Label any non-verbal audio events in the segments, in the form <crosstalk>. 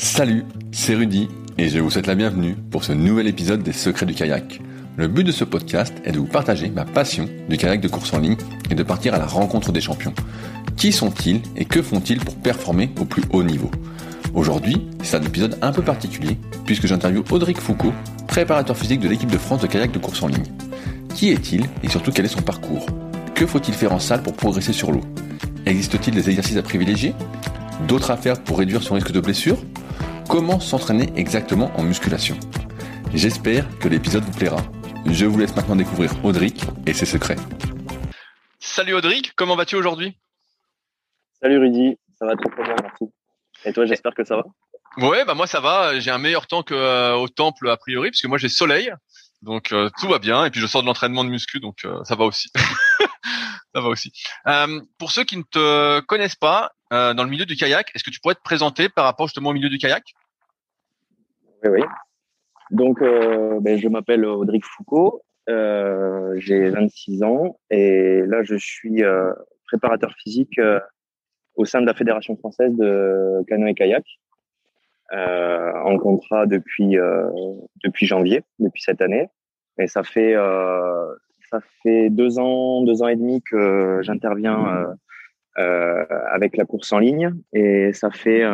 Salut, c'est Rudy et je vous souhaite la bienvenue pour ce nouvel épisode des Secrets du kayak. Le but de ce podcast est de vous partager ma passion du kayak de course en ligne et de partir à la rencontre des champions. Qui sont-ils et que font-ils pour performer au plus haut niveau? Aujourd'hui, c'est un épisode un peu particulier puisque j'interviewe Audric Foucault, préparateur physique de l'équipe de France de kayak de course en ligne. Qui est-il et surtout quel est son parcours? Que faut-il faire en salle pour progresser sur l'eau? Existe-t-il des exercices à privilégier? D'autres à faire pour réduire son risque de blessure? Comment s'entraîner exactement en musculation J'espère que l'épisode vous plaira. Je vous laisse maintenant découvrir Audric et ses secrets. Salut Audric, comment vas-tu aujourd'hui? Salut Rudy, ça va très très bien, merci. Et toi, j'espère que ça va? Ouais, bah moi ça va. J'ai un meilleur temps que euh, au temple a priori, parce que moi j'ai soleil, donc euh, tout va bien. Et puis je sors de l'entraînement de muscu, donc euh, ça va aussi. <laughs> ça va aussi. pour ceux qui ne te connaissent pas dans le milieu du kayak, est-ce que tu pourrais te présenter par rapport justement au milieu du kayak? Oui, oui. Donc, ben, je m'appelle Audric Foucault, j'ai 26 ans et là je suis préparateur physique au sein de la Fédération française de canoë kayak euh, en contrat depuis euh, depuis janvier, depuis cette année. Et ça fait euh, ça fait deux ans, deux ans et demi que j'interviens euh, avec la course en ligne, et ça fait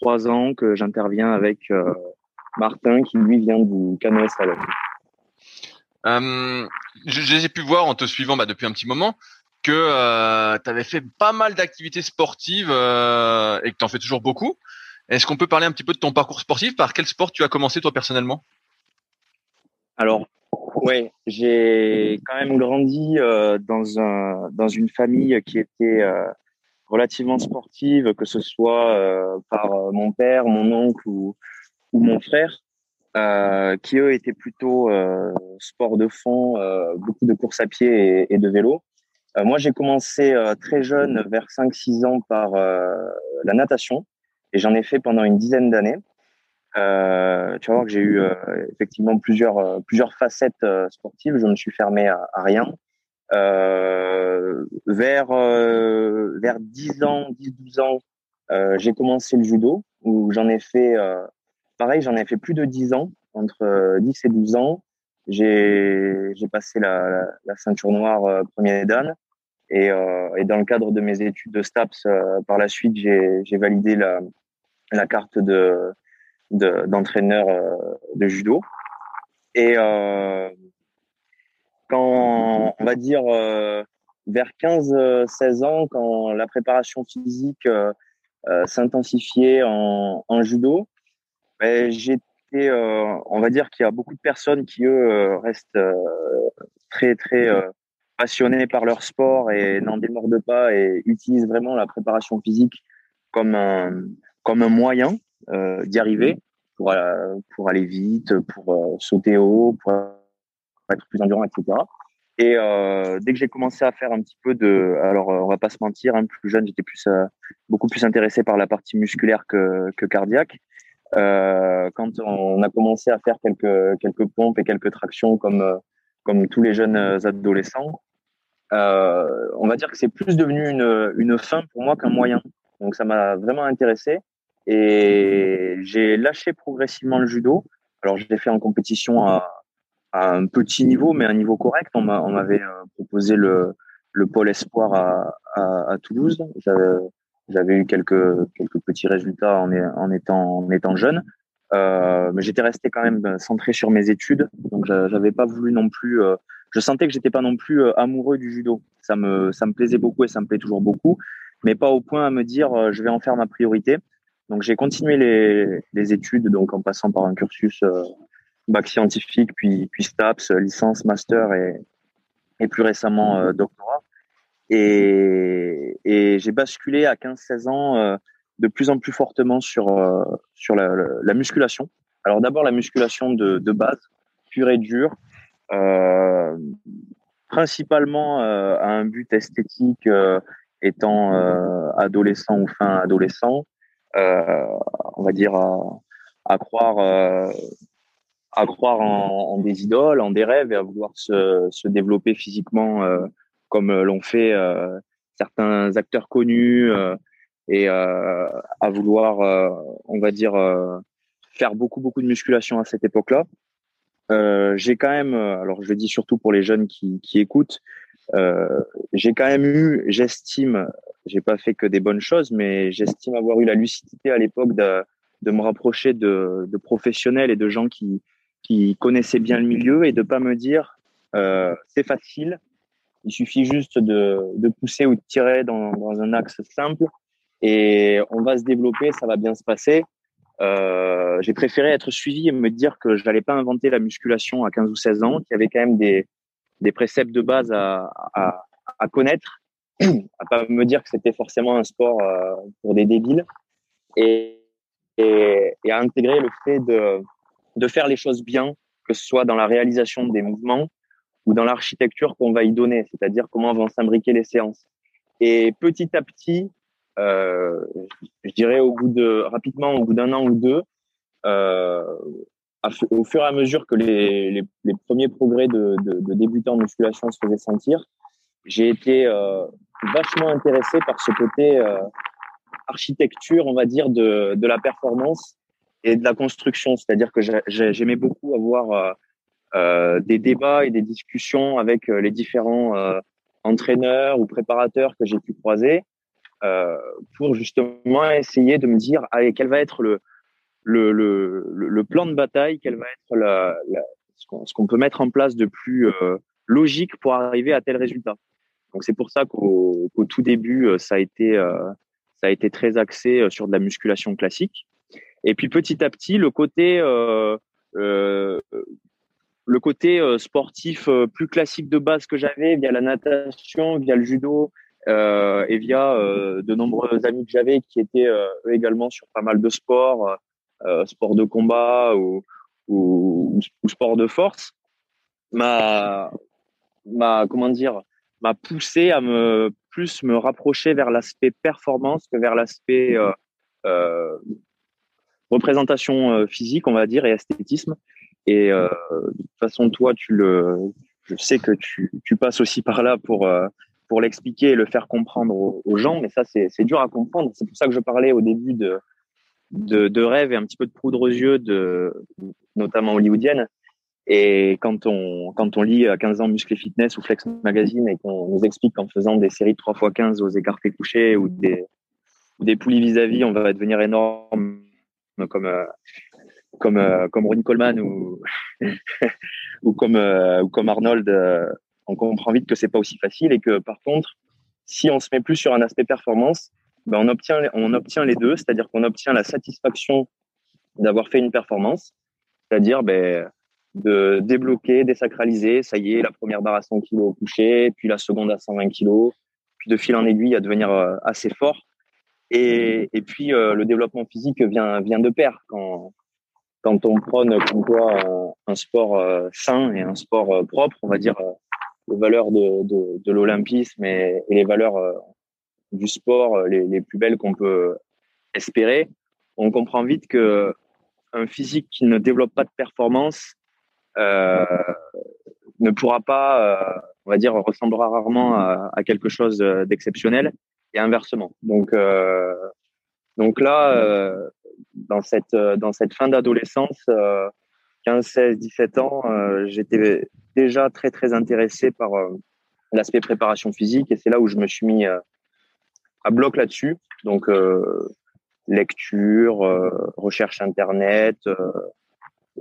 trois ans que j'interviens avec Martin, qui lui vient du canoë salon. Euh, j'ai pu voir en te suivant bah, depuis un petit moment que euh, tu avais fait pas mal d'activités sportives euh, et que tu en fais toujours beaucoup. Est-ce qu'on peut parler un petit peu de ton parcours sportif? Par quel sport tu as commencé toi personnellement? Alors, ouais, j'ai quand même grandi euh, dans un dans une famille qui était euh, relativement sportive, que ce soit euh, par mon père, mon oncle ou, ou mon frère, qui eux étaient plutôt sport de fond, beaucoup de course à pied et, de vélo. moi, j'ai commencé très jeune, vers 5-6 ans, par la natation et j'en ai fait pendant une dizaine d'années. Euh, tu vas voir que j'ai eu euh, effectivement plusieurs euh, plusieurs facettes euh, sportives. Je me suis fermé à, à rien. vers vers 10 ans, 10-12 ans, j'ai commencé le judo où j'en ai fait pareil, j'en ai fait plus de 10 ans entre 10 et 12 ans. J'ai passé la, ceinture noire premier dan. Et, et, dans le cadre de mes études de STAPS, par la suite, j'ai validé la, carte de d'entraîneur de, euh, de, judo. Et euh, quand on va dire euh, vers 15-16 ans, quand la préparation physique euh, euh s'intensifiait en, en, judo, ben, j'étais, on va dire qu'il y a beaucoup de personnes qui eux restent très très passionnés par leur sport et n'en démordent pas et utilisent vraiment la préparation physique comme un, comme un moyen euh, d'y arriver pour, euh, pour aller vite, pour euh, sauter haut, pour être plus endurant, etc. Et euh, dès que j'ai commencé à faire un petit peu de, alors on va pas se mentir, hein, plus jeune, j'étais plus beaucoup plus intéressé par la partie musculaire que, que cardiaque. Euh, quand on a commencé à faire quelques quelques pompes et quelques tractions comme comme tous les jeunes adolescents, euh, on va dire que c'est plus devenu une une fin pour moi qu'un moyen. Donc ça m'a vraiment intéressé. Et j'ai lâché progressivement le judo. Alors, je l'ai fait en compétition à, à, un petit niveau, mais un niveau correct. On m'avait euh, proposé le, le pôle espoir à, à, à Toulouse. J'avais eu quelques, quelques petits résultats en, étant, en étant jeune. Euh, mais j'étais resté quand même centré sur mes études. Donc, j'avais pas voulu non plus. Euh, je sentais que j'étais pas non plus euh, amoureux du judo. Ça me, ça me plaisait beaucoup et ça me plaît toujours beaucoup, mais pas au point à me dire je vais en faire ma priorité. Donc j'ai continué les, les, études, donc en passant par un cursus euh, bac scientifique, puis puis STAPS, licence, master et et plus récemment euh, doctorat. Et, j'ai basculé à 15-16 ans euh, de plus en plus fortement sur sur la, la, musculation. Alors d'abord la musculation de, de base, pure et dure, principalement à un but esthétique étant adolescent ou fin adolescent euh, on va dire, à, croire euh, à croire en, des idoles, en des rêves et à vouloir se, se développer physiquement euh, comme l'ont fait certains acteurs connus et à vouloir, on va dire, faire beaucoup beaucoup de musculation à cette époque-là. j'ai quand même, alors je le dis surtout pour les jeunes qui, qui écoutent, j'ai quand même eu, j'estime, j'ai pas fait que des bonnes choses, mais j'estime avoir eu la lucidité à l'époque de, de me rapprocher de, de, professionnels et de gens qui, qui connaissaient bien le milieu et de pas me dire euh, c'est facile, il suffit juste de, de pousser ou de tirer dans, dans, un axe simple et on va se développer, ça va bien se passer. Euh, j'ai préféré être suivi et me dire que je n'allais pas inventer la musculation à 15 ou 16 ans, qu'il y avait quand même des, des préceptes de base à, à, à connaître à pas me dire que c'était forcément un sport euh, pour des débiles et, et, et, à intégrer le fait de, de faire les choses bien, que ce soit dans la réalisation des mouvements ou dans l'architecture qu'on va y donner, c'est-à-dire comment vont s'imbriquer les séances. Et petit à petit, euh, je dirais rapidement, au bout d'un an ou deux, euh, au fur et à mesure que les, premiers progrès de, débutants en musculation se faisaient sentir, j'ai été euh, vachement intéressé par ce côté architecture, on va dire, de, la performance et de la construction. C'est-à-dire que j'aimais beaucoup avoir des débats et des discussions avec euh, les différents euh, entraîneurs ou préparateurs que j'ai pu croiser euh, pour justement essayer de me dire, allez, quel va être le, le, le, le plan de bataille, quel va être la, la, ce qu'on peut mettre en place de plus logique pour arriver à tel résultat. Donc c'est pour ça qu'au tout début, euh, ça a été euh, ça a été très axé euh, sur de la musculation classique. Et puis petit à petit, le côté euh, euh, le côté sportif plus classique de base que j'avais via la natation, via le judo euh, et via de nombreux amis que j'avais qui étaient également sur pas mal de sports, sport de combat ou, ou, ou sport de force, m'a comment dire m'a poussé à me plus me rapprocher vers l'aspect performance que vers l'aspect euh, euh, représentation euh, physique, on va dire, et esthétisme. Et euh, de toute façon, toi, tu le, je sais que tu, tu passes aussi par là pour euh, pour l'expliquer et le faire comprendre aux, gens, mais ça, c'est dur à comprendre. C'est pour ça que je parlais au début de, de, de rêve et un petit peu de poudre aux yeux, de, notamment hollywoodienne. Et quand on, quand on lit à 15 ans Muscle Fitness ou Flex Magazine et qu'on nous explique qu'en faisant des séries de 3 x 15 aux écartés couchés ou des, des poulies vis-à-vis, on va devenir énorme comme, euh, comme, euh, comme Ronnie Coleman ou, <laughs> ou, comme, euh, ou comme Arnold, on comprend vite que c'est pas aussi facile et que par contre, si on se met plus sur un aspect performance, ben on obtient, on obtient les deux, c'est-à-dire qu'on obtient la satisfaction d'avoir fait une performance, c'est-à-dire, ben, de débloquer, désacraliser. Ça y est, la première barre à 100 kg au coucher, puis la seconde à 120 kg, puis de fil en aiguille à devenir euh, assez fort. Et, et puis euh, le développement physique vient vient de pair quand quand on prône comme toi un, sport euh, sain et un sport propre, on va dire les valeurs de, de, de l'olympisme et, les valeurs du sport les, les plus belles qu'on peut espérer, on comprend vite que un physique qui ne développe pas de performance euh, ne pourra pas, euh, on va dire, ressemblera rarement à, à quelque chose d'exceptionnel et inversement. Donc, euh, donc là, dans cette dans cette fin d'adolescence, 15, 16, 17 ans, j'étais déjà très très intéressé par l'aspect préparation physique et c'est là où je me suis mis à bloc là-dessus. Donc lecture, recherche internet,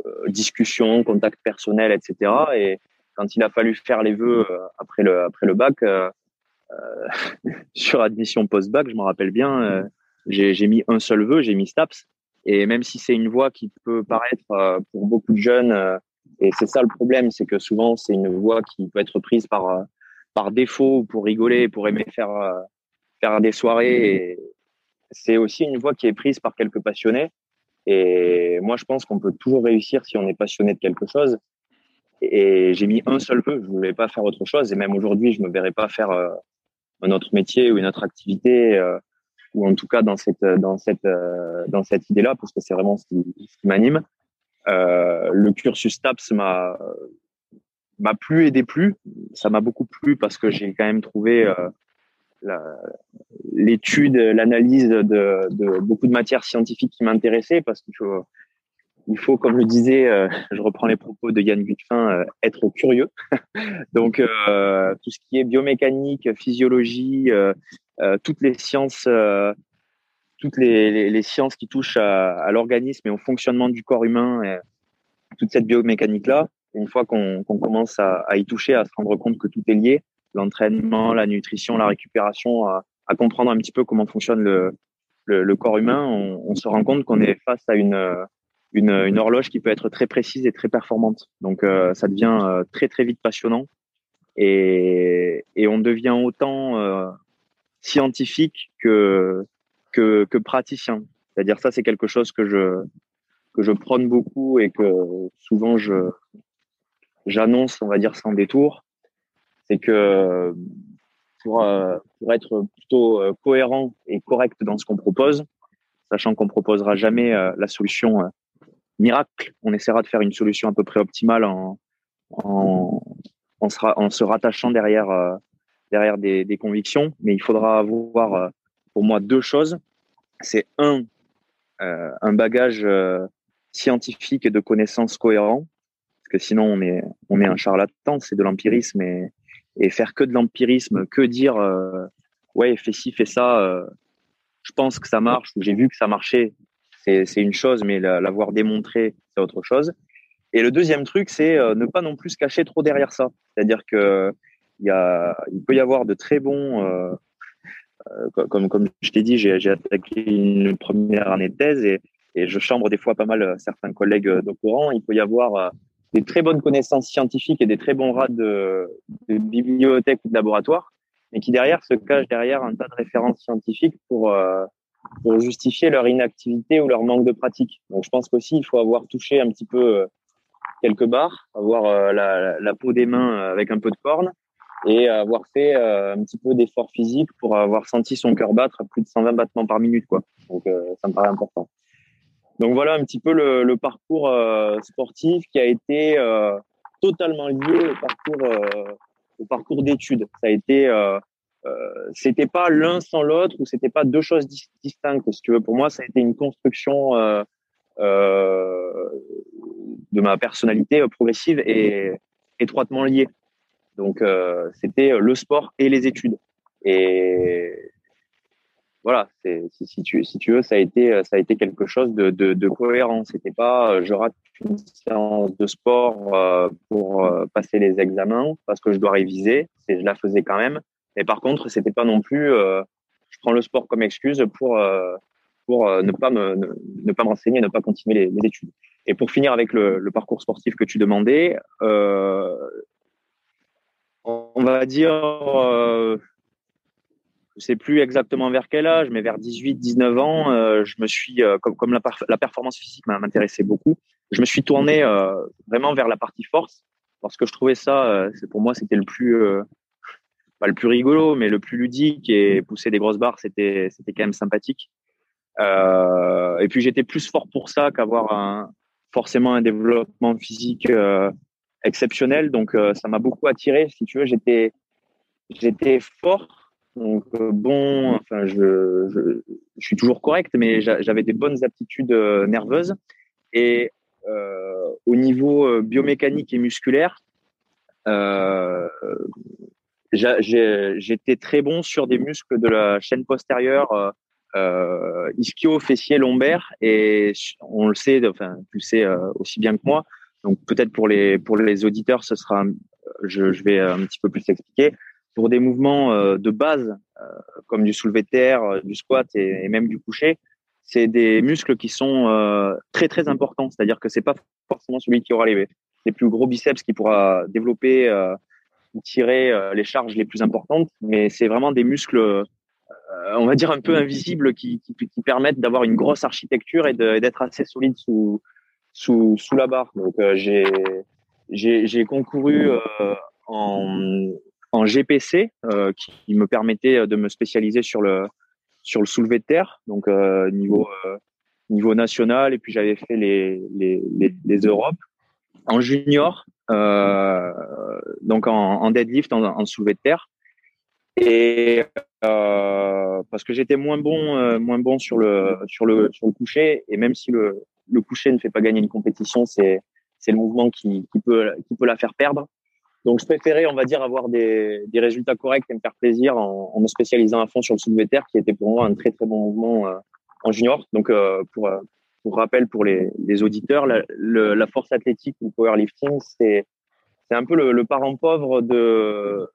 euh, discussion, contact personnel, etc. Et quand il a fallu faire les vœux euh, après le après le bac, euh, <laughs> sur admission post-bac, je me rappelle bien, j'ai mis un seul vœu, j'ai mis STAPS. Et même si c'est une voie qui peut paraître pour beaucoup de jeunes, et c'est ça le problème, c'est que souvent c'est une voie qui peut être prise par par défaut pour rigoler, pour aimer faire faire des soirées. C'est aussi une voie qui est prise par quelques passionnés et moi, je pense qu'on peut toujours réussir si on est passionné de quelque chose. Et j'ai mis un seul vœu, je voulais pas faire autre chose. Et même aujourd'hui, je me verrais pas faire euh, un autre métier ou une autre activité, euh, ou en tout cas dans cette dans cette euh, dans cette idée-là, parce que c'est vraiment ce qui, ce qui m'anime. le cursus TAPS m'a m'a plu et déplu. Ça m'a beaucoup plu parce que j'ai quand même trouvé l'étude, l'analyse de, de, beaucoup de matières scientifiques qui m'intéressaient parce faut, il faut, comme je disais, euh, je reprends les propos de Yann Gutfin, euh, être curieux. <laughs> Donc, euh, tout ce qui est biomécanique, physiologie, toutes les sciences, toutes les, sciences qui touchent à, l'organisme et au fonctionnement du corps humain, toute cette biomécanique-là, une fois qu'on commence à, y toucher, à se rendre compte que tout est lié, l'entraînement, la nutrition, la récupération, à, comprendre un petit peu comment fonctionne le, le, le corps humain, on, se rend compte qu'on est face à une, une, une, horloge qui peut être très précise et très performante. Donc euh, ça devient euh, très très vite passionnant et, et on devient autant euh, scientifique que, que, que praticien. C'est-à-dire ça c'est quelque chose que je que je prône beaucoup et que souvent je j'annonce, on va dire sans détour, c'est que pour, pour être plutôt cohérent et correct dans ce qu'on propose, sachant qu'on proposera jamais la solution miracle. On essaiera de faire une solution à peu près optimale en, en, en, se, en se, rattachant derrière, euh, derrière des, des, convictions. Mais il faudra avoir, euh, pour moi, deux choses. C'est un, euh, un bagage scientifique et de connaissances cohérents. Parce que sinon, on est, on est un charlatan, c'est de l'empirisme. Et, et faire que de l'empirisme, que dire, ouais, fais ci, fais ça, je pense que ça marche, ou j'ai vu que ça marchait, c'est une chose, mais l'avoir démontré, c'est autre chose. Et le deuxième truc, c'est euh, ne pas non plus se cacher trop derrière ça. C'est-à-dire que y a, il peut y avoir de très bons, euh, euh, comme, comme je t'ai dit, j'ai attaqué une première année de thèse et, je chambre des fois pas mal certains collègues doctorants. Il peut y avoir des très bonnes connaissances scientifiques et des très bons rats de bibliothèque ou de laboratoire, mais qui derrière se cachent derrière un tas de références scientifiques pour pour justifier leur inactivité ou leur manque de pratique. Donc je pense qu'aussi il faut avoir touché un petit peu euh, quelques barres, avoir euh, la, peau des mains euh, avec un peu de corne et avoir fait un petit peu d'effort physique pour avoir senti son cœur battre à plus de 120 battements par minute quoi. Donc ça me paraît important. Donc voilà un petit peu le, le parcours sportif qui a été totalement lié au parcours au parcours d'études. Ça a été euh, c'était pas l'un sans l'autre ou c'était pas deux choses distinctes. Si tu veux, pour moi, ça a été une construction euh, euh, de ma personnalité progressive et étroitement liée. Donc, c'était le sport et les études. Et voilà, si, tu, si tu veux, ça a été, ça a été quelque chose de, de, de cohérent. C'était pas, je rate une séance de sport pour passer les examens parce que je dois réviser. Je la faisais quand même. Mais par contre, c'était pas non plus, euh, je prends le sport comme excuse pour euh, pour euh, ne pas me ne, pas m'enseigner, ne pas continuer les, études. Et pour finir avec le, parcours sportif que tu demandais, on va dire, euh, je sais plus exactement vers quel âge, mais vers 18, 19 ans, je me suis, comme, comme la, la, performance physique m'intéressait beaucoup, je me suis tourné vraiment vers la partie force parce que je trouvais ça, pour moi, c'était le plus pas le plus rigolo, mais le plus ludique et pousser des grosses barres, c'était c'était quand même sympathique. Euh, et puis j'étais plus fort pour ça qu'avoir un, forcément un développement physique euh, exceptionnel. Donc euh, ça m'a beaucoup attiré. Si tu veux, j'étais j'étais fort. Donc bon, enfin je, je, je suis toujours correct, mais j'avais des bonnes aptitudes nerveuses. Et au niveau biomécanique et musculaire, euh, j'étais très bon sur des muscles de la chaîne postérieure, euh, euh, ischio, fessier, lombaire, et on le sait, enfin tu le sais euh, aussi bien que moi. Donc peut-être pour les pour les auditeurs, ce sera, je, je vais un petit peu plus expliquer. Pour des mouvements euh, de base comme du soulevé de terre, du squat et, même du coucher, c'est des muscles qui sont très très importants. C'est-à-dire que c'est pas forcément celui qui aura les, les plus gros biceps qui pourra développer tirer euh, les charges les plus importantes, mais c'est vraiment des muscles, euh, on va dire un peu invisibles, qui, qui, permettent d'avoir une grosse architecture et d'être assez solide sous, sous, sous la barre. Donc euh, j'ai j'ai concouru en, en GPC qui me permettait de me spécialiser sur le sur le soulevé de terre, donc niveau niveau national, et puis j'avais fait les, les, les, les Europes. En junior, euh, donc en, deadlift, en, en, soulevé de terre. Et parce que j'étais moins bon, moins bon sur le sur le sur le coucher. Et même si le le coucher ne fait pas gagner une compétition, c'est c'est le mouvement qui, qui peut qui peut la faire perdre. Donc, je préférais, on va dire, avoir des, des résultats corrects et me faire plaisir en, me spécialisant à fond sur le soulevé terre, qui était pour moi un très très bon mouvement euh, en junior. Donc, euh, pour euh, pour rappel pour les, auditeurs, la, force athlétique ou powerlifting, c'est un peu le, le, parent pauvre de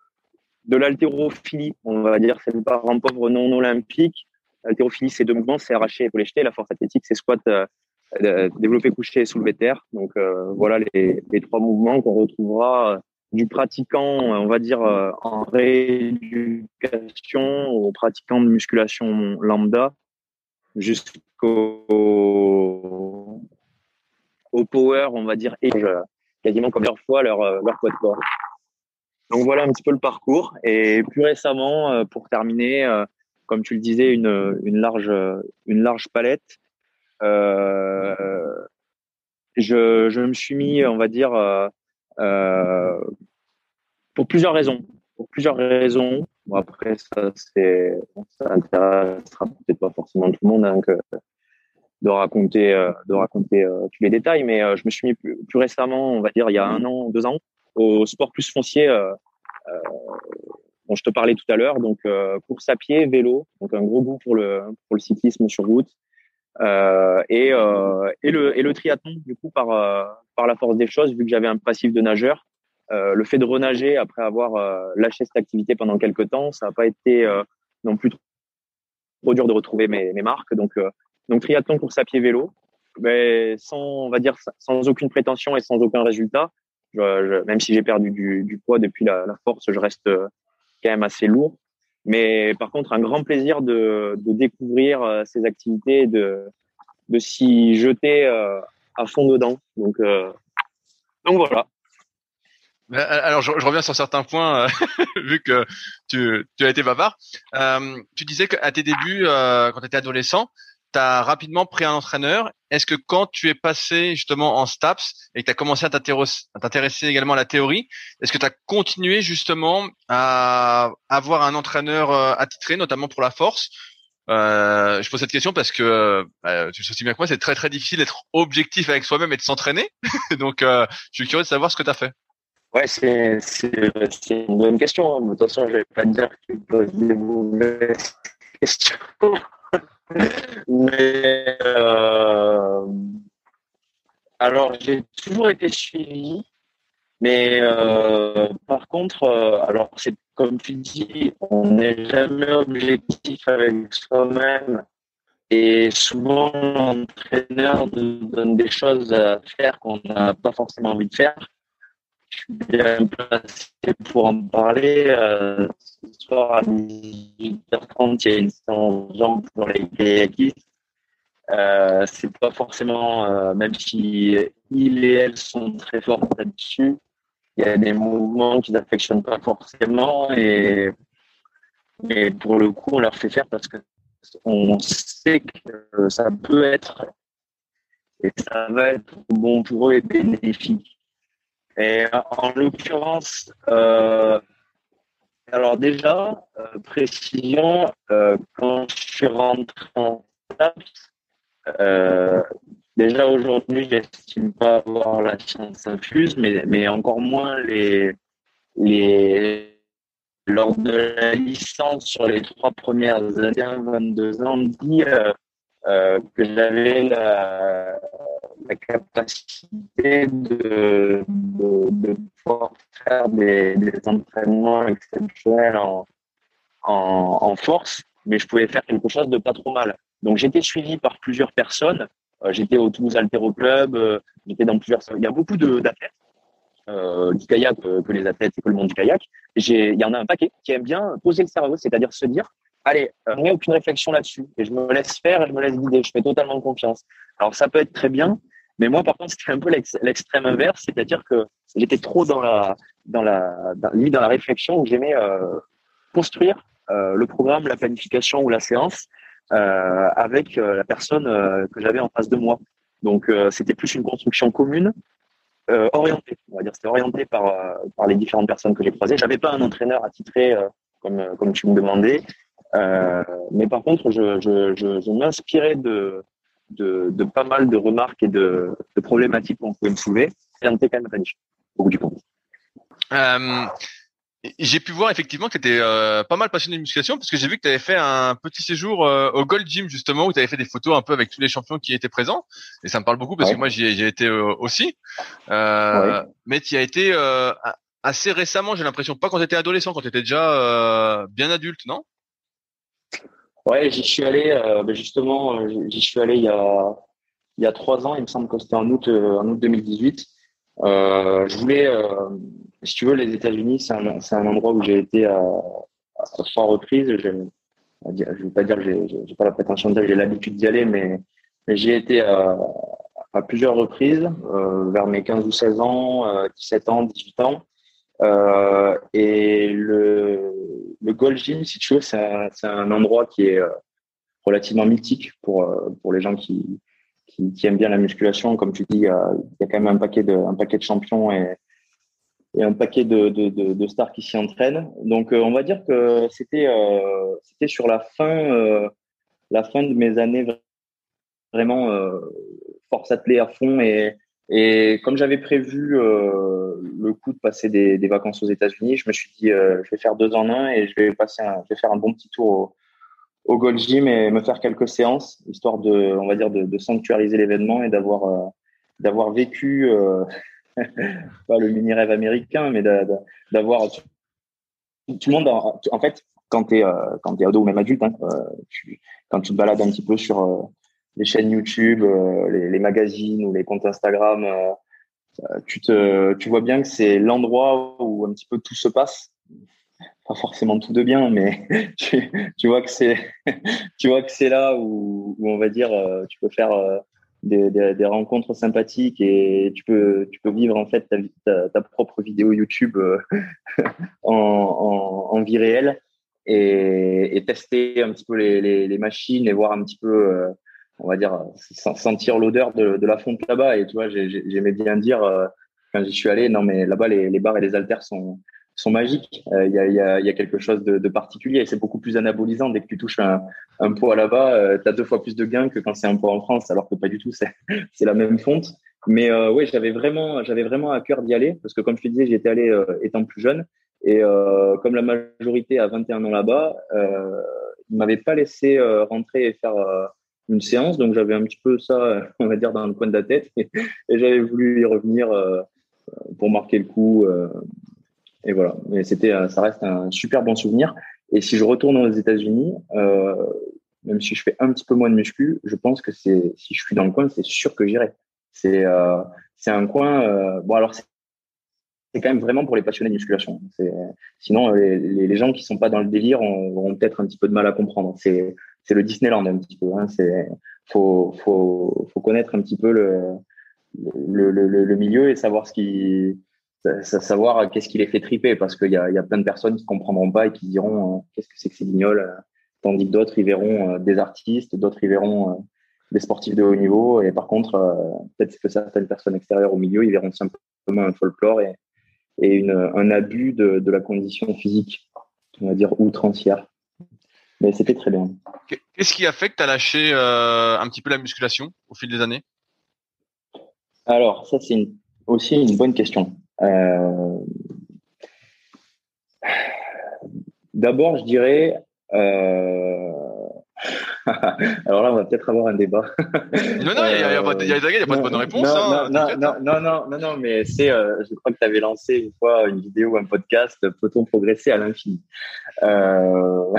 de l'haltérophilie, on va dire. C'est le parent pauvre non olympique. L'haltérophilie, c'est deux mouvements, c'est arraché, épaulé jeté. La force athlétique, c'est squat, euh, développé couché et soulevé terre. Donc voilà les, trois mouvements qu'on retrouvera du pratiquant, on va dire, euh, en rééducation au pratiquant de musculation lambda jusqu'au au power, on va dire, et quasiment comme leur fois leur, euh, leur corps. Donc voilà un petit peu le parcours. Et plus récemment, euh, pour terminer, comme tu le disais, une, une, large, une large palette. je, je me suis mis, on va dire, euh, pour plusieurs raisons. Pour plusieurs raisons. Après, ça, c'est, ça intéressera peut-être pas forcément tout le monde hein, que de raconter, euh, de raconter euh, tous les détails, mais je me suis mis plus, récemment, on va dire il y a un an, deux ans, au sport plus foncier dont je te parlais tout à l'heure, donc course à pied, vélo, donc un gros goût pour le pour le cyclisme sur route. Euh, et, euh, et, le, et le triathlon, du coup, par, euh, par la force des choses, vu que j'avais un passif de nageur, euh, le fait de renager après avoir euh, lâché cette activité pendant quelques temps, ça n'a pas été non plus trop dur de retrouver mes, mes marques. Donc, donc triathlon, course à pied, vélo, mais sans, on va dire, sans aucune prétention et sans aucun résultat. Même si j'ai perdu du, poids depuis la, force, je reste quand même assez lourd. Mais par contre, un grand plaisir de, découvrir euh, ces activités, de, de s'y jeter euh, à fond dedans. Donc, euh, donc voilà. Alors, je, reviens sur certains points, <laughs> vu que tu, as été bavard. Euh, tu disais qu'à tes débuts, euh, quand tu étais adolescent, tu as rapidement pris un entraîneur. Est-ce que quand tu es passé justement en STAPS et que tu as commencé à t'intéresser également à la théorie, est-ce que tu as continué justement à avoir un entraîneur euh, attitré, notamment pour la force? Euh, je pose cette question parce que euh, tu sais aussi bien que moi, c'est très très difficile d'être objectif avec soi-même et de s'entraîner. <laughs> Donc, je suis curieux de savoir ce que tu as fait. Ouais, c'est une bonne question. De toute façon, je vais pas te dire que tu poses des mauvaises <laughs> questions. Mais euh, alors, j'ai toujours été suivi, mais euh, par contre, euh, alors c'est comme tu dis, on n'est jamais objectif avec soi-même. Et souvent, l'entraîneur nous donne des choses à faire qu'on n'a pas forcément envie de faire bien placé pour en parler. Euh, ce soir à 18h30, il y a une séance pour les kayakistes. Euh, c'est pas forcément, euh, même si ils et elles sont très forts là-dessus, il y a des mouvements qu'ils n'affectionnent pas forcément et, et pour le coup, on leur fait faire parce que on sait que ça peut être et ça va être bon pour eux et bénéfique. Et en l'occurrence, euh, alors déjà, euh, précision, euh, quand je suis rentré en STAPS, euh, déjà aujourd'hui, j'estime pas avoir la science infuse, mais, mais encore moins les, les, lors de la licence sur les trois premières années, 22 ans, dit euh, euh, que j'avais la, capacité de, de, pouvoir faire des, des entraînements exceptionnels en, en, force, mais je pouvais faire quelque chose de pas trop mal. Donc j'étais suivi par plusieurs personnes. Euh, j'étais au Toulouse Altero Club, euh, j'étais dans plusieurs. Il y a beaucoup d'athlètes du kayak que les athlètes et que le monde du kayak. Il y en a un paquet qui aime bien poser le cerveau, c'est-à-dire se dire allez, euh, n'ai aucune réflexion là-dessus. Et je me laisse faire et je me laisse guider. Je fais totalement confiance. Alors, ça peut être très bien. Mais moi, par contre, c'était un peu l'extrême inverse. C'est-à-dire que j'étais trop dans la, dans la, dans, la réflexion où j'aimais euh, construire euh, le programme, la planification ou la séance euh, avec euh, la personne euh, que j'avais en face de moi. Donc, c'était plus une construction commune, orientée. On va dire, c'était orienté par, par les différentes personnes que j'ai croisées. J'avais pas un entraîneur attitré comme, comme tu me demandais. Mais par contre, je, je, je, je m'inspirais de, de, de, pas mal de remarques et de, de problématiques qu'on pouvait me soulever. C'est un quand même riche, au bout du compte. Euh, j'ai pu voir effectivement que tu étais euh, pas mal passionné de musculation parce que j'ai vu que tu avais fait un petit séjour euh, au Gold Gym justement où tu avais fait des photos un peu avec tous les champions qui étaient présents et ça me parle beaucoup parce que moi j'y ai, été euh, aussi. Mais tu as été assez récemment, j'ai l'impression, pas quand tu étais adolescent, quand tu étais déjà bien adulte, non? Ouais, j'y suis allé ben justement, j'y suis allé il y a il y a trois ans, il me semble que c'était en août en août 2018. je voulais si tu veux, les États-Unis, c'est un, un, endroit où j'ai été à, à trois reprises. Je ne vais pas dire que j'ai pas la prétention de dire que j'ai l'habitude d'y aller, mais, mais j'y ai été à, à, plusieurs reprises, euh, vers mes 15 ou 16 ans, euh, 17 ans, 18 ans. Euh, et le, le Gold Gym, si tu veux, c'est un, endroit qui est euh, relativement mythique pour, euh, pour les gens qui, qui, aiment bien la musculation. Comme tu dis, il y a, il y a quand même un paquet de, un paquet de champions et, un paquet de, de, stars qui s'y entraînent. Donc, euh, on va dire que c'était euh, sur la fin euh, la fin de mes années vraiment force attelée à fond et et comme j'avais prévu le coup de passer des, vacances aux États-Unis, je me suis dit je vais faire deux en un et je vais passer je vais faire un bon petit tour au, Gold Gym et me faire quelques séances histoire de on va dire de, sanctuariser l'événement et d'avoir d'avoir vécu <laughs> pas le mini rêve américain, mais d'avoir tout le monde. En, fait, quand tu es, euh, quand es ado ou même adulte, hein, euh, quand tu te balades un petit peu sur euh, les chaînes YouTube, les, les, magazines ou les comptes Instagram, tu, te, tu vois bien que c'est l'endroit où un petit peu tout se passe. Pas forcément tout de bien, mais <laughs> tu, tu vois que c'est <laughs> tu vois que c'est là où, où, on va dire tu peux faire des, des, rencontres sympathiques et tu peux, tu peux vivre en fait ta, ta, propre vidéo YouTube euh, <laughs> en, en, vie réelle et, tester un petit peu les, les, machines et voir un petit peu, euh, on va dire, sentir l'odeur de, la fonte là-bas. Et tu vois, j'aimais bien dire euh, quand j'y suis allé, non mais là-bas les, bars et les haltères sont sont magiques. Euh, il y, a, y, a, quelque chose de, particulier et c'est beaucoup plus anabolisant. Dès que tu touches un, un poids là-bas, euh, tu as deux fois plus de gains que quand c'est un poids en France, alors que pas du tout, c'est <laughs> la même fonte. Mais euh, oui, j'avais vraiment, j'avais vraiment à cœur d'y aller parce que comme je te disais, j'y étais allé étant plus jeune et comme la majorité a 21 ans là-bas, euh, ils m'avaient pas laissé rentrer et faire une séance, donc j'avais un petit peu ça, <laughs> on va dire, dans le coin de la tête et, j'avais voulu y revenir pour marquer le coup et voilà. Mais c'était, euh, ça reste un super bon souvenir. Et si je retourne aux États-Unis, euh, même si je fais un petit peu moins de muscu, je pense que c'est, si je suis dans le coin, c'est sûr que j'irai. C'est, euh, c'est un coin. Euh, bon, alors c'est, c'est quand même vraiment pour les passionnés de musculation. Sinon, les, les, gens qui sont pas dans le délire auront peut-être un petit peu de mal à comprendre. C'est, le Disneyland un petit peu. Hein. C'est, faut, faut, faut connaître un petit peu le, le, le, milieu et savoir ce qui savoir qu'est-ce qui les fait triper parce qu'il y a, y a plein de personnes qui comprendront pas et qui diront euh, qu'est-ce que c'est que ces guignols euh, tandis que d'autres ils verront euh, des artistes d'autres ils verront des sportifs de haut niveau et par contre peut-être que certaines personnes extérieures au milieu ils verront simplement un folklore et, et une, un abus de, de la condition physique on va dire outrancière. Mais c'était très bien. Qu'est-ce qui a fait que tu as lâché un petit peu la musculation au fil des années? Alors ça c'est aussi une bonne question. Euh, d'abord, je dirais. Euh... <laughs> Alors là, on va peut-être avoir un débat. non, non, il n'y a, a, pas de bonne réponse. Non, hein, non, non, non, non, non, non, mais c'est, euh, je crois que tu avais lancé une fois une vidéo, un podcast, peut-on progresser à l'infini? Euh...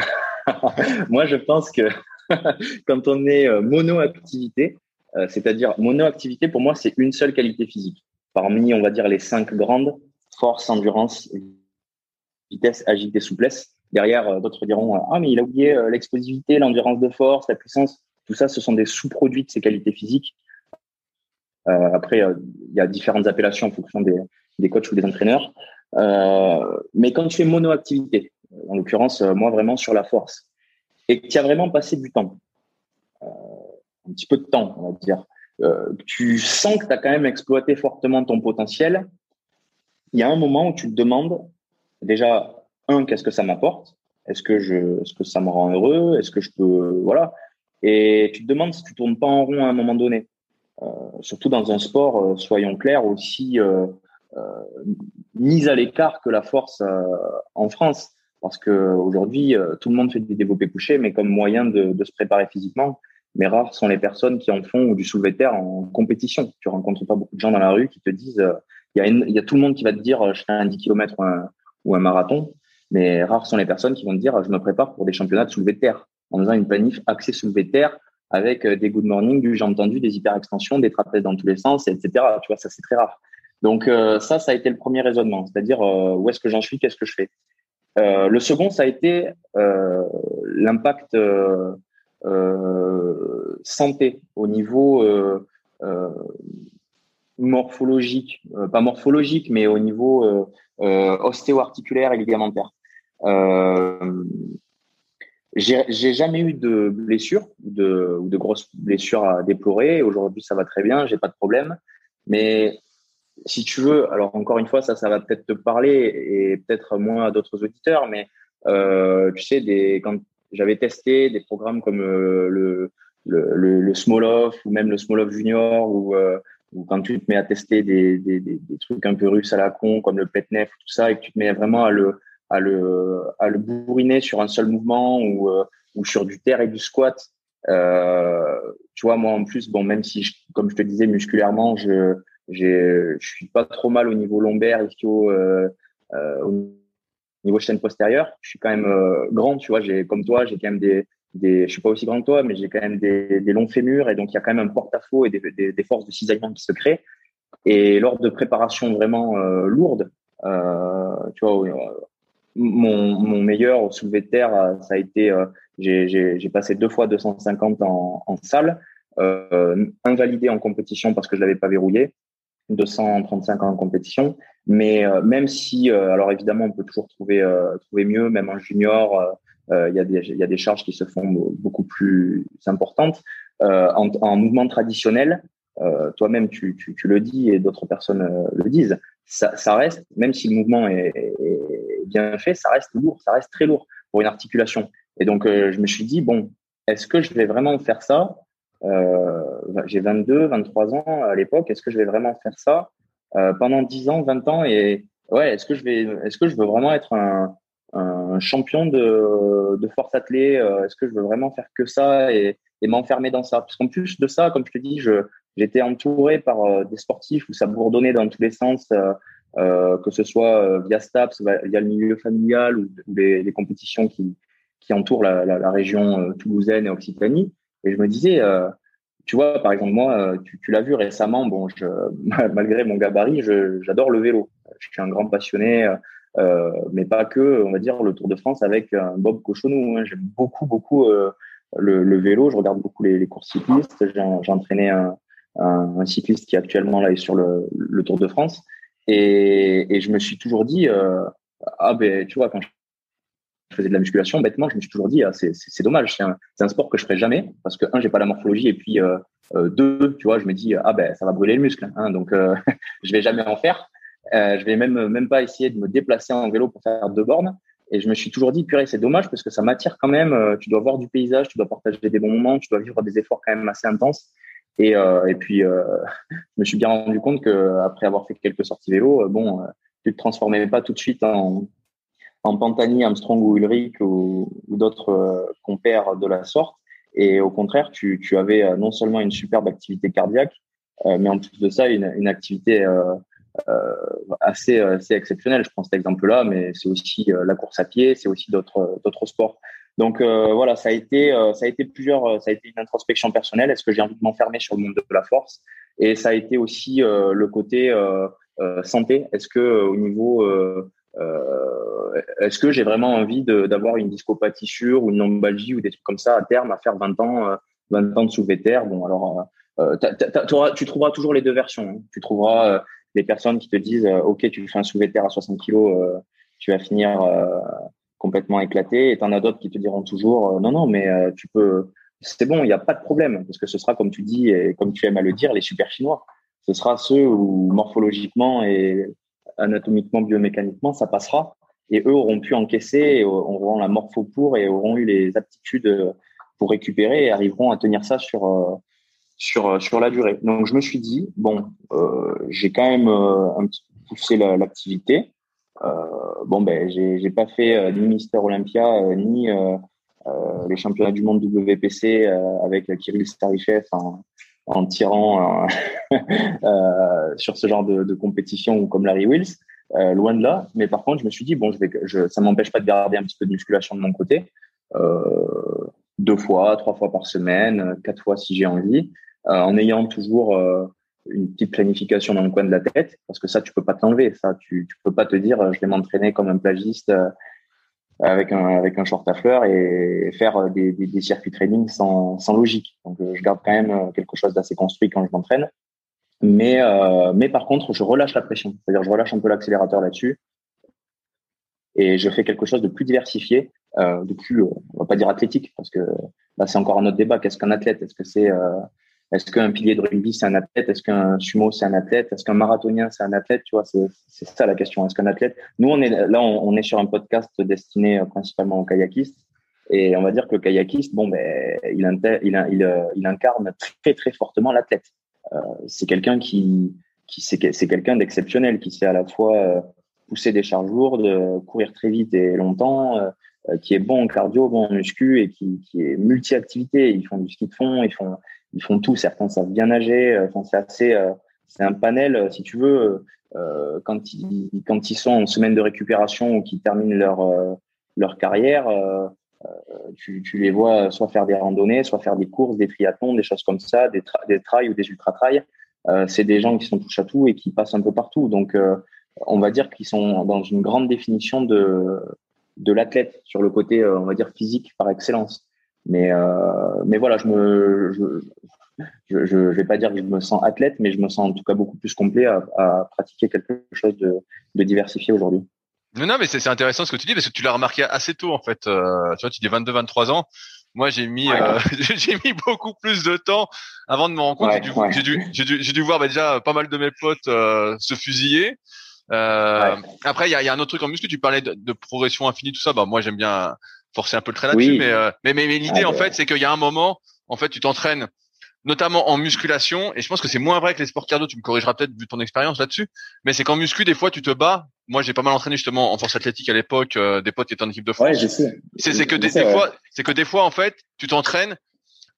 <laughs> Moi, je pense que <laughs> quand on est euh, monoactivité, euh, c'est-à-dire monoactivité, pour moi, c'est une seule qualité physique parmi, on va dire, les cinq grandes, force, endurance, vitesse, agilité, souplesse. Derrière, euh, d'autres diront, euh, ah, mais il a oublié euh, l'explosivité, l'endurance de force, la puissance. Tout ça, ce sont des sous-produits de ces qualités physiques. Après, il y a différentes appellations en fonction des, coachs ou des entraîneurs. Mais quand tu fais monoactivité, en l'occurrence, moi, vraiment sur la force, et que tu as vraiment passé du temps, un petit peu de temps, on va dire, tu sens que tu as quand même exploité fortement ton potentiel, il y a un moment où tu te demandes déjà, un, qu'est-ce que ça m'apporte? Est-ce que je, est-ce que ça me rend heureux? Est-ce que je peux, voilà. Et tu te demandes si tu tournes pas en rond à un moment donné. Euh, surtout dans un sport, euh, soyons clairs, aussi euh, mis à l'écart que la force en France. Parce que aujourd'hui, tout le monde fait du développé couché, mais comme moyen de, de, se préparer physiquement. Mais rares sont les personnes qui en font du soulevé de terre en compétition. Tu rencontres pas beaucoup de gens dans la rue qui te disent, il y, y a tout le monde qui va te dire, je fais un 10 km ou un, ou un marathon. Mais rares sont les personnes qui vont te dire, je me prépare pour des championnats de soulevé de terre en faisant une planif axée soulevé de terre avec euh, des good morning, du j'ai entendu, des hyper-extensions, des trapèzes dans tous les sens, etc. Tu vois, ça c'est très rare. Donc euh, ça, ça a été le premier raisonnement, c'est-à-dire euh, où est-ce que j'en suis, qu'est-ce que je fais? le second, ça a été l'impact santé au niveau morphologique, pas morphologique, mais au niveau ostéo-articulaire et ligamentaire. J'ai jamais eu de blessures ou de, grosses blessures à déplorer. Aujourd'hui, ça va très bien, j'ai pas de problème. Mais si tu veux, alors encore une fois, ça, ça va peut-être te parler et peut-être moins à d'autres auditeurs, mais euh, tu sais, des, quand j'avais testé des programmes comme euh, le, le, le, Small Off ou même le Small Off Junior ou, euh, quand tu te mets à tester des, des, des, des, trucs un peu russes à la con comme le PetNef, tout ça, et que tu te mets vraiment à le, à le, à le bourriner sur un seul mouvement ou, euh, ou sur du terre et du squat. Euh, tu vois, moi en plus, bon, même si, comme je te disais, musculairement, je je suis pas trop mal au niveau lombaire, ischio, euh, euh, au niveau chaîne postérieure. Je suis quand même euh, grand, tu vois. J'ai comme toi, j'ai quand même des, des, je suis pas aussi grand que toi, mais j'ai quand même des, des longs fémurs et donc il y a quand même un porte-à-faux et des, des, des, forces de cisaillement qui se créent. Et lors de préparations vraiment euh, lourdes, tu vois, mon, meilleur au soulevé de terre, euh, ça a été, euh, j'ai passé deux fois 250 en, en salle, euh, invalidé en compétition parce que je l'avais pas verrouillé, 235 en compétition. Mais euh, même si, alors évidemment, on peut toujours trouver trouver mieux, même en junior, il y a des y a des charges qui se font beaucoup plus importantes. En, en, mouvement traditionnel, toi-même tu, tu, le dis et d'autres personnes le disent, ça, reste, même si le mouvement est, bien fait, ça reste lourd, ça reste très lourd pour une articulation. Et donc, euh, je me suis dit, bon, est-ce que je vais vraiment faire ça euh, J'ai 22, 23 ans à l'époque, est-ce que je vais vraiment faire ça euh, pendant 10 ans, 20 ans Et ouais, est-ce que je est-ce que je veux vraiment être un, champion de, de force athlée Est-ce que je veux vraiment faire que ça et, m'enfermer dans ça? Parce qu'en plus de ça, comme je te dis, j'étais entouré par des sportifs où ça bourdonnait dans tous les sens, euh, euh que ce soit euh, via STAPS, via le milieu familial ou, les, compétitions qui, entourent la, région toulousaine et Occitanie. Et je me disais, tu vois, par exemple, moi, tu, l'as vu récemment, bon, <laughs> malgré mon gabarit, j'adore le vélo. Je suis un grand passionné, euh, mais pas que, on va dire, le Tour de France avec Bob Cochonou. Hein. J'aime beaucoup, beaucoup euh, le, vélo. Je regarde beaucoup les, courses cyclistes. J'ai entraîné un, cycliste qui actuellement là est sur le Tour de France. Et, je me suis toujours dit, euh, ah ben, tu vois, quand je faisais de la musculation, bêtement, je me suis toujours dit, ah, c'est dommage, c'est un, sport que je ferai jamais parce que un, j'ai pas la morphologie et puis euh, euh, deux, tu vois, je me dis, ah ben, ça va brûler le muscle, hein, donc euh, <laughs> je vais jamais en faire. Je vais même même pas essayer de me déplacer en vélo pour faire deux bornes. Et je me suis toujours dit, purée, c'est dommage parce que ça m'attire quand même. Tu dois voir du paysage, tu dois partager des bons moments, tu dois vivre des efforts quand même assez intenses. Et, euh, et puis, euh, <laughs> je me suis bien rendu compte que après avoir fait quelques sorties vélo, euh, bon, euh, tu te transformais pas tout de suite en, en Pantani, Armstrong ou Ulrich ou, ou d'autres compères de la sorte. Et au contraire, tu, tu avais non seulement une superbe activité cardiaque, mais en plus de ça, une, une activité euh, assez, assez exceptionnel. Je prends cet exemple-là, mais c'est aussi euh, la course à pied, c'est aussi d'autres sports. Donc euh, voilà, ça a été ça a été plusieurs, ça a été une introspection personnelle. Est-ce que j'ai envie de m'enfermer sur le monde de la force? Et ça a été aussi le côté santé. Est-ce que au niveau est-ce que j'ai vraiment envie d'avoir une discopathie sûre ou une lombalgie ou des trucs comme ça à terme à faire 20 ans 20 ans de soulevé terre? Bon alors euh, tu trouveras toujours les deux versions. Hein. Tu trouveras des personnes qui te disent euh, ok tu fais un soulevé terre à 60 kilos euh, tu vas finir euh, complètement éclaté et tu en as d'autres qui te diront toujours non non mais tu peux c'est bon il n'y a pas de problème parce que ce sera comme tu dis et comme tu aimes à le dire les super chinois ce sera ceux où morphologiquement et anatomiquement biomécaniquement ça passera et eux auront pu encaisser, auront la morpho pour et auront eu les aptitudes pour récupérer et arriveront à tenir ça sur sur sur la durée. Donc je me suis dit bon, j'ai quand même un petit poussé l'activité. Bon ben j'ai pas fait ni Mister Olympia ni les championnats du monde WPC avec Kirill Starichev en, en tirant <laughs> euh, sur ce genre de, de, compétition ou comme Larry Wills, euh, loin de là. Mais par contre, je me suis dit bon, je vais, je, ça m'empêche pas de garder un petit peu de musculation de mon côté, euh, deux fois, trois fois par semaine, quatre fois si j'ai envie, en ayant toujours une petite planification dans le coin de la tête, parce que ça, tu peux pas t'enlever. Ça, tu, tu peux pas te dire, je vais m'entraîner comme un plagiste avec un avec un short à fleurs et faire des, des, des circuits training sans, logique. Donc euh, je garde quand même euh, quelque chose d'assez construit quand je m'entraîne. Mais euh, mais par contre, je relâche la pression. C'est-à-dire je relâche un peu l'accélérateur là-dessus et je fais quelque chose de plus diversifié, euh, de plus on va pas dire athlétique parce que là c'est encore un autre débat. Qu'est-ce qu'un athlète? Est-ce que c'est euh, est-ce qu'un pilier de rugby c'est un athlète? Est-ce qu'un sumo c'est un athlète? Est-ce qu'un marathonien c'est un athlète? Tu vois, c'est ça la question. Est-ce qu'un athlète? Nous, on est là, on, est sur un podcast destiné euh, principalement aux kayakistes, et on va dire que le kayakiste, bon, ben, il, euh, incarne très très fortement l'athlète. Euh, c'est quelqu'un qui, c'est quelqu'un d'exceptionnel, qui sait à la fois pousser des charges lourdes, courir très vite et longtemps, qui est bon en cardio, bon en muscu et qui, qui est multi-activité. Ils font du ski de fond, ils font ils font tout. Certains savent bien nager. Euh, enfin, c'est assez, euh, c'est un panel, euh, si tu veux, quand ils quand ils sont en semaine de récupération ou qu'ils terminent leur leur carrière. Tu, tu, les vois soit faire des randonnées, soit faire des courses, des triathlons, des choses comme ça, des, des trails ou des ultra-trails. Euh, c'est des gens qui sont touche à tout et qui passent un peu partout. Donc, on va dire qu'ils sont dans une grande définition de, de l'athlète sur le côté, on va dire, physique par excellence. Mais, euh, mais voilà, je me, je, je, vais pas dire que je me sens athlète, mais je me sens en tout cas beaucoup plus complet à, à pratiquer quelque chose de, de diversifié aujourd'hui. Non, non, mais c'est intéressant ce que tu dis parce que tu l'as remarqué assez tôt en fait. Euh, tu vois, tu dis 22-23 ans. Moi, j'ai mis, euh, <laughs> j'ai mis beaucoup plus de temps avant de me rendre compte. j'ai dû, j'ai dû, dû, voir bah, déjà pas mal de mes potes euh, se fusiller. Euh, Après, il y a, y a, un autre truc en muscu. Tu parlais de, de progression infinie, tout ça. Bah moi, j'aime bien forcer un peu le trait là-dessus, euh, mais, mais, mais, l'idée ah, en fait, c'est qu'il y a un moment, en fait, tu t'entraînes notamment en musculation, et je pense que c'est moins vrai que les sports cardio, tu me corrigeras peut-être vu ton expérience là-dessus, mais c'est qu'en muscu, des fois, tu te bats. Moi, j'ai pas mal entraîné justement en force athlétique à l'époque, euh, des potes qui étaient en équipe de France. C'est que des, fois, c'est que des fois, en fait, tu t'entraînes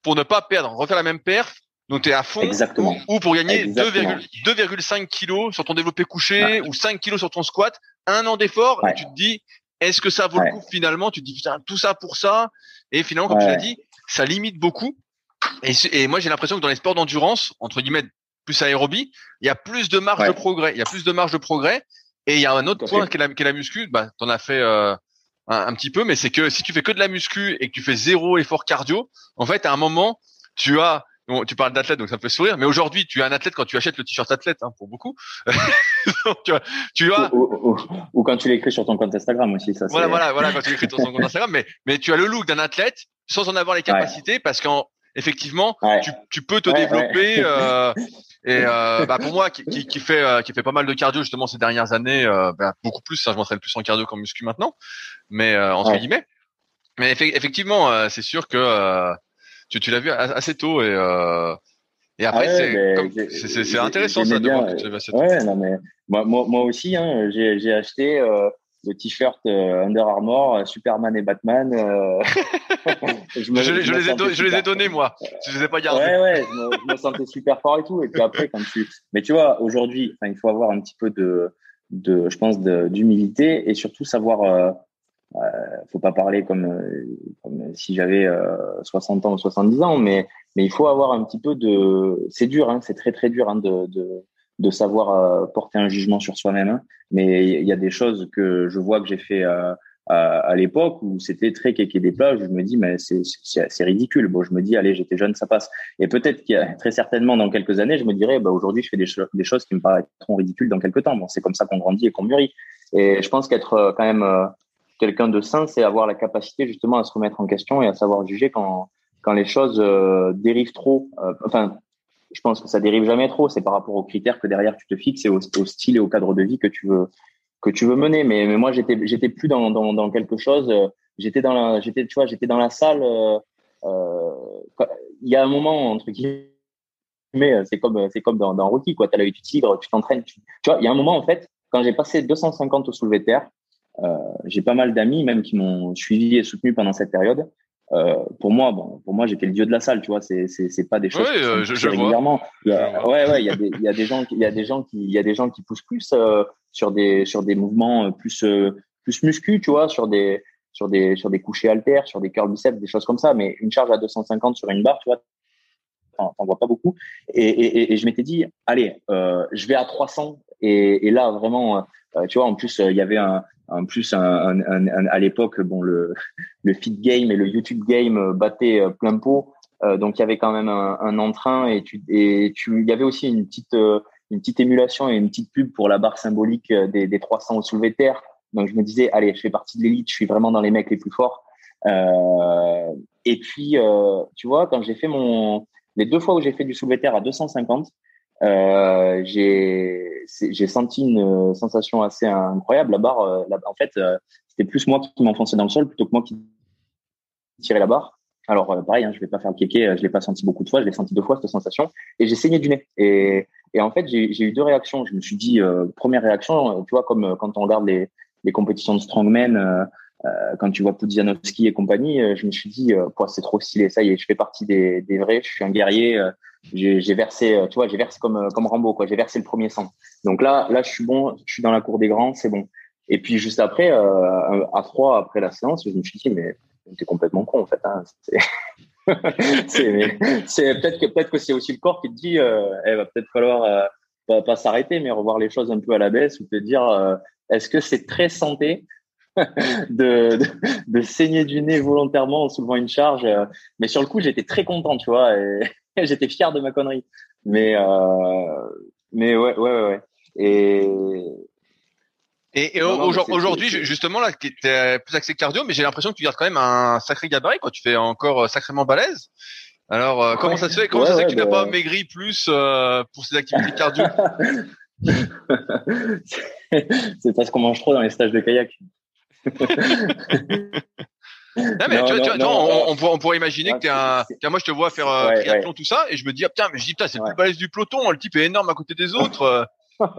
pour ne pas perdre, refaire la même perf, donc tu es à fond, Exactement. Ou, pour gagner 2,5 kilos sur ton développé couché, ou 5 kilos sur ton squat, un an d'effort, et tu te dis, est-ce que ça vaut le coup finalement Tu te dis putain tout ça pour ça? Et finalement comme tu l'as dit, ça limite beaucoup. Et, et moi j'ai l'impression que dans les sports d'endurance entre guillemets plus aérobie, il y a plus de marge de progrès. Il y a plus de marge de progrès. Et il y a un autre point qui est, la, qui est la muscu. Bah t'en as fait euh, un, petit peu, mais c'est que si tu fais que de la muscu et que tu fais zéro effort cardio, en fait à un moment tu as tu parles d'athlète, donc ça me fait sourire. Mais aujourd'hui, tu es un athlète quand tu achètes le t-shirt athlète, hein, pour beaucoup. <laughs> tu, as, tu as... Ou, quand tu l'écris sur ton compte Instagram aussi. Ça, voilà, voilà, voilà, quand tu l'écris sur ton compte Instagram. Mais, mais tu as le look d'un athlète sans en avoir les capacités, parce qu'effectivement, tu, tu, peux te développer. Euh, et euh, bah pour moi, qui, <laughs> qui, fait euh, qui fait pas mal de cardio justement ces dernières années, euh, bah, beaucoup plus. Ça, je m'entraîne plus en cardio qu'en muscu maintenant, mais euh, entre guillemets. Mais effectivement, c'est sûr que tu, tu l'as vu assez tôt et euh, et après c'est c'est intéressant ça de voir que tu l'as vu assez tôt. Ouais, non mais moi moi, aussi hein, j'ai j'ai acheté euh, le t-shirt euh, Under Armour euh, Superman et Batman. <laughs> Je, me, je, les, ai je les ai donnés moi. Je les ai pas gardés. Ouais ouais, je me, je me sentais super fort et tout et puis après quand tu mais tu vois aujourd'hui il faut avoir un petit peu de de je pense d'humilité et surtout savoir faut pas parler comme, euh, comme si j'avais euh, 60 ans ou 70 ans, mais, mais il faut avoir un petit peu de. C'est dur, hein, c'est très très dur hein, de, de, de savoir euh, porter un jugement sur soi-même. Hein. Mais il y a des choses que je vois que j'ai fait euh, à, à l'époque où c'était très kéké des plages. Je me dis, mais c'est ridicule. Bon, je me dis, allez, j'étais jeune, ça passe. Et peut-être qu'il y a très certainement dans quelques années, je me dirais, bah, aujourd'hui, je fais des, des choses qui me paraîtront ridicules dans quelques temps. Bon, c'est comme ça qu'on grandit et qu'on mûrit. Et je pense qu'être quand même quelqu'un de sain, c'est avoir la capacité justement à se remettre en question et à savoir juger quand, quand les choses euh, dérivent trop. Euh, enfin, je pense que ça dérive jamais trop. C'est par rapport aux critères que derrière tu te fixes et au, style et au cadre de vie que tu veux que tu veux mener. Mais, mais moi, j'étais, j'étais plus dans, dans, quelque chose. J'étais dans la, j'étais, tu vois, j'étais dans la salle. Euh, euh, il y a un moment entre guillemets, c'est comme, c'est comme dans, dans Rocky, quoi. T'as l'œil du tigre, tu t'entraînes. Tu, vois, il y a un moment en fait, quand j'ai passé 250 au soulevé de terre, euh, j'ai pas mal d'amis même qui m'ont suivi et soutenu pendant cette période. Euh, pour moi, bon, pour moi, j'étais le dieu de la salle, tu vois. C'est, c'est, c'est pas des choses oui, euh, je, je régulièrement. Il y a, ouais, ouais, il y a des, il y a des gens, il y a des gens qui, il y a des gens qui poussent plus euh, sur des, sur des mouvements plus, euh, plus muscu, tu vois, sur des, sur des, sur des couchés haltères, sur des curls biceps, des choses comme ça. Mais une charge à 250 sur une barre, tu vois, t'en, vois pas beaucoup. Et, je m'étais dit, allez, euh, je vais à 300. Et, et là, vraiment, tu vois, en plus, il y avait un, en plus, à l'époque, bon, le, <laughs> le fit game et le YouTube game battaient euh, plein pot. Euh, donc, il y avait quand même un, entrain et tu, il y avait aussi une petite, euh, une petite émulation et une petite pub pour la barre symbolique des, des 300 au soulevé terre. Donc, je me disais, allez, je fais partie de l'élite, je suis vraiment dans les mecs les plus forts. Euh, et puis, euh, tu vois, quand j'ai fait mon, les deux fois où j'ai fait du soulevé terre à 250, euh, j'ai senti une sensation assez incroyable. La barre, euh, en fait, euh, c'était plus moi qui m'enfonçais dans le sol plutôt que moi qui tirais la barre. Alors euh, pareil, hein, je vais pas faire le kéké, je l'ai pas senti beaucoup de fois, je l'ai senti deux fois cette sensation et j'ai saigné du nez. Et, et en fait, j'ai eu deux réactions. Je me suis dit, première réaction, tu vois, comme quand on regarde les, les compétitions de strongman, quand tu vois Pudzianowski et compagnie, je me suis dit, c'est trop stylé, ça y est, je fais partie des, des vrais, je suis un guerrier j'ai versé, euh, tu vois, j'ai versé comme euh, comme Rambo, quoi. J'ai versé le premier sang. Donc là, là, je suis bon, je suis dans la cour des grands, c'est bon. Et puis juste après, euh, à trois après la séance, je me suis dit mais t'es complètement con en fait. Hein. <laughs> C'est peut-être que peut-être que c'est aussi le corps qui te dit, euh, eh, va peut-être falloir euh, pas, pas s'arrêter, mais revoir les choses un peu à la baisse ou te dire, euh, est-ce que c'est très santé de, de, de, saigner du nez volontairement en soulevant une charge. Mais sur le coup, j'étais très content, tu vois. Et, <laughs> j'étais fier de ma connerie. Mais, euh, mais ouais, ouais, ouais. Et, et, et aujourd'hui, justement, là, tu es plus axé cardio, mais j'ai l'impression que tu gardes quand même un sacré gabarit, quoi. Tu fais encore euh, sacrément balèze. Alors, euh, comment ça se fait? Comment ça se fait que tu n'as pas maigri plus euh, pour ces activités cardio? <laughs> C'est parce qu'on mange trop dans les stages de kayak. Non, mais tu, vois, tu on, on, pourrait, imaginer que t'es un, moi je te vois faire euh, triathlon, tout ça, et je me dis, ah, putain, mais je dis, putain, c'est le plus balèze du peloton, le type est énorme à côté des autres. Euh.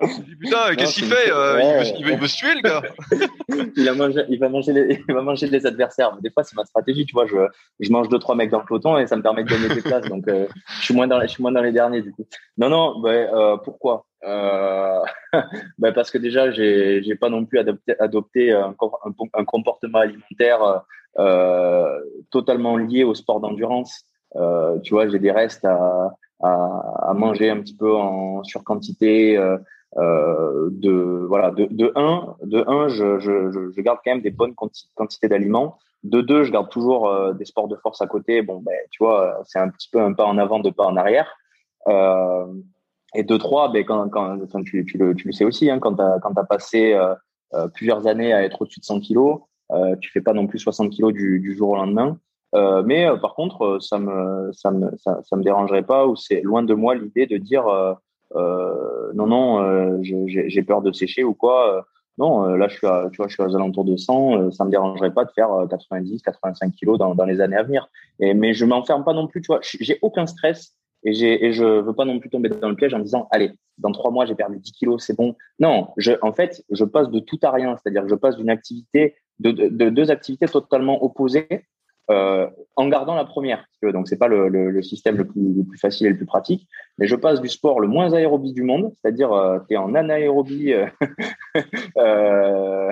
je dis, putain, <laughs> qu'est-ce qu'il fait euh, il, veut, il, veut, il, veut, se tuer, le gars. <laughs> il, a mangé, il, va manger les, il va manger les adversaires. Mais des fois, c'est ma stratégie, tu vois. Je, je mange deux, trois mecs dans le peloton et ça me permet de gagner des places. Donc, euh, je, suis moins dans, je suis moins dans les derniers, du coup. Non, non, bah, pourquoi? Euh, <laughs> bah parce que déjà, j'ai, j'ai pas non plus adopté, adopté un, un, un comportement alimentaire euh, totalement lié au sport d'endurance. Euh, tu vois, j'ai des restes à, à, à, manger un petit peu en surquantité. Euh, euh, de voilà de, de un de un je, je, je garde quand même des bonnes quantités d'aliments de deux je garde toujours euh, des sports de force à côté bon ben tu vois c'est un petit peu un pas en avant deux pas en arrière euh, et de trois ben quand, quand, tu, tu, le, tu le sais aussi hein, quand tu as quand as passé plusieurs années à être au-dessus de 100 kilos euh, tu fais pas non plus 60 kilos du, du jour au lendemain. Euh, mais euh, par contre, euh, ça me ça me ça, ça me dérangerait pas ou c'est loin de moi l'idée de dire euh, non non j'ai peur de sécher ou quoi. non, là je suis à, tu vois je suis aux alentours de 100. ça me dérangerait pas de faire 90 85 kilos dans, dans les années à venir. Et mais je m'enferme pas non plus. Tu vois, j'ai aucun stress et, et je veux pas non plus tomber dans le piège en me disant, allez, dans trois mois, j'ai perdu 10 kilos, c'est bon. Non, je, en fait, je passe de tout à rien. C'est-à-dire que je passe d'une activité, de, de, de, deux activités totalement opposées, euh, en gardant la première. Donc, c'est pas le, le, le système le plus, le plus, facile et le plus pratique. Mais je passe du sport le moins aérobie du monde, c'est-à-dire, euh, tu es en anaérobie euh, <laughs> euh,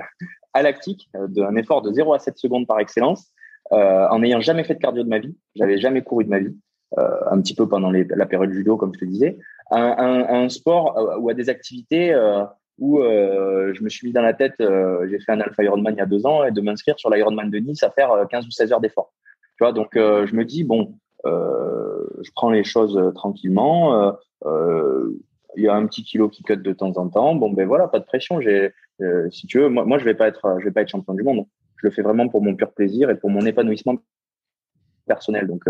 à lactique, d'un effort de 0 à 7 secondes par excellence, euh, en n'ayant jamais fait de cardio de ma vie. J'avais jamais couru de ma vie. Euh, un petit peu pendant la période judo, comme je te disais, un, un, sport euh, ou à des activités euh, où je me suis mis dans la tête, j'ai fait un Alpha Ironman il y a deux ans, et de m'inscrire sur l'Ironman de Nice à faire 15 ou 16 heures d'effort. Tu vois, donc je me dis, bon, je prends les choses tranquillement. il y a un petit kilo qui cut de temps en temps. Bon, ben voilà, pas de pression. J'ai, si tu veux, moi, moi, je vais vais pas être champion du monde. Je le fais vraiment pour mon pur plaisir et pour mon épanouissement personnel. Donc,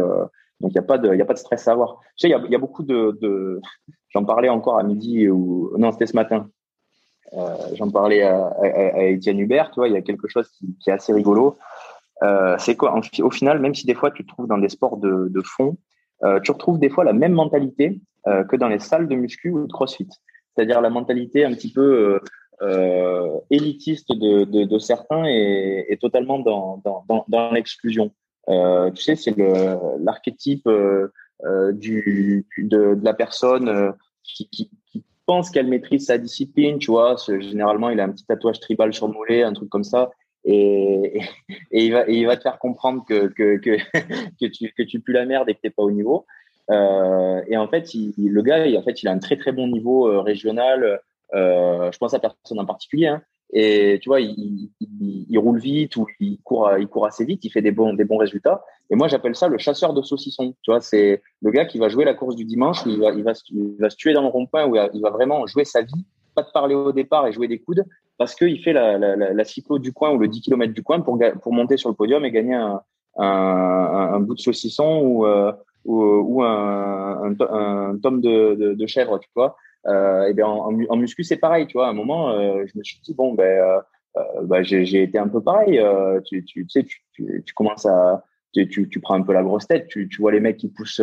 donc, il n'y a, pas de, a pas de stress à avoir. Tu sais, il y a, beaucoup de. <laughs> J'en parlais encore à midi ou. Non, c'était ce matin. j'en parlais à, à, Étienne Hubert, tu vois, il y a quelque chose qui, est assez rigolo. c'est quoi Au final, même si des fois tu te trouves dans des sports de, fond, tu retrouves des fois la même mentalité que dans les salles de muscu ou de CrossFit. C'est-à-dire la mentalité un petit peu euh, élitiste de, certains et, totalement dans, l'exclusion. Euh, tu sais, c'est l'archétype euh, euh, du, de, de, la personne euh, qui, qui, qui pense qu'elle maîtrise sa discipline, tu vois. Généralement, il a un petit tatouage tribal sur le mollet, un truc comme ça. Et, et, <laughs> il, va, et il va te faire comprendre que, que, que, <laughs> que, tu, que tu pues la merde et que t'es pas au niveau. Euh, et en fait, il, le gars, il, en fait, il a un très très bon niveau régional, euh, je pense à personne en particulier. Hein. Et tu vois, il, il, il, roule vite ou il court, il court assez vite, il fait des bons, des bons résultats. Et moi, j'appelle ça le chasseur de saucissons. Tu vois, c'est le gars qui va jouer la course du dimanche, il va, il va, il va se tuer dans le rond-point, où il va vraiment jouer sa vie, pas de parler au départ et jouer des coudes, parce qu'il fait la, la, la, la, cyclo du coin ou le 10 km du coin pour, pour monter sur le podium et gagner un, un, un bout de saucisson ou, euh, ou, un, un, un tome de, de, de, chèvre, tu vois. Euh, et bien en, en, muscu c'est pareil, tu vois. À un moment, euh, je me suis dit bon ben euh, bah, j'ai été un peu pareil. Tu, tu, tu sais, tu, tu, tu commences à tu, tu, prends un peu la grosse tête. Tu, tu vois les mecs qui poussent,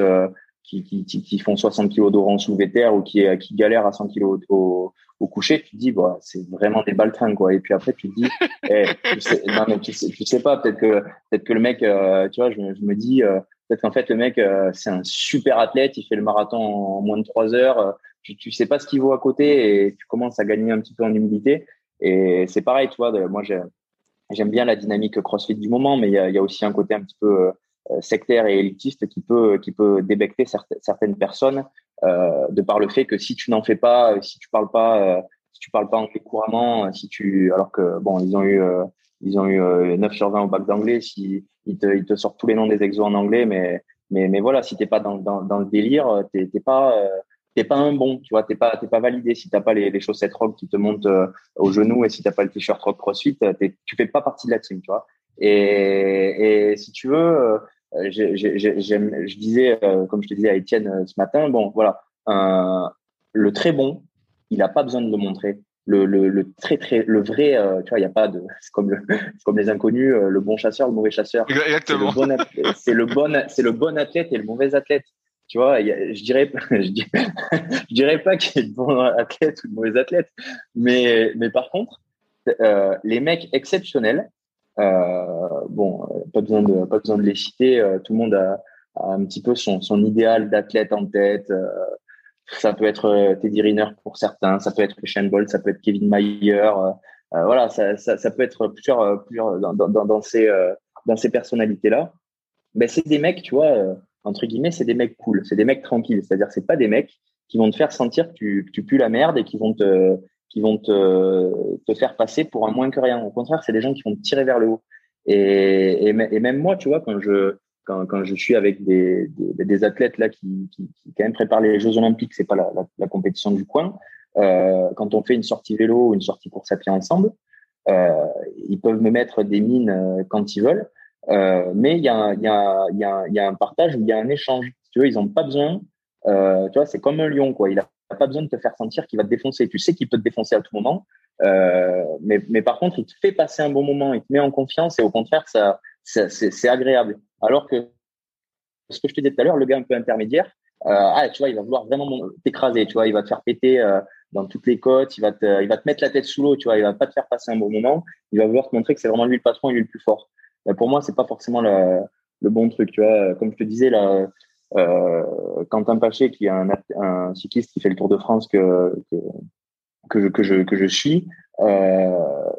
qui, qui, qui, font 60 kilos d'orange soulevé terre ou qui, qui galèrent à 100 kilos au, au coucher. Tu te dis, bah, c'est vraiment des baltrins, quoi. Et puis après, tu te dis, <laughs> eh, tu sais, non, mais tu sais, tu sais pas, peut-être que, peut-être que le mec, tu vois, je, je me dis, peut-être qu'en fait, le mec, c'est un super athlète, il fait le marathon en moins de trois heures tu, tu sais pas ce qu'il vaut à côté et tu commences à gagner un petit peu en humilité. Et c'est pareil, tu vois, moi j'aime bien la dynamique CrossFit du moment, mais il y a, y a, aussi un côté un petit peu euh, sectaire et élitiste qui peut qui peut débecter certaines personnes euh, de par le fait que si tu n'en fais pas, si tu parles pas, euh, si tu parles pas anglais couramment, si tu alors que bon ils ont eu euh, ils ont eu 9 sur 20 au bac d'anglais, si ils te, ils te sortent tous les noms des exos en anglais, mais mais mais voilà, si t'es pas dans, dans, dans le délire, t'es pas t'es pas un bon, tu vois, t'es pas, t'es pas validé si t'as pas les, les chaussettes rock qui te montent euh, au genou et si t'as pas le t-shirt rock CrossFit, tu fais pas partie de la team, tu vois. Et, et si tu veux, euh, je disais, euh, comme je te disais à Étienne ce matin, bon, voilà, le très bon, il a pas besoin de le montrer. Le, le, le très très le vrai tu vois il y a pas de <laughs> c'est comme le, comme les inconnus le bon chasseur le mauvais chasseur exactement c'est le bon c'est le bon athlète et le mauvais athlète tu vois, je dirais, <laughs> <laughs> je dirais, pas qu'il y a de bons athlètes ou de mauvais athlètes, mais, mais par contre, euh, les mecs exceptionnels, euh, bon, pas besoin de, pas besoin de les citer, euh, tout le monde a, un petit peu son, son idéal d'athlète en tête. Ça peut être Teddy Riner pour certains, ça peut être Shane Bolt, ça peut être Kevin Mayer, voilà, ça, ça, peut être plusieurs, plusieurs dans ces, dans ces personnalités-là. Mais c'est des mecs, tu vois entre guillemets, c'est des mecs cool, c'est des mecs tranquilles. C'est-à-dire, c'est pas des mecs qui vont te faire sentir que tu, que tu pues la merde et qui vont te, qui vont te, te faire passer pour un moins que rien. Au contraire, c'est des gens qui vont te tirer vers le haut. Et, et, même moi, tu vois, quand je, quand, quand je suis avec des, des, athlètes là qui, qui, qui, quand même préparent les Jeux Olympiques, c'est pas la, la, la, compétition du coin. Euh, quand on fait une sortie vélo ou une sortie course à pied ensemble, euh, ils peuvent me mettre des mines euh, quand ils veulent. Euh, mais il y a, un partage, il y a un échange. Tu vois, ils ont pas besoin. Euh, tu vois, c'est comme un lion, quoi. Il a pas besoin de te faire sentir qu'il va te défoncer. Tu sais qu'il peut te défoncer à tout moment. Euh, mais, par contre, il te fait passer un bon moment, il te met en confiance et au contraire, ça, c'est agréable. Alors que ce que je te disais tout à l'heure, le gars un peu intermédiaire, ah, tu vois, il va vouloir vraiment t'écraser, tu vois, il va te faire péter dans toutes les côtes, il va te, il va te mettre la tête sous l'eau, tu vois, il va pas te faire passer un bon moment, il va vouloir te montrer que c'est vraiment lui le patron et lui le plus fort pour moi, c'est pas forcément le, bon truc. Tu vois, comme je te disais euh, Quentin Paché, qui est un, cycliste qui fait le Tour de France que que, que, je, suis, euh,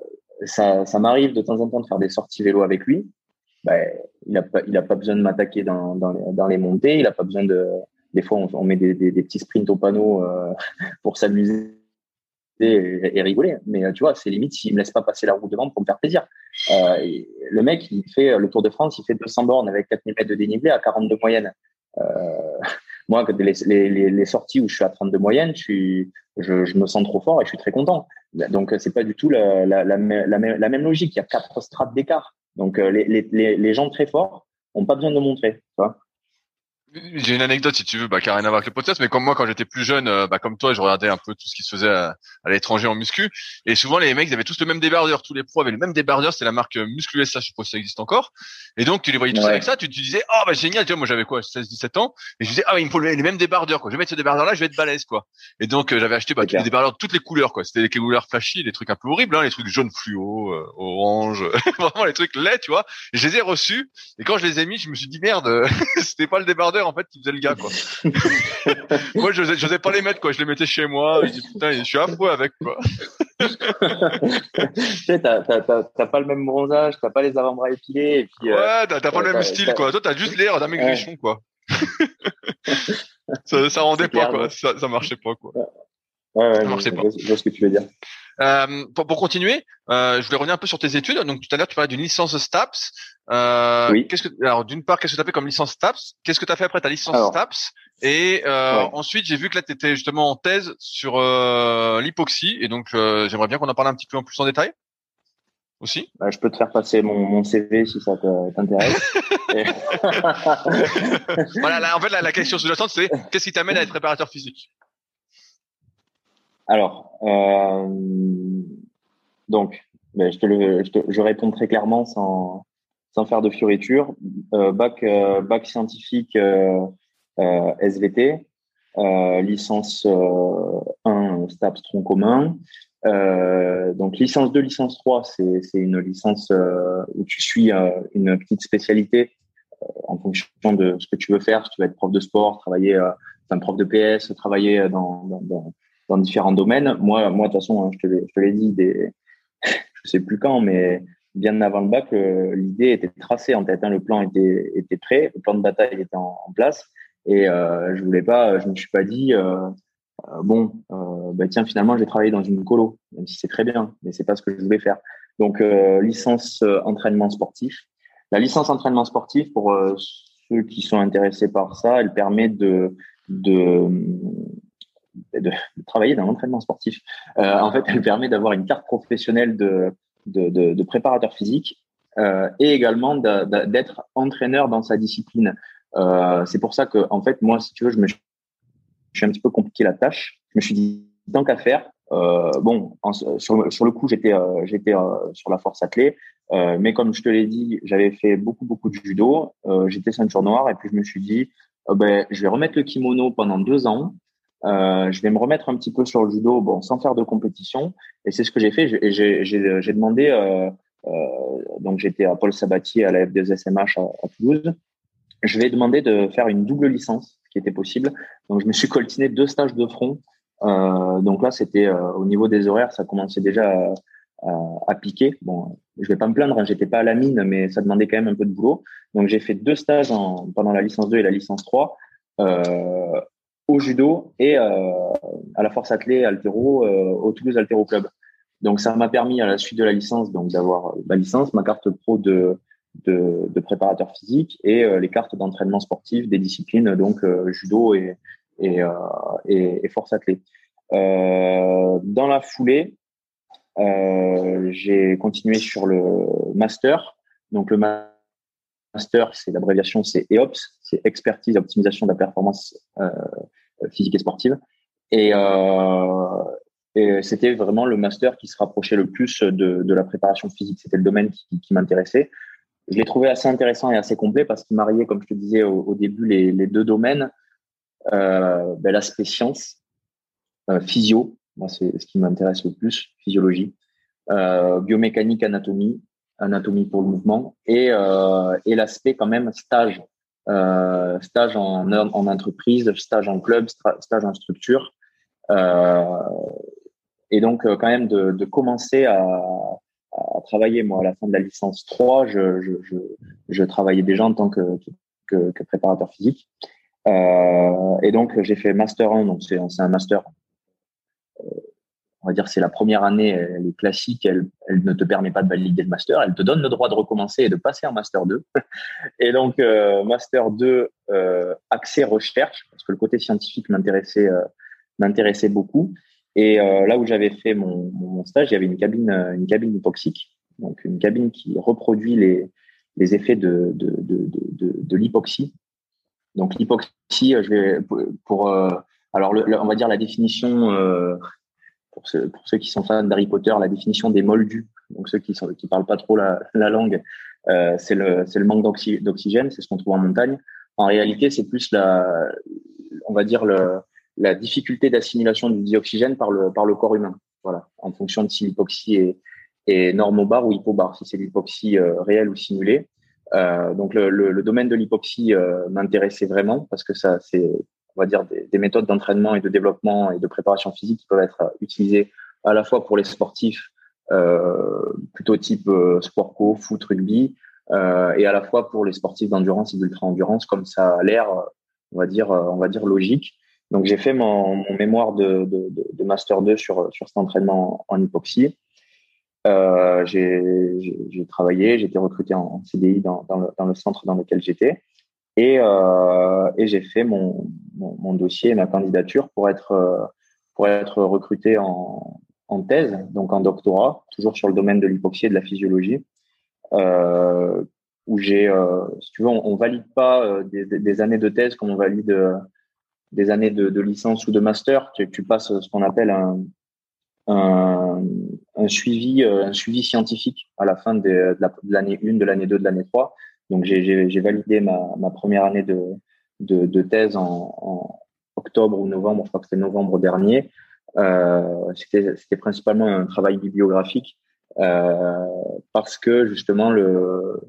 ça, m'arrive de temps en temps de faire des sorties vélo avec lui. Ben, il a pas pas besoin de m'attaquer dans dans les, montées. Il a pas besoin de des fois on, met des, petits sprints au panneau euh, <laughs> pour s'amuser et, rigoler. Mais tu vois, c'est limite s'il me laisse pas passer la route devant pour me faire plaisir. Euh, le mec, il fait le Tour de France, il fait 200 bornes avec 4000 mètres de dénivelé à 42 moyenne. Euh, <laughs> moi, les, sorties où je suis à 32 moyenne, je, me sens trop fort et je suis très content. Donc, c'est pas du tout la, même logique. Il y a quatre strates d'écart. Donc, euh, les, gens très forts ont pas besoin de montrer. J'ai une anecdote si tu veux, bah, qui n'a rien à voir avec le podcast, mais comme moi quand j'étais plus jeune, euh, bah, comme toi, je regardais un peu tout ce qui se faisait à, l'étranger en muscu, et souvent les mecs ils avaient tous le même débardeur, tous les pros avaient le même débardeur, c'était la marque Muscle USA, je pas si ça existe encore, et donc tu les voyais tous avec ça, tu te disais oh bah génial, tu vois moi j'avais quoi 16-17 ans, et je disais ah il me faut les mêmes débardeurs quoi, je vais mettre ce débardeur là, je vais être balèze quoi, et donc euh, j'avais acheté bah, tous les débardeurs de toutes les couleurs quoi, c'était les couleurs flashy, des trucs un peu horribles, hein, les trucs jaune fluo, euh, orange, <laughs> vraiment les trucs laids tu vois, et je les ai reçus, et quand je les ai mis, je me suis dit merde, <laughs> c'était pas le débardeur en fait qui faisait le gars <laughs> moi, je n'osais pas les mettre, quoi. Je les mettais chez moi. Je dis, putain, je suis affreux avec, quoi. <laughs> tu sais, t'as, pas le même bronzage, t'as pas les avant-bras épilés. Et puis, euh, ouais, t'as, pas le même style, quoi. Toi, t'as juste l'air d'un mec grichon, quoi. <laughs> ça, ça rendait pas, quoi. Ça, ça marchait pas, quoi. Ouais, ouais, ça marchait pas. Je vois ce que tu veux dire. Euh, pour, pour, continuer, euh, je voulais revenir un peu sur tes études. Donc tout à l'heure, tu parlais d'une licence STAPS. Euh, oui. Qu'est-ce que alors d'une part, qu'est-ce que tu as fait comme licence STAPS? Qu'est-ce que tu as fait après ta licence STAPS? Et euh, ensuite, j'ai vu que là, tu étais justement en thèse sur euh, l'hypoxie, et donc euh, j'aimerais bien qu'on en parle un petit peu en plus en détail. Aussi. Bah, je peux te faire passer mon, mon CV si ça t'intéresse. <laughs> voilà, là, en fait, la, la question sous-jacente, c'est qu'est-ce qui t'amène à être préparateur physique? Alors, euh, donc, ben, je, te réponds très clairement sans, faire de fioriture. Euh, bac, euh, bac scientifique SVT, licence 1 STAPS tronc commun. donc, licence 2, licence 3, c'est une licence où tu suis une petite spécialité en fonction de ce que tu veux faire. Si tu veux être prof de sport, travailler, un prof de PS, travailler dans, dans dans différents domaines. Moi, moi de toute façon, hein, je te l'ai dit, des, <laughs> je sais plus quand, mais bien avant le bac, euh, l'idée était tracée en tête. Hein, le plan était, était prêt, le plan de bataille était en, place, et euh, je voulais pas, je me suis pas dit, euh, bon, bah, tiens, finalement, j'ai travaillé dans une colo, même si c'est très bien, mais c'est pas ce que je voulais faire. Donc, licence entraînement sportif. La licence entraînement sportif, pour ceux qui sont intéressés par ça, elle permet de de de, travailler dans l'entraînement sportif. Euh, en fait, elle permet d'avoir une carte professionnelle de, de, de, préparateur physique euh, et également d'être entraîneur dans sa discipline. Euh, c'est pour ça que, en fait, moi, si tu veux, je me suis un petit peu compliqué la tâche. Je me suis dit, tant qu'à faire, bon, sur, sur, le coup, j'étais sur la force athlée, mais comme je te l'ai dit, j'avais fait beaucoup beaucoup de judo, j'étais ceinture noire, et puis je me suis dit, ben, je vais remettre le kimono pendant deux ans, euh, je vais me remettre un petit peu sur le judo, bon, sans faire de compétition. Et c'est ce que j'ai fait. J'ai demandé, euh, euh, donc j'étais à Paul Sabatier à la F2SMH à, Toulouse. Je vais demander de faire une double licence, qui était possible. Donc je me suis coltiné deux stages de front. Donc là, c'était au niveau des horaires, ça commençait déjà à, piquer. Bon, je vais pas me plaindre, hein, j'étais pas à la mine, mais ça demandait quand même un peu de boulot. Donc j'ai fait deux stages en, pendant la licence 2 et la licence 3. Euh, au judo et euh, à la force athlée altéro euh, au Toulouse Altéro Club. Donc ça m'a permis à la suite de la licence donc d'avoir ma licence, ma carte pro de de, préparateur physique et euh, les cartes d'entraînement sportif des disciplines donc judo et et, et, et, force athlée. dans la foulée, j'ai continué sur le master. Donc le master, c'est l'abréviation, c'est EOPS, c'est expertise optimisation de la performance euh, physique et sportive. Et, euh, et c'était vraiment le master qui se rapprochait le plus de, de la préparation physique. C'était le domaine qui, m'intéressait. Je l'ai trouvé assez intéressant et assez complet parce qu'il mariait, comme je te disais au, début, les, deux domaines. Euh, ben, l'aspect science, euh, physio, moi c'est ce qui m'intéresse le plus, physiologie, biomécanique, anatomie, anatomie pour le mouvement, et, euh, et l'aspect quand même stage, euh, stage en, en entreprise, stage en club, stage en structure. Euh, et donc, quand même, de, de commencer à, à, travailler, moi, à la fin de la licence 3, je, je, je, travaillais déjà en tant que, que, préparateur physique. Et donc, j'ai fait Master 1, donc c'est un master on va dire c'est la première année, elle est classique, elle, ne te permet pas de valider le master, elle te donne le droit de recommencer et de passer en master 2. <laughs> et donc euh, master 2 euh, accès recherche parce que le côté scientifique m'intéressait euh, m'intéressait beaucoup. Et là où j'avais fait mon, stage, il y avait une cabine une cabine hypoxique, donc une cabine qui reproduit les les effets de de de, de, de l'hypoxie Donc l'hypoxie, je vais pour, alors on va dire la définition pour ceux, qui sont fans d'Harry Potter, la définition des moldus, donc ceux qui ne qui parlent pas trop la, la langue, euh, c'est le, manque d'oxygène, c'est ce qu'on trouve en montagne. En réalité, c'est plus la, on va dire la difficulté d'assimilation du dioxygène par le, corps humain. Voilà, en fonction de si l'hypoxie est, est normobar ou hypobar, si c'est l'hypoxie euh, réelle ou simulée. Euh, donc le, le, domaine de l'hypoxie m'intéressait vraiment parce que ça, c'est on va dire, des, des méthodes d'entraînement et de développement et de préparation physique qui peuvent être utilisées à la fois pour les sportifs euh, plutôt type euh, sport co, foot, rugby, euh, et à la fois pour les sportifs d'endurance et d'ultra-endurance, comme ça a l'air, on va dire, on va dire logique. Donc j'ai fait mon, mémoire de, master 2 sur, sur cet entraînement en hypoxie. J'ai travaillé, j'ai été recruté en CDI dans, le, centre dans lequel j'étais. Et, euh, et j'ai fait mon, mon, dossier et ma candidature pour être, euh, pour être recruté en, en thèse, donc en doctorat, toujours sur le domaine de l'hypoxie et de la physiologie, euh, où j'ai, euh, si tu veux, on, on valide pas euh, des, années de thèse comme on valide des années de, licence ou de master. Tu, tu passes ce qu'on appelle un, un, un, suivi, un suivi scientifique à la fin de, de l'année 1, de l'année 2, de l'année 3. Donc j'ai validé ma, première année de, thèse en, octobre ou novembre, je crois que c'était novembre dernier. Euh, c'était principalement un travail bibliographique euh, parce que justement le,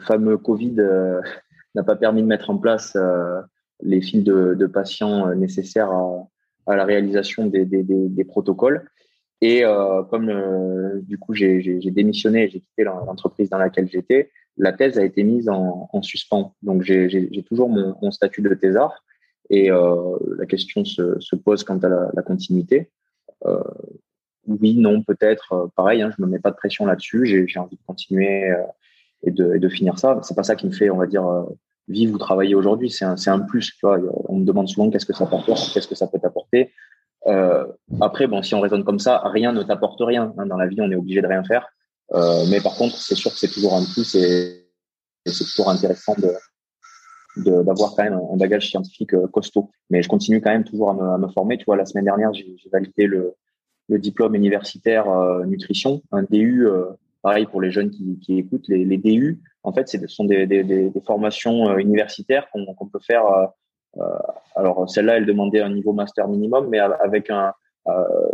fameux Covid euh, <laughs> n'a pas permis de mettre en place les fils de, patients nécessaires à, la réalisation des, des, protocoles. Et comme du coup j'ai démissionné, j'ai quitté l'entreprise dans laquelle j'étais, la thèse a été mise en, en suspens. Donc j'ai toujours mon, statut de thésard et euh, la question se, se, pose quant à la, continuité. Euh, oui, non, peut-être. Euh, pareil, hein, je me mets pas de pression là-dessus. J'ai envie de continuer et de, finir ça. C'est pas ça qui me fait, on va dire, vivre ou travailler aujourd'hui. C'est un, un plus. On me demande souvent qu'est-ce que ça t'apporte, qu'est-ce que ça peut t'apporter. Après, bon, si on raisonne comme ça, rien ne t'apporte rien. Hein. Dans la vie, on est obligé de rien faire. Euh, mais par contre, c'est sûr que c'est toujours un plus et, c'est toujours intéressant de, d'avoir quand même un bagage scientifique euh, costaud. Mais je continue quand même toujours à me, former. Tu vois, la semaine dernière, j'ai validé le, le, diplôme universitaire euh, nutrition, un DU. Pareil pour les jeunes qui, écoutent, les, DU, en fait, ce sont des, formations universitaires qu'on peut faire. alors celle-là, elle demandait un niveau master minimum, mais avec un,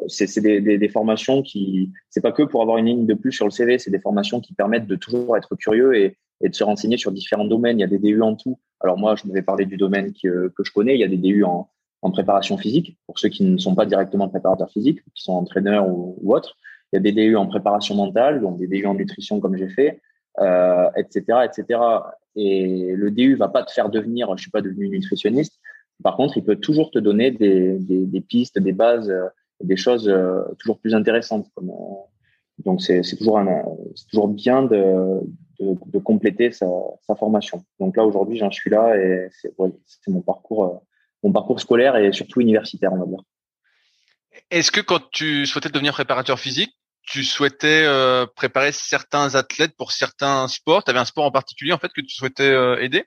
c'est des, formations qui, c'est pas que pour avoir une ligne de plus sur le CV, c'est des formations qui permettent de toujours être curieux et, de se renseigner sur différents domaines. Il y a des DU en tout. Alors moi, je vais parler du domaine que, je connais. Il y a des DU en, préparation physique pour ceux qui ne sont pas directement préparateurs physiques, qui sont entraîneurs ou, autres. Il y a des DU en préparation mentale, donc des DU en nutrition comme j'ai fait, euh, etc., etc. Et le DU va pas te faire devenir, je suis pas devenu nutritionniste. Par contre, il peut toujours te donner des, des, des pistes, des bases, euh, des choses euh, toujours plus intéressantes. Euh, donc c'est toujours bien de, compléter sa, formation. Donc là aujourd'hui j'en suis là et c'est mon parcours mon parcours scolaire et surtout universitaire on va dire. Est-ce que quand tu souhaitais devenir préparateur physique, tu souhaitais préparer certains athlètes pour certains sports? Tu avais un sport en particulier en fait que tu souhaitais aider?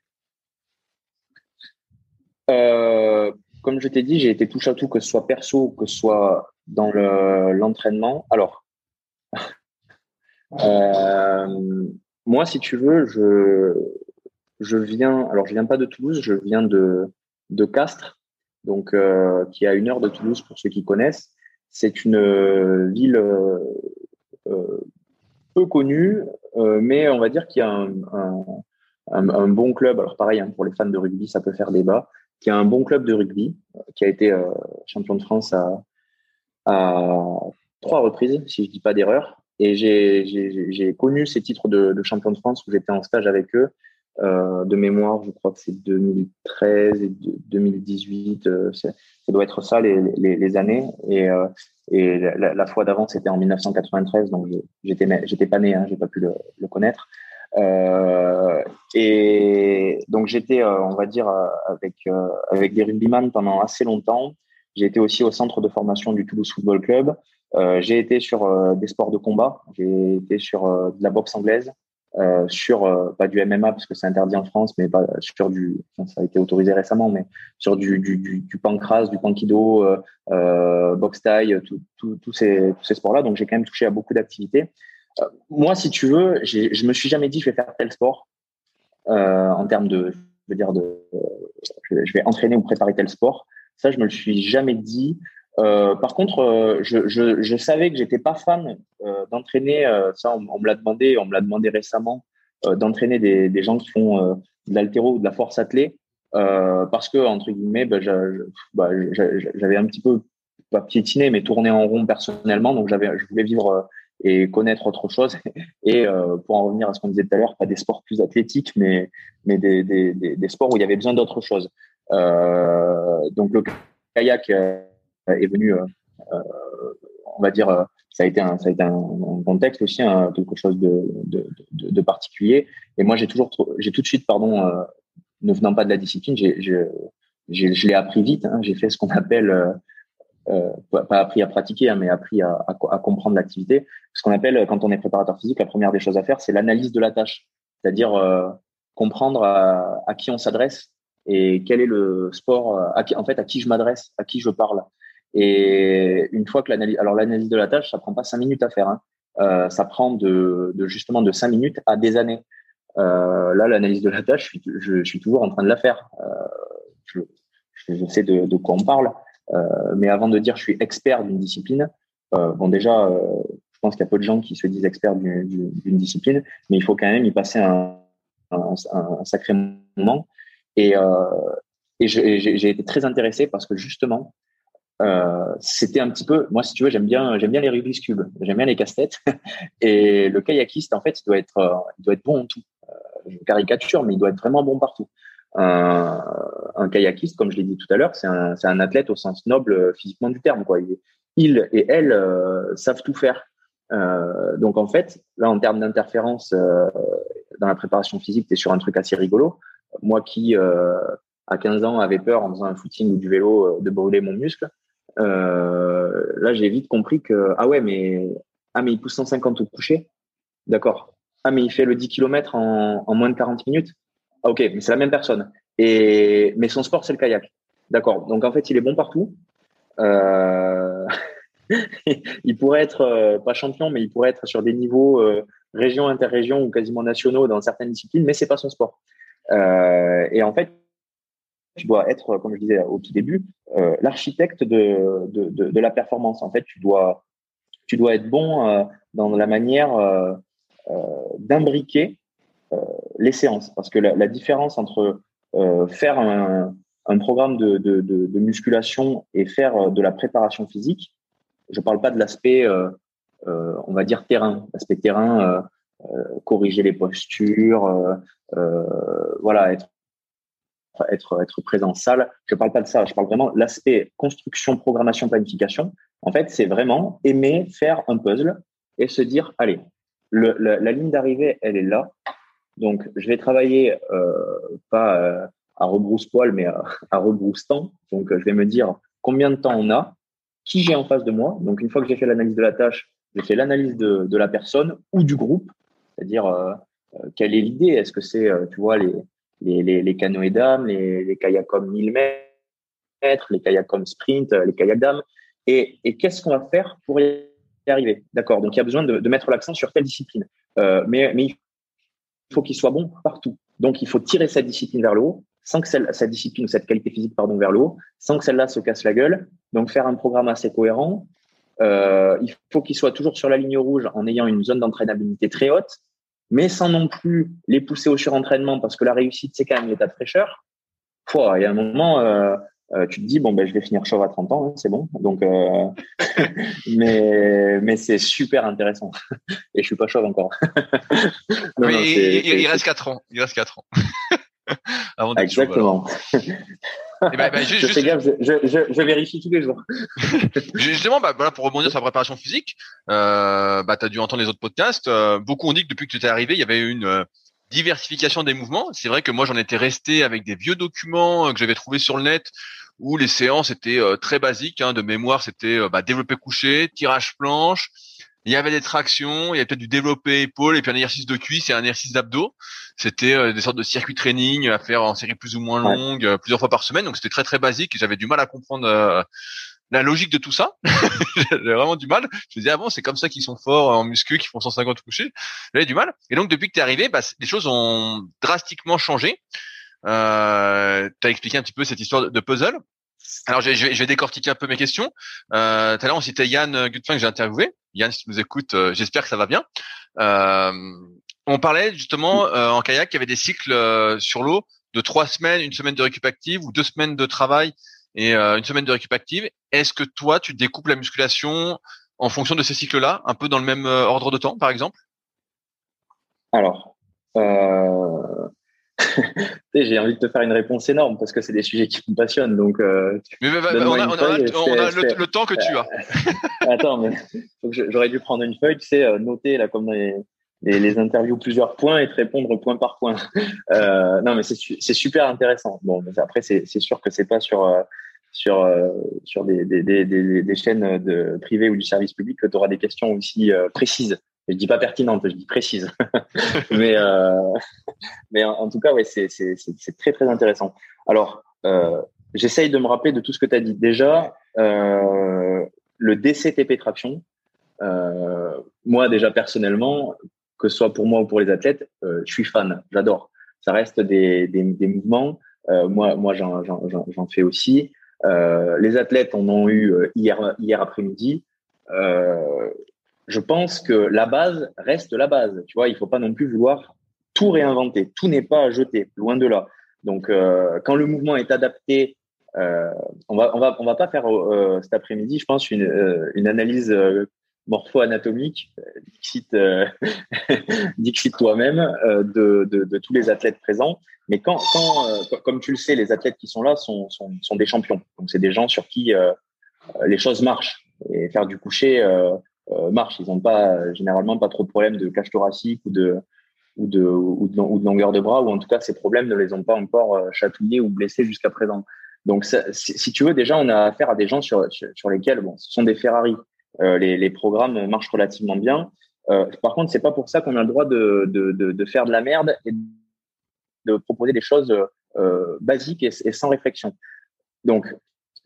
Euh, Comme je t'ai dit, j'ai été touche à tout, que ce soit perso, que ce soit dans l'entraînement. Alors, <laughs> euh, moi, si tu veux, je, je viens, alors je viens pas de Toulouse, je viens de, de Castres, donc euh, qui est à une heure de Toulouse pour ceux qui connaissent. C'est une ville peu connue, mais on va dire qu'il y a un, un, bon club. Alors pareil, hein, pour les fans de rugby, ça peut faire débat. Qui a un bon club de rugby, qui a été euh, champion de France à, trois reprises, si je dis pas d'erreur. Et j'ai connu ces titres de, champion de France où j'étais en stage avec eux. Euh, de mémoire, je crois que c'est 2013 et 2018. Euh, ça doit être ça les, années. Et, euh, la, fois d'avant, c'était en 1993, donc j'étais pas né, hein, j'ai pas pu le connaître. Euh, et donc j'étais, euh, on va dire, euh, avec avec des rugbyman pendant assez longtemps. J'ai été aussi au centre de formation du Toulouse Football Club. J'ai été sur des sports de combat, j'ai été sur de la boxe anglaise, sur pas du MMA parce que c'est interdit en France, mais pas sur du, ça a été autorisé récemment, mais sur du du, du, du pancras, du pankido, boxe taille, tous ces tous ces sports-là. Donc j'ai quand même touché à beaucoup d'activités. Euh, moi, si tu veux, je me suis jamais dit je vais faire tel sport en termes de, je veux dire de, je vais entraîner ou préparer tel sport. Ça, je me le suis jamais dit. Euh, par contre, euh, je, savais que j'étais pas fan euh, d'entraîner. ça, on, me l'a demandé, on me l'a demandé récemment d'entraîner des, gens qui font de l'altéro ou de la force athlée, parce que entre guillemets, bah, bah, j'avais un petit peu pas piétiné, mais tourné en rond personnellement. Donc j'avais, je voulais vivre et connaître autre chose. <laughs> Et pour en revenir à ce qu'on disait tout à l'heure, pas des sports plus athlétiques, mais mais des, des, des, sports où il y avait besoin d'autre chose. donc le kayak est venu, euh, euh, on va dire, euh, ça a été un, ça a été un, contexte aussi, hein, quelque chose de, de, particulier. Et moi, j'ai toujours, j'ai tout de suite, pardon, ne venant pas de la discipline, j'ai, je l'ai appris vite. Hein, j'ai fait ce qu'on appelle euh, pas appris à pratiquer, hein, mais appris à, comprendre l'activité. Ce qu'on appelle, quand on est préparateur physique, la première des choses à faire, c'est l'analyse de la tâche, c'est-à-dire euh, comprendre à, qui on s'adresse et quel est le sport, à qui, en fait, à qui je m'adresse, à qui je parle. Et une fois que l'analyse, alors l'analyse de la tâche, ça prend pas cinq minutes à faire. Hein. Euh, ça prend de, justement de cinq minutes à des années. Euh, là, l'analyse de la tâche, je, suis toujours en train de la faire. Euh, je, sais de, quoi on parle. Euh, mais avant de dire je suis expert d'une discipline, euh, bon déjà, euh, je pense qu'il y a peu de gens qui se disent experts d'une discipline, mais il faut quand même y passer un, sacré moment. Et, j'ai été très intéressé parce que justement, c'était un petit peu, moi, si tu veux, j'aime bien, j'aime bien les Rubik's Cube, j'aime bien les casse-têtes. <laughs> Et le kayakiste, en fait, il doit être, il doit être bon en tout. Je caricature, mais il doit être vraiment bon partout. Un, un kayakiste, comme je l'ai dit tout à l'heure, c'est un, un athlète au sens noble physiquement du terme. Quoi. Il, et elle savent tout faire. donc en fait, là, en termes d'interférence dans la préparation physique, tu es sur un truc assez rigolo. Moi qui, à 15 ans, avait peur en faisant un footing ou du vélo de brûler mon muscle, euh, là, j'ai vite compris que, ah ouais, mais, ah, mais il pousse 150 au coucher. D'accord. Ah, mais il fait le 10 km en, en moins de 40 minutes. Ah, ok, mais c'est la même personne. Et, mais son sport, c'est le kayak. D'accord. Donc, en fait, il est bon partout. Euh, <laughs> il pourrait être euh, pas champion, mais il pourrait être sur des niveaux euh, région, interrégion ou quasiment nationaux dans certaines disciplines, mais c'est pas son sport. Euh, et en fait, tu dois être, comme je disais au tout début, euh, l'architecte de, de, de, de, la performance. En fait, tu dois, tu dois être bon dans la manière d'imbriquer les séances. Parce que la, différence entre faire un, programme de, de, de, musculation et faire de la préparation physique, je parle pas de l'aspect, on va dire, terrain. L'aspect terrain, corriger les postures, voilà, être présent en salle. Je parle pas de ça. Je parle vraiment l'aspect construction, programmation, planification. En fait, c'est vraiment aimer faire un puzzle et se dire, allez, le, la, ligne d'arrivée, elle est là. Donc, je vais travailler euh, pas euh, à rebrousse-poil, mais à, à rebrousse-temps. Donc, je vais me dire combien de temps on a, qui j'ai en face de moi. Donc, une fois que j'ai fait l'analyse de la tâche, j'ai fait l'analyse de, la personne ou du groupe, c'est-à-dire euh, euh quelle est l'idée? Est-ce que c'est, euh, tu vois, les, les, les, les canoës dames, les, les kayaks comme 1000 mètres, les kayaks comme sprint, les kayaks dames? Et, qu'est-ce qu'on va faire pour y arriver? D'accord. Donc il y a besoin de, mettre l'accent sur telle discipline. Euh, mais, mais faut qu'il soit bon partout. Donc il faut tirer cette discipline vers le haut, sans que celle, cette discipline, cette qualité physique, pardon, vers le haut, sans que celle-là se casse la gueule. Donc faire un programme assez cohérent. Euh, il faut qu'il soit toujours sur la ligne rouge en ayant une zone d'entraînabilité très haute mais sans non plus les pousser au surentraînement parce que la réussite, c'est quand même l'état de fraîcheur. il y a un moment, euh, euh, tu te dis, bon, ben, je vais finir chauve à 30 ans, hein, c'est bon. Donc, euh, <laughs> mais, mais c'est super intéressant. <laughs> Et je suis pas chauve encore. <laughs> non, il, il, reste 4 ans. Il reste 4 ans. Avant Exactement. Eh ben, ben, je, fais gaffe, je, je, je, vérifie tous les jours. Justement, bah, voilà, pour rebondir sur la préparation physique, euh, bah, tu as dû entendre les autres podcasts. Euh, beaucoup ont dit que depuis que tu es arrivé, il y avait une euh, diversification des mouvements. C'est vrai que moi, j'en étais resté avec des vieux documents que j'avais trouvés sur le net où les séances étaient très basiques. Hein, de mémoire, c'était bah, développé couché, tirage planche, il y avait des tractions, il y avait peut-être du développé épaule et puis un exercice de cuisse et un exercice d'abdos. C'était euh, des sortes de circuits training à faire en série plus ou moins longue, euh, plusieurs fois par semaine. Donc c'était très très basique. J'avais du mal à comprendre euh, la logique de tout ça. <laughs> J'avais vraiment du mal. Je me disais ah bon c'est comme ça qu'ils sont forts en muscu, qui font 150 couchés. J'avais du mal. Et donc depuis que tu es arrivé, bah, les choses ont drastiquement changé. Euh, tu as expliqué un petit peu cette histoire de puzzle. Alors, je, je, vais décortiquer un peu mes questions. Euh, tout à l'heure, on citait Yann Gutfin que j'ai interviewé. Yann, si tu nous écoutes, euh, j'espère que ça va bien. Euh, on parlait justement euh, en kayak qu'il y avait des cycles euh, sur l'eau de trois semaines, une semaine de récup active ou deux semaines de travail et une semaine de récup active. Est-ce que toi, tu découpes la musculation en fonction de ces cycles-là, un peu dans le même ordre de temps, par exemple? Alors, j'ai envie de te faire une réponse énorme parce que c'est des sujets qui me passionnent. Donc, euh, mais, on, a, le, temps que tu as. <laughs> Attends, mais j'aurais dû prendre une feuille, tu sais, euh, noter là comme les, les, interviews plusieurs points et te répondre point par point. Euh, non, mais c'est super intéressant. Bon, mais après, c'est sûr que c'est pas sur euh, sur sur des, des, des, des, chaînes de privées ou du service public que tu auras des questions aussi précises. Je dis pas pertinente, je dis précise. <laughs> mais euh, mais en, tout cas, ouais, c'est très très intéressant. Alors, euh, j'essaye de me rappeler de tout ce que tu as dit. Déjà, euh, le DCTP traction. Moi, déjà personnellement, que ce soit pour moi ou pour les athlètes, je suis fan. J'adore. Ça reste des des, mouvements. Moi, moi, j'en fais aussi. les athlètes en ont eu hier hier après-midi. Je pense que la base reste la base. Tu vois, il faut pas non plus vouloir tout réinventer. Tout n'est pas à jeter, loin de là. Donc, euh, quand le mouvement est adapté, euh, on va on va on va pas faire euh, cet après-midi, je pense, une, analyse morpho-anatomique, dixit, dixit <laughs> toi-même, de, de, tous les athlètes présents. Mais quand, quand comme tu le sais, les athlètes qui sont là sont, sont, sont des champions. Donc, c'est des gens sur qui les choses marchent. Et faire du coucher, marche. Ils n'ont pas généralement pas trop de problèmes de cage thoracique ou de ou de, ou de, longueur de bras, ou en tout cas ces problèmes ne les ont pas encore euh, chatouillés ou blessés jusqu'à présent. Donc, si, tu veux, déjà, on a affaire à des gens sur, sur, lesquels, bon, ce sont des Ferrari. Euh, les, les, programmes marchent relativement bien. Euh, par contre, c'est pas pour ça qu'on a le droit de, de, de, de, faire de la merde et de proposer des choses euh, basiques et, et, sans réflexion. Donc,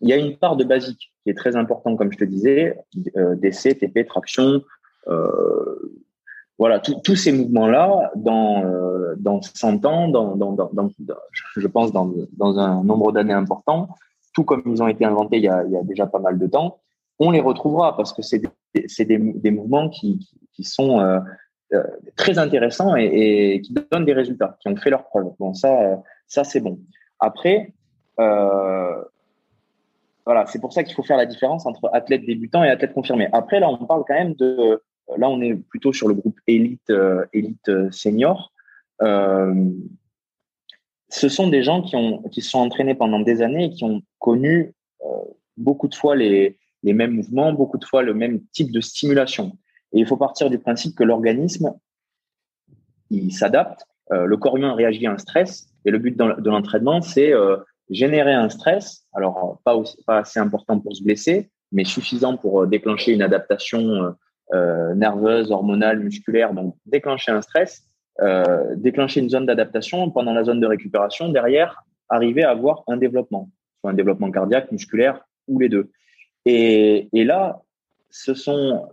il y a une part de basique qui est très important, comme je te disais, euh, DC, TP, traction, euh, voilà, tous ces mouvements-là, dans, euh, dans 100 ans, dans, dans, dans, je pense dans, dans un nombre d'années important, tout comme ils ont été inventés il y, a, il y a déjà pas mal de temps, on les retrouvera parce que c'est des, des, mouvements qui, qui sont euh, très intéressants et, qui donnent des résultats, qui ont fait leurs preuves. Bon, ça, ça c'est bon. Après, voilà, c'est pour ça qu'il faut faire la différence entre athlète débutant et athlète confirmé. Après, là, on parle quand même de. Euh, là, on est plutôt sur le groupe élite, euh, élite euh, senior. Ce sont des gens qui ont qui se sont entraînés pendant des années et qui ont connu beaucoup de fois les, les mêmes mouvements, beaucoup de fois le même type de stimulation. Et il faut partir du principe que l'organisme il s'adapte. le corps humain réagit à un stress et le but de l'entraînement, c'est générer un stress, alors pas, aussi, pas assez important pour se blesser, mais suffisant pour euh, déclencher une adaptation euh, euh, nerveuse, hormonale, musculaire, donc déclencher un stress, déclencher une zone d'adaptation pendant la zone de récupération, derrière, arriver à avoir un développement, soit un développement cardiaque, musculaire ou les deux. Et, et là, ce sont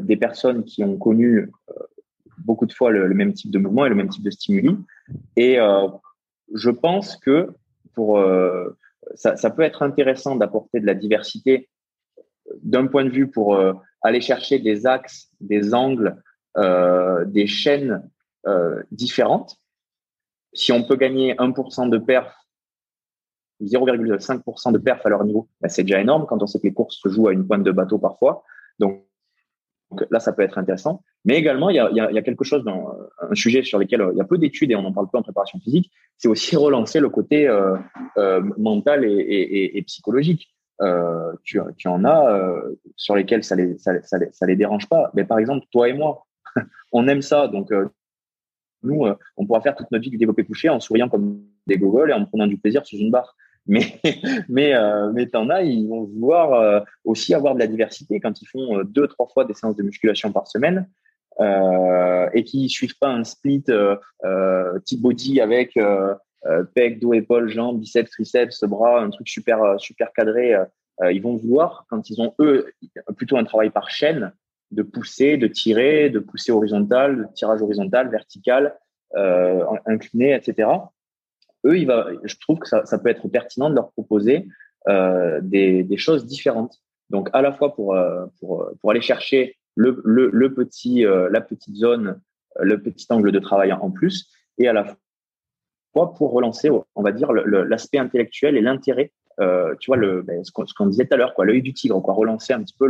des personnes qui ont connu beaucoup de fois le, le, même type de mouvement et le même type de stimuli. Et je pense que pour euh, ça, ça, peut être intéressant d'apporter de la diversité d'un point de vue pour euh, aller chercher des axes, des angles, euh, des chaînes différentes. Si on peut gagner 1% de perf 0,5% de perf à leur niveau, bah, c'est déjà énorme quand on sait que les courses se jouent à une pointe de bateau parfois. Donc, donc là, ça peut être intéressant. Mais également, il y a, quelque chose dans euh, un sujet sur lequel euh, il y a peu d'études et on en parle peu en préparation physique, c'est aussi <laughs> relancer le côté euh, mental et, psychologique. Euh, tu, en as sur lesquels ça les, ça, les, ça les dérange pas. Mais par exemple, toi et moi, <laughs> on aime ça. Donc, nous, on pourra faire toute notre vie du développé couché en souriant comme des gogoles et en prenant du plaisir sous une barre. Mais <laughs> mais euh, mais t'en as, ils vont vouloir euh, aussi avoir de la diversité quand ils font euh, deux trois fois des séances de musculation par semaine euh, et qui suivent pas un split type body avec pec, dos, épaules, jambes, biceps, triceps, bras, un truc super super cadré. ils vont vouloir quand ils ont eux plutôt un travail par chaîne de pousser, de tirer, de pousser horizontal, tirage horizontal, vertical, incliné, etc eux, je trouve que ça, peut être pertinent de leur proposer euh, des, choses différentes. Donc à la fois pour euh, aller chercher euh, la petite zone, le petit angle de travail en plus, et à la fois pour relancer, on va dire l'aspect intellectuel et l'intérêt. Tu vois ben, ce qu'on disait tout à l'heure, l'œil du tigre, relancer un petit peu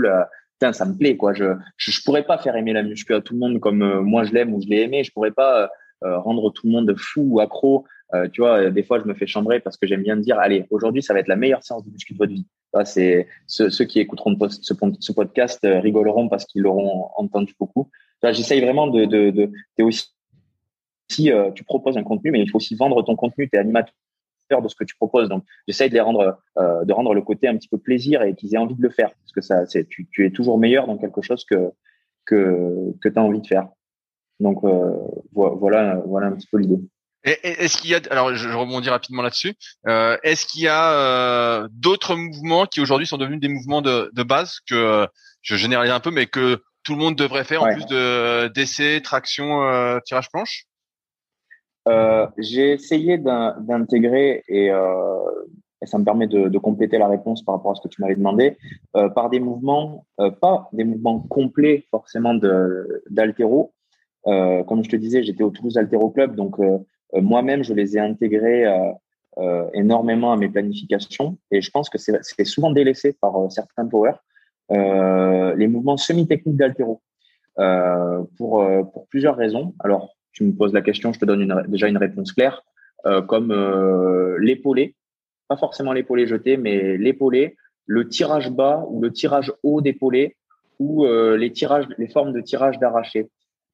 Putain, ça me plaît je, je pourrais pas faire aimer la muscu à tout le monde comme moi je l'aime ou je l'ai aimé. Je pourrais pas rendre tout le monde fou ou accro euh, tu vois, des fois, je me fais chambrer parce que j'aime bien dire, allez, aujourd'hui, ça va être la meilleure séance de muscu de votre vie. C'est ceux, ceux, qui écouteront ce, podcast euh, rigoleront parce qu'ils l'auront entendu beaucoup. J'essaye vraiment de, de, de aussi, si euh, tu proposes un contenu, mais il faut aussi vendre ton contenu. Tu es animateur de ce que tu proposes. Donc, j'essaye de les rendre, euh, de rendre le côté un petit peu plaisir et qu'ils aient envie de le faire. Parce que ça, c'est, tu, tu es toujours meilleur dans quelque chose que, que, que tu as envie de faire. Donc, euh, voilà, voilà un petit peu l'idée. Est-ce qu'il y a, alors je rebondis rapidement là-dessus, euh, est-ce qu'il y a euh, d'autres mouvements qui aujourd'hui sont devenus des mouvements de, de base que euh, je généralise un peu, mais que tout le monde devrait faire en plus de d'essai, traction, euh, tirage planche? Euh, J'ai essayé d'intégrer et, et, ça me permet de, de, compléter la réponse par rapport à ce que tu m'avais demandé par des mouvements, pas des mouvements complets forcément d'altéro. comme je te disais, j'étais au Toulouse Altéro Club, donc euh, moi-même, je les ai intégrés euh, euh, énormément à mes planifications et je pense que c'est souvent délaissé par certains power. les mouvements semi-techniques d'altéro pour, plusieurs raisons. Alors, tu me poses la question, je te donne déjà une réponse claire, comme l'épaulé, pas forcément l'épaulé jeté, mais l'épaulé, le tirage bas ou le tirage haut d'épaulé ou les tirages, les formes de tirage d'arraché.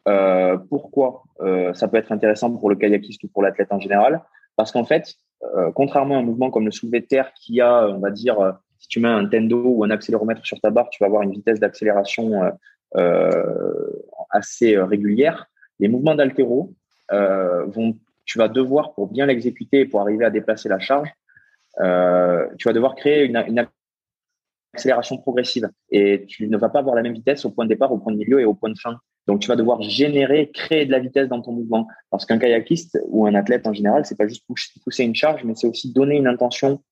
Euh, pourquoi euh, ça peut être intéressant pour le kayakiste ou pour l'athlète en général? Parce qu'en fait, euh, contrairement à un mouvement comme le soulevé de terre qui a, on va dire, si tu mets un tendo ou un accéléromètre sur ta barre, tu vas avoir une vitesse d'accélération assez régulière. Les mouvements d'altéro tu vas devoir pour bien l'exécuter et pour arriver à déplacer la charge, tu vas devoir créer une accélération progressive et tu ne vas pas avoir la même vitesse au point de départ, au point de milieu et au point de fin. Donc, tu vas devoir générer, créer de la vitesse dans ton mouvement. Parce qu'un kayakiste ou un athlète en général, c'est pas juste pousser une charge, mais c'est aussi donner une intention,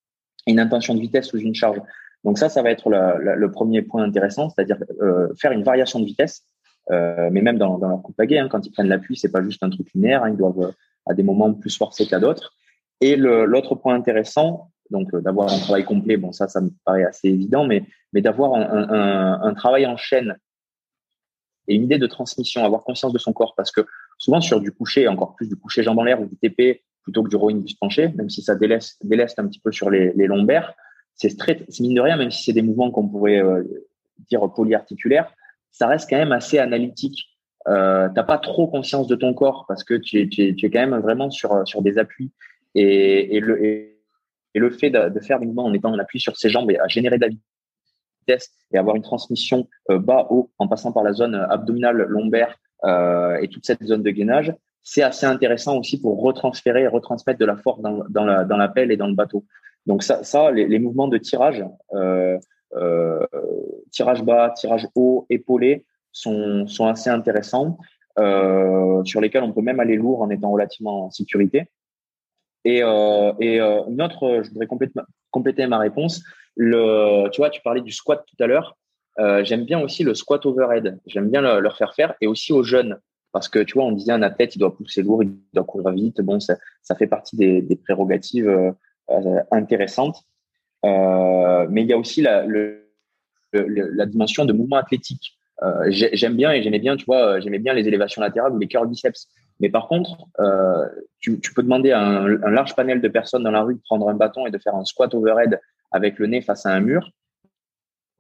une intention de vitesse sous une charge. Donc ça, ça va être le premier point intéressant, c'est-à-dire euh, faire une variation de vitesse. Euh, mais même dans, leur coupe à hein, quand ils prennent l'appui, c'est pas juste un truc linéaire. Hein, ils doivent euh, à des moments plus forcer qu'à d'autres. Et l'autre point intéressant, donc d'avoir un travail complet, bon ça, ça me paraît assez évident, mais d'avoir un, travail en chaîne et une idée de transmission, avoir conscience de son corps, parce que souvent sur du coucher, encore plus du coucher jambes en l'air ou du TP plutôt que du rowing du penché, même si ça délaisse, un petit peu sur les, lombaires, c'est mine de rien, même si c'est des mouvements qu'on pourrait euh, dire polyarticulaires, ça reste quand même assez analytique. Euh, t'as pas trop conscience de ton corps parce que tu es, quand même vraiment sur sur des appuis et, le et, le fait de, de, faire des mouvements en étant en appui sur ses jambes et à générer de la et avoir une transmission euh, bas-haut en passant par la zone abdominale, lombaire euh, et toute cette zone de gainage, c'est assez intéressant aussi pour retransférer et retransmettre de la force dans, la, pelle et dans le bateau. Donc ça, les, mouvements de tirage, euh, euh, tirage bas, tirage haut, épaulé, sont, assez intéressants, euh, sur lesquels on peut même aller lourd en étant relativement en sécurité. Et, euh, euh, une autre, je voudrais compléter ma réponse, tu vois, tu parlais du squat tout à l'heure. Euh, j'aime bien aussi le squat overhead. J'aime bien le, leur faire faire et aussi aux jeunes. Parce que tu vois, on disait un athlète, il doit pousser lourd, il doit courir vite. Bon, ça, ça fait partie des, prérogatives euh, euh intéressantes. Mais il y a aussi la, dimension de mouvement athlétique. J'aime bien et j'aimais bien, tu vois, j'aimais bien les élévations latérales ou les curl biceps. Mais par contre, tu, peux demander à un, large panel de personnes dans la rue de prendre un bâton et de faire un squat overhead avec le nez face à un mur.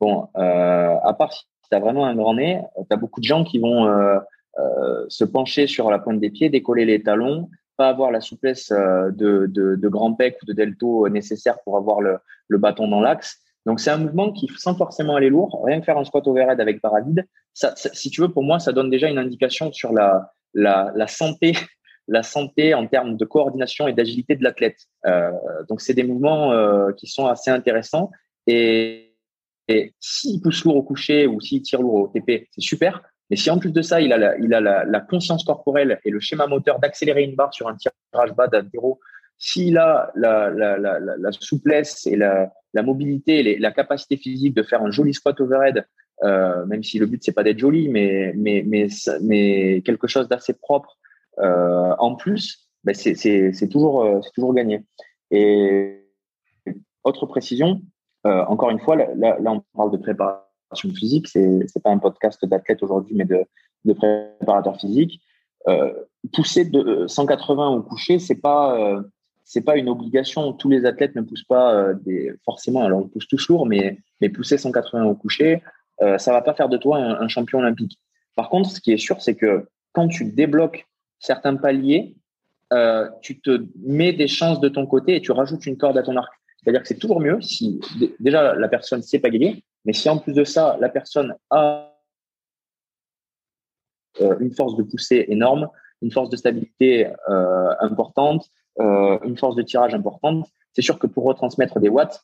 Bon, euh, à part si tu as vraiment un grand nez, tu as beaucoup de gens qui vont euh, euh, se pencher sur la pointe des pieds, décoller les talons pas avoir la souplesse de, de, de grand pec ou de delto nécessaire pour avoir le, le bâton dans l'axe. Donc c'est un mouvement qui, sans forcément aller lourd, rien que faire un squat overhead avec paravide, ça, si tu veux, pour moi, ça donne déjà une indication sur la, la, la santé la santé en termes de coordination et d'agilité de l'athlète. Euh, donc, c'est des mouvements euh, qui sont assez intéressants. Et, et s'il pousse lourd au coucher ou s'il tire lourd au TP, c'est super. Mais si en plus de ça, il a la, il a la, conscience corporelle et le schéma moteur d'accélérer une barre sur un tirage bas d'un zéro, s'il a la, la, souplesse et la, mobilité, et la capacité physique de faire un joli squat overhead, euh, même si le but c'est pas d'être joli, mais mais mais mais quelque chose d'assez propre en plus, ben c'est toujours, euh, c'est toujours gagné. Et autre précision, euh, encore une fois, là, on parle de préparation physique. C'est n'est pas un podcast d'athlète aujourd'hui, mais de, préparateur physique. Euh, pousser de 180 au coucher, c'est pas euh, pas une obligation. Tous les athlètes ne poussent pas des, forcément. Alors on pousse tous lourd, mais pousser 180 au coucher, euh, ça va pas faire de toi un, champion olympique. Par contre, ce qui est sûr, c'est que quand tu débloques certains paliers, euh, tu te mets des chances de ton côté et tu rajoutes une corde à ton arc. C'est-à-dire que c'est toujours mieux si déjà la personne sait pas gagner, mais si en plus de ça, la personne a euh, une force de poussée énorme, une force de stabilité euh, importante, une force de tirage importante, c'est sûr que pour retransmettre des watts,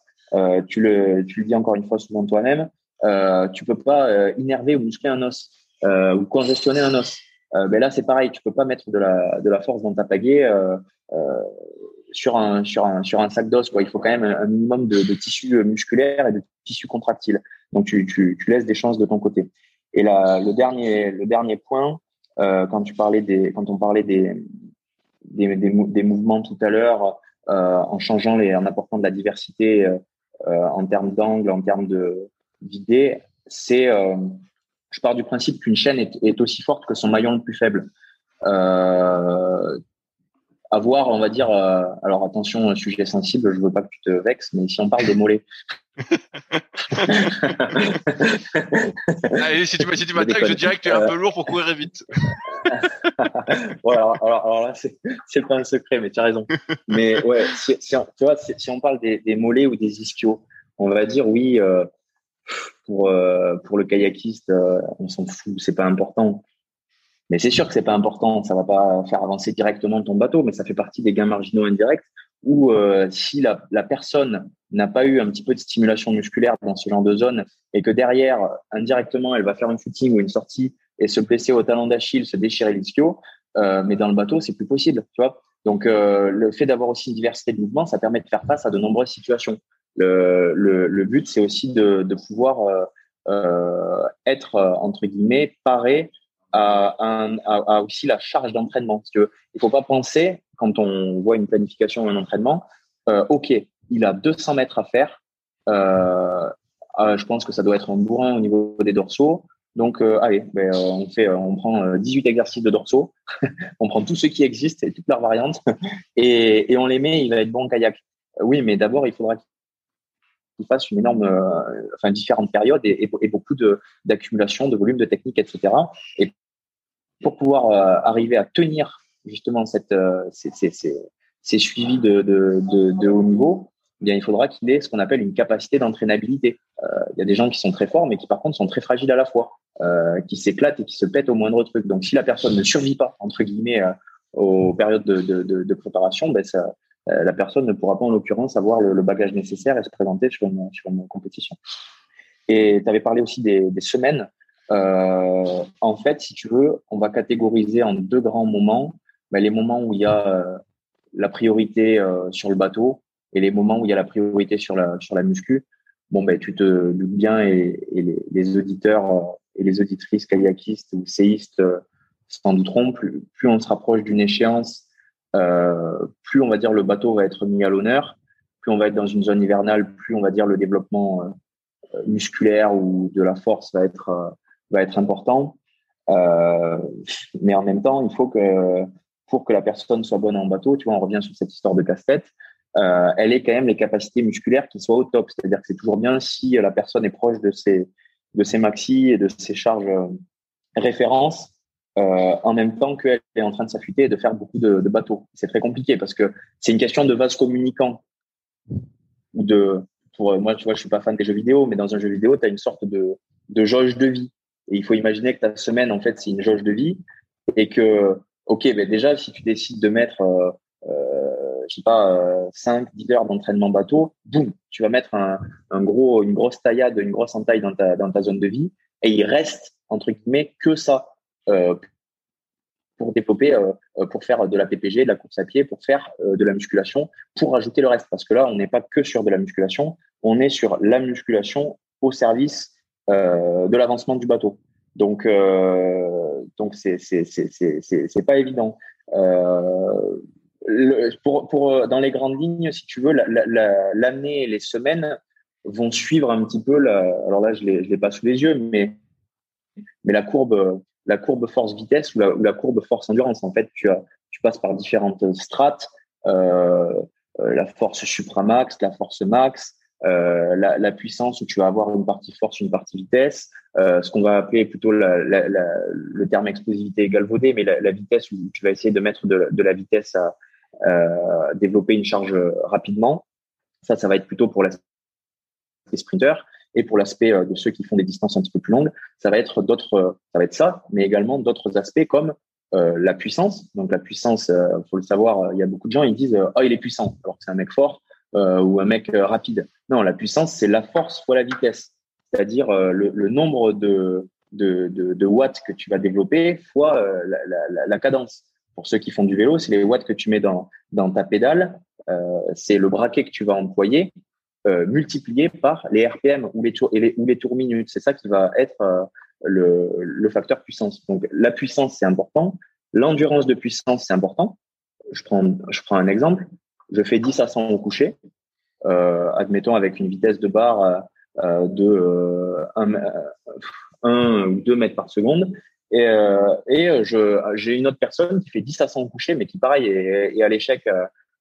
tu, le, dis encore une fois souvent toi-même, tu peux pas innerver ou muscler un os ou congestionner un os. Euh, ben là, c'est pareil, tu peux pas mettre de la, de la force dans ta pagaie euh, euh, sur, un, sur, un, sur un sac d'os. Il faut quand même un minimum de, de tissu musculaire et de tissu contractile. Donc, tu, tu, laisses des chances de ton côté. Et là, le dernier, le dernier point, quand tu parlais des, quand on parlait des, des, mouvements tout à l'heure, en changeant les, en apportant de la diversité en termes d'angle, en termes d'idées, c'est je pars du principe qu'une chaîne est, aussi forte que son maillon le plus faible. Euh, avoir, on va dire, euh, alors attention, sujet sensible, je veux pas que tu te vexes, mais si on parle des mollets. <laughs> Allez, si tu, si tu m'attaques, je dirais que tu es un peu lourd pour courir vite. <laughs> alors, alors, là, c'est pas un secret, mais tu as raison. Mais ouais, si, tu vois, si, on parle des, des, mollets ou des ischios, on va dire oui. Euh, pour euh, pour le kayakiste, euh, on s'en fout, c'est pas important. Mais c'est sûr que c'est pas important, ça va pas faire avancer directement ton bateau, mais ça fait partie des gains marginaux indirects. Ou euh, si la, la personne n'a pas eu un petit peu de stimulation musculaire dans ce genre de zone et que derrière, indirectement, elle va faire une footing ou une sortie et se blesser au talon d'Achille, se déchirer l'ischio, euh, mais dans le bateau, c'est plus possible, tu vois. Donc, le fait d'avoir aussi une diversité de mouvements, ça permet de faire face à de nombreuses situations. Le, but, c'est aussi de, pouvoir euh, euh être, euh, entre guillemets, paré à, aussi la charge d'entraînement. Parce que il faut pas penser, quand on voit une planification ou un entraînement, euh, OK, il a 200 mètres à faire. Je pense que ça doit être un bourrin au niveau des dorsaux. Donc, allez, ben, on fait, on prend 18 exercices de dorsaux, <laughs> on prend tous ceux qui existent et toutes leurs variantes, et, et on les met. Il va être bon en kayak. Oui, mais d'abord, il faudra qui fasse une énorme, euh, enfin différentes périodes et, beaucoup de d'accumulation de volume de technique, etc. Et pour pouvoir euh, arriver à tenir justement cette euh, ces, suivis de, de, de, de, haut niveau, eh bien il faudra qu'il ait ce qu'on appelle une capacité d'entraînabilité. Il y a des gens qui sont très forts, mais qui par contre sont très fragiles à la fois, qui s'éclatent et qui se pètent au moindre truc. Donc si la personne ne survit pas entre guillemets aux périodes de, de, de préparation, ben ça, la personne ne pourra pas en l'occurrence avoir le, bagage nécessaire et se présenter sur une, compétition. Et tu avais parlé aussi des, semaines. Euh, en fait, si tu veux, on va catégoriser en deux grands moments. Ben, les moments où il y a euh, la priorité euh, sur le bateau et les moments où il y a la priorité sur la, muscu. Bon, ben, tu te doutes bien et, les, auditeurs et les auditrices kayakistes ou séistes s'en douteront, plus, plus on se rapproche d'une échéance euh, plus on va dire le bateau va être mis à l'honneur, plus on va être dans une zone hivernale, plus on va dire le développement euh, musculaire ou de la force va être euh, va être important. mais en même temps, il faut que pour que la personne soit bonne en bateau, tu vois, on revient sur cette histoire de casse-tête, euh, elle ait quand même les capacités musculaires qui soient au top. C'est-à-dire que c'est toujours bien si la personne est proche de ses, de ses maxi et de ses charges références en même temps qu'elle est en train de s'affûter et de faire beaucoup de, bateaux. C'est très compliqué parce que c'est une question de vase communicant de pour moi, tu vois, je suis pas fan des jeux vidéo, mais dans un jeu vidéo, tu as une sorte de, de jauge de vie. Et il faut imaginer que ta semaine, en fait, c'est une jauge de vie et que, ok, ben déjà, si tu décides de mettre, euh, euh, je sais pas, euh, 5, 10 heures d'entraînement bateau, boum, tu vas mettre un, gros, une grosse taillade, une grosse entaille dans ta, dans ta zone de vie et il reste, entre guillemets, que ça euh, pour développer, euh, euh, pour faire de la PPG, de la course à pied, pour faire euh, de la musculation, pour ajouter le reste. Parce que là, on n'est pas que sur de la musculation, on est sur la musculation au service de l'avancement du bateau. Donc, donc c'est c'est pas évident. Pour, pour dans les grandes lignes, si tu veux, l'année la, la, et les semaines vont suivre un petit peu. Alors là, je je l'ai pas sous les yeux, mais mais la courbe la courbe force-vitesse ou la, ou la, courbe force-endurance. En fait, tu, as, tu passes par différentes strates, euh, euh, la force supramax, la force max, euh, la, puissance où tu vas avoir une partie force, une partie vitesse, ce qu'on va appeler plutôt le terme explosivité galvaudée, mais la, vitesse où tu vas essayer de mettre de, la vitesse à développer une charge rapidement. Ça, ça va être plutôt pour les sprinters. Et pour l'aspect euh, de ceux qui font des distances un petit peu plus longues, ça va être d'autres, euh, ça va être ça, mais également d'autres aspects comme euh, la puissance. Donc la puissance, euh, faut le savoir, il y a beaucoup de gens ils disent oh il est puissant alors que c'est un mec fort ou un mec rapide. Non, la puissance c'est la force fois la vitesse, c'est-à-dire le, nombre de, de, de, watts que tu vas développer fois la, la, la, cadence. Pour ceux qui font du vélo, c'est les watts que tu mets dans, dans ta pédale, c'est le braquet que tu vas employer euh, multiplié par les RPM ou les tours ou les tours minutes. C'est ça qui va être euh, le, facteur puissance. Donc la puissance c'est important, l'endurance de puissance c'est important. Je prends je prends un exemple. Je fais 10 à 100 au coucher, euh, admettons avec une vitesse de barre de 1 euh, ou 2 mètres par seconde. Et, et j'ai une autre personne qui fait 10 à 100 au coucher, mais qui pareil est à l'échec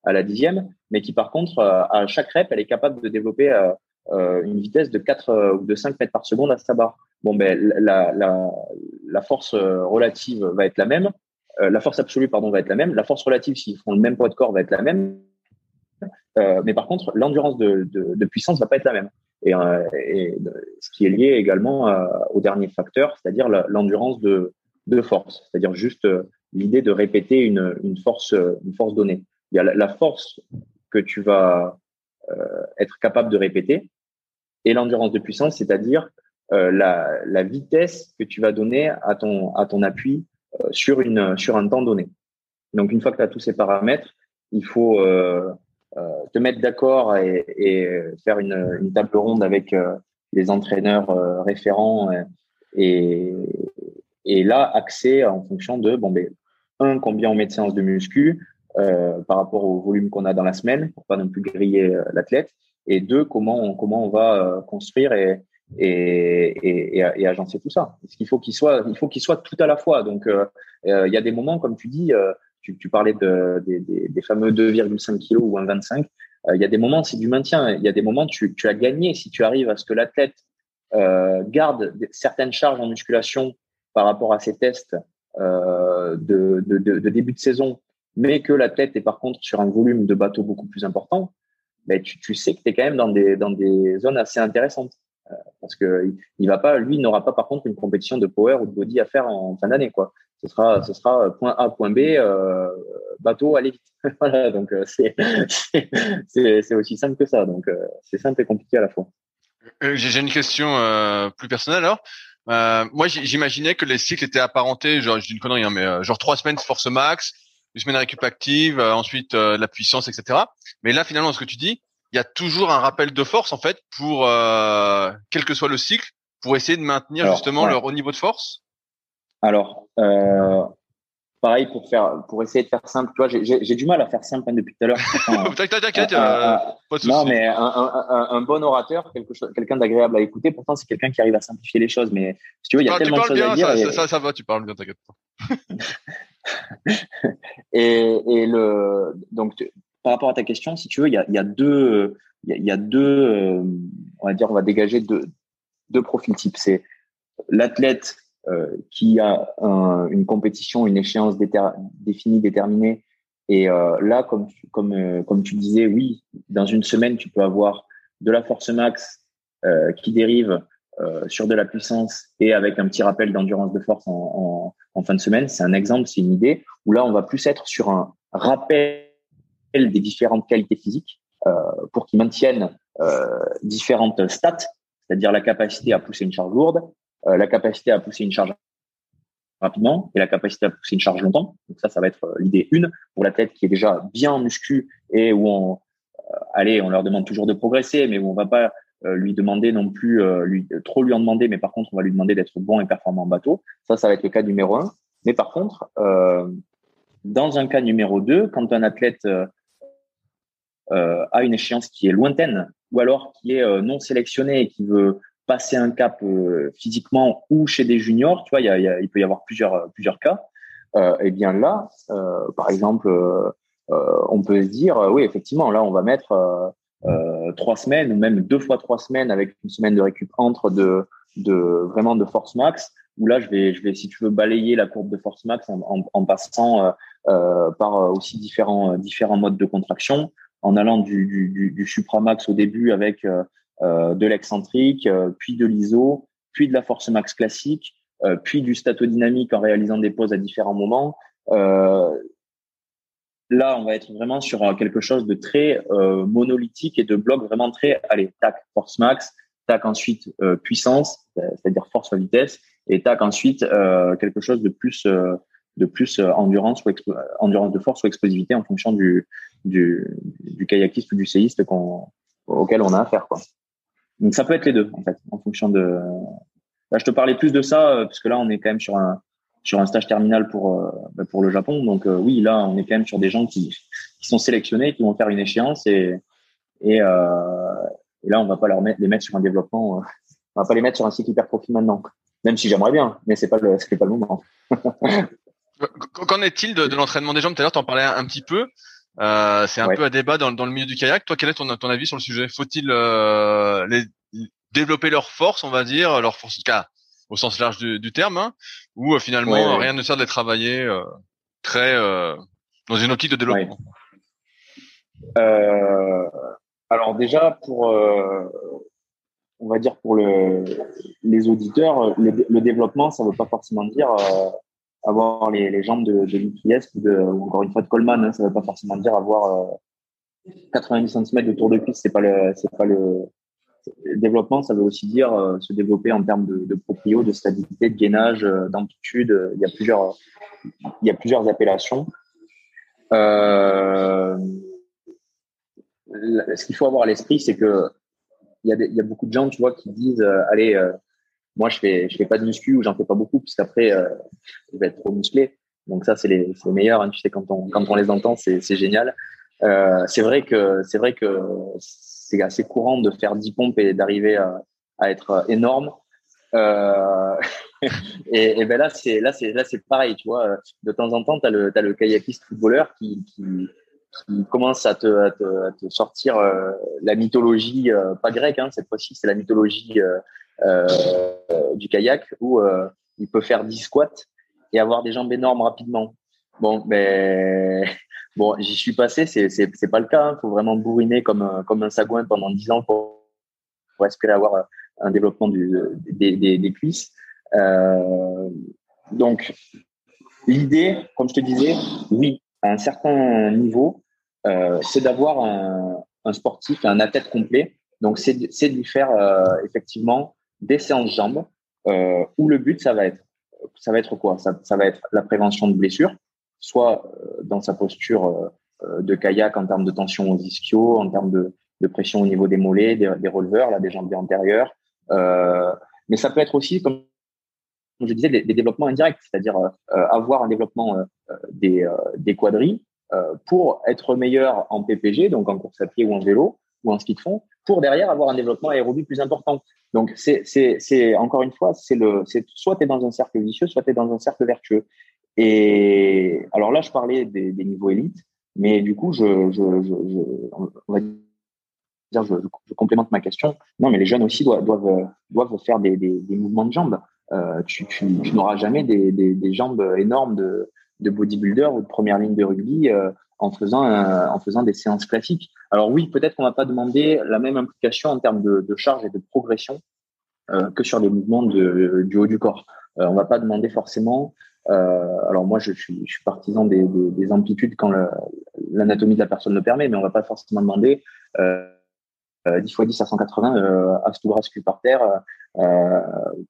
à la dixième, mais qui par contre, euh, à chaque rep, elle est capable de développer euh, euh, une vitesse de 4 ou de 5 mètres par seconde à sa barre. Bon, ben, la, la, force relative va être la même. la force absolue, pardon, va être la même. La force relative, s'ils font le même poids de corps, va être la même. Mais par contre, l'endurance de, de, de, puissance va pas être la même. Et, et ce qui est lié également au dernier facteur, c'est-à-dire l'endurance de, de force, c'est-à-dire juste l'idée de répéter une, une force, une force donnée il y a la, force que tu vas euh, être capable de répéter et l'endurance de puissance, c'est-à-dire euh, la, vitesse que tu vas donner à ton, à ton appui euh, sur, une, sur un temps donné. Donc, une fois que tu as tous ces paramètres, il faut te mettre d'accord et, faire une, une, table ronde avec les entraîneurs référents et, et là, axer en fonction de, bon, ben, un, combien on met de séances de muscu, euh, par rapport au volume qu'on a dans la semaine pour pas non plus griller euh, l'athlète et deux comment on, comment on va euh, construire et et, et, et, agencer tout ça. Parce qu'il faut qu'il soit, il faut qu'il soit tout à la fois. Donc, il y a des moments, comme tu dis, tu, parlais de, des, des, des fameux 2,5 kg ou 1,25. Il y a des moments, c'est du maintien. Il y a des moments, tu, as gagné si tu arrives à ce que l'athlète garde certaines charges en musculation par rapport à ses tests de, de, de, début de saison mais que la tête est par contre sur un volume de bateau beaucoup plus important, ben tu, tu sais que tu es quand même dans des, dans des zones assez intéressantes. Euh, parce que il va pas, lui n'aura pas par contre une compétition de power ou de body à faire en fin d'année quoi. Ce sera, ce sera point A, point B, euh, bateau, allez vite. <laughs> voilà, donc euh, c'est c'est aussi simple que ça. Donc euh, c'est simple et compliqué à la fois. J'ai une question plus personnelle alors. moi, j'imaginais que les cycles étaient apparentés, genre, je dis une connerie, hein, mais genre trois semaines force max, une semaine récup active, euh, ensuite euh, la puissance, etc. Mais là, finalement, ce que tu dis, il y a toujours un rappel de force en fait pour euh, quel que soit le cycle, pour essayer de maintenir justement leur haut niveau de force. Alors, euh, pareil pour faire, pour essayer de faire simple. Tu vois, j'ai du mal à faire simple hein, depuis tout à l'heure. <laughs> T'inquiète, t'inquiète, euh, pas de Non, mais un, un, un, bon orateur, quelqu'un d'agréable à écouter. Pourtant, c'est quelqu'un qui arrive à simplifier les choses. Mais si tu veux, il y a tellement de choses bien, à dire. Ça, ça, ça, va, tu parles bien, t'inquiète pas. <laughs> <laughs> et, le donc par rapport à ta question, si tu veux, il y a, deux, il y a, deux, euh, on va dire, on va dégager deux, deux profils types. C'est l'athlète qui a une compétition, une échéance définie, déterminée. Et là, comme comme comme tu disais, oui, dans une semaine, tu peux avoir de la force max qui dérive euh, sur de la puissance et avec un petit rappel d'endurance de force en, fin de semaine. C'est un exemple, c'est une idée où là, on va plus être sur un rappel des différentes qualités physiques euh, pour qu'ils maintiennent euh, différentes stats, c'est-à-dire la capacité à pousser une charge lourde, la capacité à pousser une charge rapidement et la capacité à pousser une charge longtemps. Donc ça, ça va être l'idée une pour la tête qui est déjà bien en muscu et où on, allez, on leur demande toujours de progresser, mais où on va pas lui demander non plus euh, lui, trop lui en demander, mais par contre, on va lui demander d'être bon et performant en bateau. Ça, ça va être le cas numéro un. Mais par contre, euh, dans un cas numéro deux, quand un athlète a une échéance qui est lointaine ou alors qui est non sélectionné et qui veut passer un cap physiquement ou chez des juniors, tu vois, il, peut y avoir plusieurs plusieurs cas. Euh, et bien là, par exemple, on peut se dire, oui, effectivement, là, on va mettre euh, trois semaines ou même deux fois trois semaines avec une semaine de récup entre de, de vraiment de force max où là je vais je vais si tu veux balayer la courbe de force max en, en, en passant euh, euh par aussi différents différents modes de contraction en allant du, du, du supramax au début avec euh, euh de l'excentrique puis de l'iso puis de la force max classique puis du statodynamique en réalisant des pauses à différents moments Là, on va être vraiment sur euh, quelque chose de très euh, monolithique et de bloc vraiment très, allez, tac, force max, tac ensuite euh, puissance, c'est-à-dire force à vitesse, et tac ensuite quelque chose de plus de plus endurance ou endurance de force ou explosivité en fonction du kayakiste ou du séiste auquel on a affaire. Donc ça peut être les deux en fait en fonction de. Là, je te parlais plus de ça parce que là on est quand même sur un sur un stage terminal pour euh, bah, pour le Japon. Donc euh, oui, là, on est quand même sur des gens qui, qui sont sélectionnés, qui vont faire une échéance et et, euh, et là, on va pas leur mettre, les mettre sur un développement. Euh, on va pas les mettre sur un cycle hypertrophy maintenant. Même si j'aimerais bien, mais c'est pas le c'est pas le moment. <laughs> Qu'en est-il de, de l'entraînement des jambes? Tout à l'heure, tu en parlais un, petit peu. Euh, c'est un peu à débat dans, dans, le milieu du kayak. Toi, quel est ton, ton avis sur le sujet? Faut-il euh, les, développer leur force, on va dire, leur force, au sens large du, du terme, hein, où euh, finalement rien ne sert de les travailler euh, très euh, dans une optique de développement. alors déjà pour on va dire pour le, les auditeurs, le, développement, ça ne veut pas forcément dire avoir les, les, jambes de, de ou, de, ou encore une fois de Coleman. Hein, ça ne veut pas forcément dire avoir 90 cm de tour de cuisse. C'est pas le, c'est pas le, développement, ça veut aussi dire euh, se développer en termes de, de proprio, de stabilité, de gainage, euh, d'amplitude. Il y a plusieurs, il y a plusieurs appellations. Euh, ce qu'il faut avoir à l'esprit, c'est que il y, a beaucoup de gens, tu vois, qui disent, allez, moi je fais, fais pas de muscu ou j'en fais pas beaucoup puisqu'après je vais être trop musclé. Donc ça, c'est les, les meilleurs. Hein, tu sais, quand on, quand on les entend, c'est génial. c'est vrai que, c'est vrai que c'est assez courant de faire 10 pompes et d'arriver à, être énorme. Euh, <laughs> et, et, ben là, c'est là, c'est là, c'est pareil, tu vois. De temps en temps, tu as le, as le kayakiste footballeur qui, commence à te, sortir euh, la mythologie, euh, pas grecque, hein, cette fois-ci, c'est la mythologie euh, du kayak où il peut faire 10 squats et avoir des jambes énormes rapidement. Bon, ben, Bon, j'y suis passé, c'est c'est pas le cas. Il hein. faut vraiment bourriner comme un sagouin pendant dix ans pour, espérer avoir euh, un développement des, cuisses. Euh, donc, l'idée, comme je te disais, oui, à un certain niveau, euh, c'est d'avoir un, sportif, un athlète complet. Donc, c'est de lui faire effectivement des séances jambes où le but, ça va être, ça va être quoi? Ça va être la prévention de blessures soit euh, dans sa posture euh, euh, de kayak en termes de tension aux ischios, en termes de, pression au niveau des mollets, des, des releveurs, là, des jambes antérieures. Mais ça peut être aussi, comme je disais, des, développements indirects, c'est-à-dire avoir un développement des, des pour être meilleur en PPG, donc en course à pied ou en vélo ou en ski de fond, pour derrière avoir un développement aérobie plus important. Donc c'est encore une fois, c'est le soit tu es dans un cercle vicieux, soit tu es dans un cercle vertueux. Et alors là, je parlais des, niveaux élites, mais du coup, je, je, on va dire, je, complémente ma question. Non, mais les jeunes aussi doivent, doivent, faire des, mouvements de jambes. tu, tu, n'auras jamais des, jambes énormes de, de bodybuilder ou de première ligne de rugby en faisant en faisant des séances classiques. Alors oui, peut-être qu'on va pas demander la même implication en termes de, charge et de progression que sur les mouvements du haut du corps. Euh, on va pas demander forcément. Euh, alors moi, je suis, partisan des, des, des amplitudes quand l'anatomie de la personne le permet, mais on va pas forcément demander euh, 10 x 10 à 180 euh, à tout rascu par terre euh,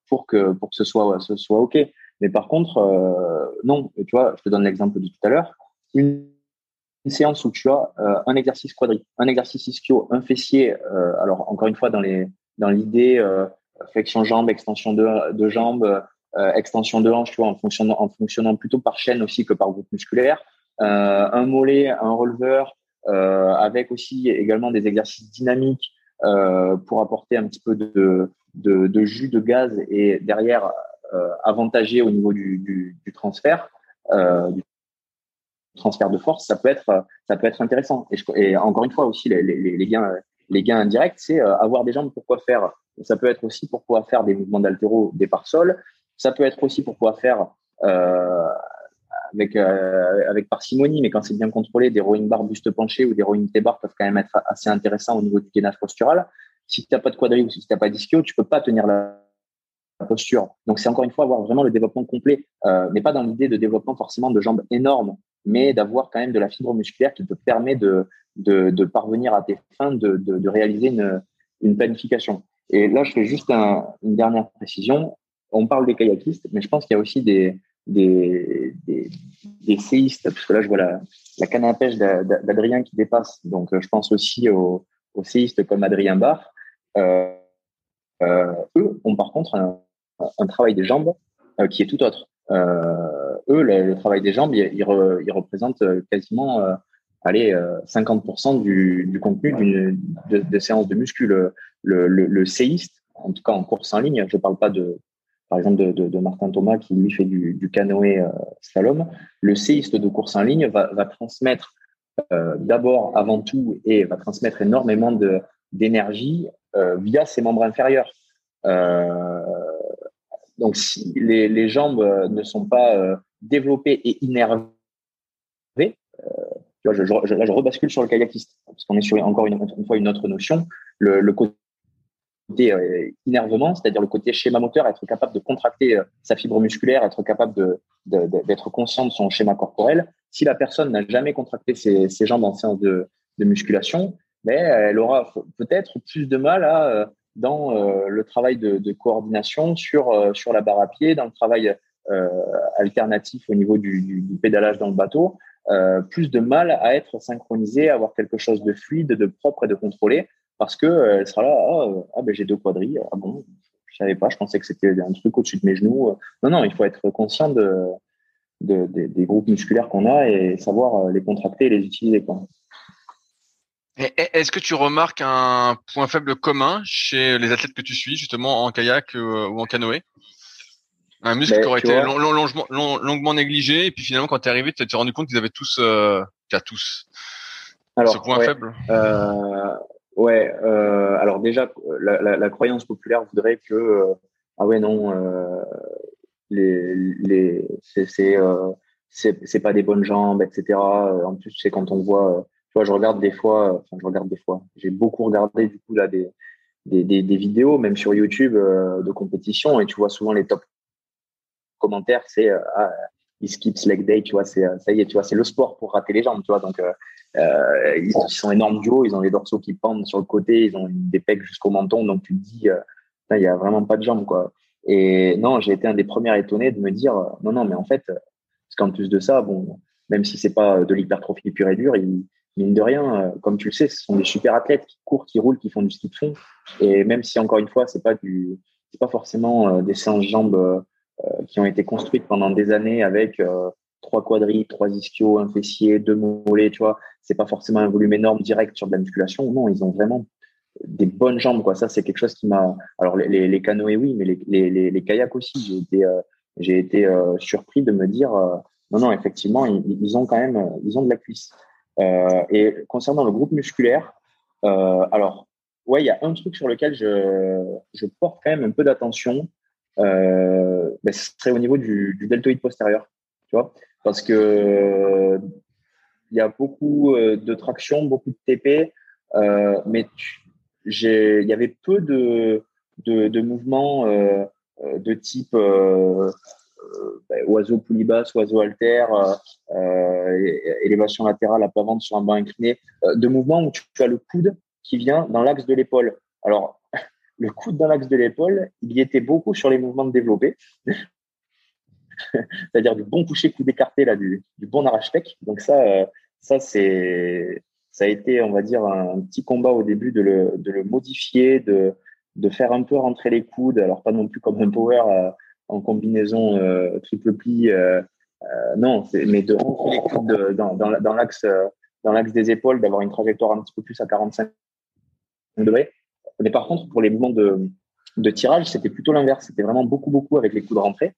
pour que pour que ce soit ce soit ok. Mais par contre, euh, non. Tu vois, je te donne l'exemple de tout à l'heure. Une, séance où tu as un exercice quadri, un exercice ischio, un fessier. alors encore une fois, dans l'idée flexion jambe, extension de, euh, extension de hanche, en fonctionnant, en fonctionnant plutôt par chaîne aussi que par groupe musculaire. Euh, un mollet, un releveur, euh, avec aussi également des exercices dynamiques pour apporter un petit peu de, de, jus de gaz et derrière avantager au niveau du, du, transfert, transfert de force, ça peut être, ça peut être intéressant. Et, encore une fois aussi, les, les, les gains, les gains indirects, c'est avoir des jambes pour quoi faire. Ça peut être aussi pour pouvoir faire des mouvements d'altéro départ sol. Ça peut être aussi pour pouvoir faire euh, avec euh, avec parcimonie, mais quand c'est bien contrôlé, des rowing bar buste penché ou des rowing T-bar peuvent quand même être assez intéressants au niveau du gainage postural. Si tu n'as pas de quadrille ou si tu n'as pas d'ischio, tu peux pas tenir la, posture. Donc c'est encore une fois avoir vraiment le développement complet, euh, mais pas dans l'idée de développement forcément de jambes énormes, mais d'avoir quand même de la fibre musculaire qui te permet de de, parvenir à tes fins, de, de, réaliser une, une planification. Et là, je fais juste un, une dernière précision on parle des kayakistes, mais je pense qu'il y a aussi des, des, des, séistes, parce que là, je vois la, la canne à pêche d'Adrien qui dépasse. Donc, euh, je pense aussi aux, aux séistes comme Adrien Barr. Euh, euh, eux ont par contre un, un travail des jambes euh, qui est tout autre. Eux, le, travail des jambes, il, il, représente quasiment allez, 50% du, du contenu d'une de, de, séance de muscu. Le, le, le, séiste, en tout cas en course en ligne, je ne parle pas de, par exemple de, de, Martin Thomas qui lui fait du, du canoë euh, slalom, le séiste de course en ligne va, va transmettre euh, d'abord, avant tout, et va transmettre énormément de d'énergie euh, via ses membres inférieurs. Donc, si les, les, jambes ne sont pas développées et innervées, tu vois, je, là, je rebascule sur le kayakiste, parce qu'on est sur encore une, une, fois une autre notion. Le côté côté euh, innervement, c'est-à-dire le côté schéma moteur, être capable de contracter euh, sa fibre musculaire, être capable d'être conscient de son schéma corporel. Si la personne n'a jamais contracté ses, jambes en séance de, musculation, ben, elle aura peut-être plus de mal euh, dans le travail de, coordination sur, la barre à pied, dans le travail euh, alternatif au niveau du, pédalage dans le bateau, euh, plus de mal à être synchronisé, à avoir quelque chose de fluide, de propre et de contrôlé, parce que euh, elle sera là, ah, euh, ah ben j'ai deux quadrilles, ah bon, je savais pas, je pensais que c'était un truc au-dessus de mes genoux. Non, non, il faut être conscient de, de, des groupes musculaires qu'on a et savoir euh, les contracter et les utiliser. Quoi. Est-ce que tu remarques un point faible commun chez les athlètes que tu suis, justement en kayak ou en canoë? Un muscle ben, qui aurait été longuement négligé, et puis finalement, quand tu es arrivé, tu t'es rendu compte qu'ils avaient tous, euh, tous, Alors, ce point faible? euh, Ouais, euh, alors déjà, la, la, la, croyance populaire voudrait que euh, ah ouais non, euh, les les c'est c'est euh, c'est pas des bonnes jambes, etc. En plus, c'est quand on voit, tu vois, je regarde des fois, enfin je regarde des fois, j'ai beaucoup regardé du coup là des des, des, des vidéos, même sur YouTube de compétition, et tu vois souvent les top commentaires, c'est ah, il skips leg day, tu vois, c'est ça y est, tu vois, c'est le sport pour rater les jambes, tu vois, donc euh, ils, sont énormes du haut, ils ont les dorsaux qui pendent sur le côté, ils ont des pecs jusqu'au menton, donc tu te dis, euh, il y a vraiment pas de jambes, quoi. Et non, j'ai été un des premiers étonnés de me dire, euh, non, non, mais en fait, parce qu'en plus de ça, bon, même si c'est pas de l'hypertrophie pure et dure, ils, mine de rien, euh, comme tu le sais, ce sont des super athlètes qui courent, qui roulent, qui font du ski de fond. Et même si encore une fois, c'est pas du, c'est pas forcément des séances jambes euh, qui ont été construites pendant des années avec trois quadrilles, trois ischios, un fessier, deux mollets, tu vois. C'est pas forcément un volume énorme direct sur de la musculation. Non, ils ont vraiment des bonnes jambes. Ça, c'est quelque chose qui m'a. Alors, les, canoës, oui, mais les, les, kayaks aussi. J'ai été, euh, euh, surpris de me dire, euh, non, non, effectivement, ils, ils, ont quand même, ils ont de la cuisse. et concernant le groupe musculaire, alors, ouais, il y a un truc sur lequel je, je porte quand même un peu d'attention. Euh, ben, ce serait au niveau du, deltoïde postérieur, tu vois, parce que il y a beaucoup de traction, beaucoup de TP, mais il y avait peu de, de, mouvements de type euh, bah, oiseau poulibasse, oiseau alter, euh, euh, élévation latérale à plat sur un banc incliné, de mouvements où tu, as le coude qui vient dans l'axe de l'épaule. Alors, le coude dans l'axe de l'épaule, il y était beaucoup sur les mouvements de développé, <laughs> c'est-à-dire du bon coucher coude écarté là, du, bon arrache tech. Donc ça, ça c'est, ça a été, on va dire, un, petit combat au début de le, de le modifier, de, de faire un peu rentrer les coudes, alors pas non plus comme un power en combinaison euh, triple pli. Euh, euh, non, mais de rentrer les coudes dans, dans, dans l'axe des épaules, d'avoir une trajectoire un petit peu plus à 45 degrés. Mais par contre, pour les mouvements de, de tirage, c'était plutôt l'inverse. C'était vraiment beaucoup, beaucoup avec les coudes rentrés.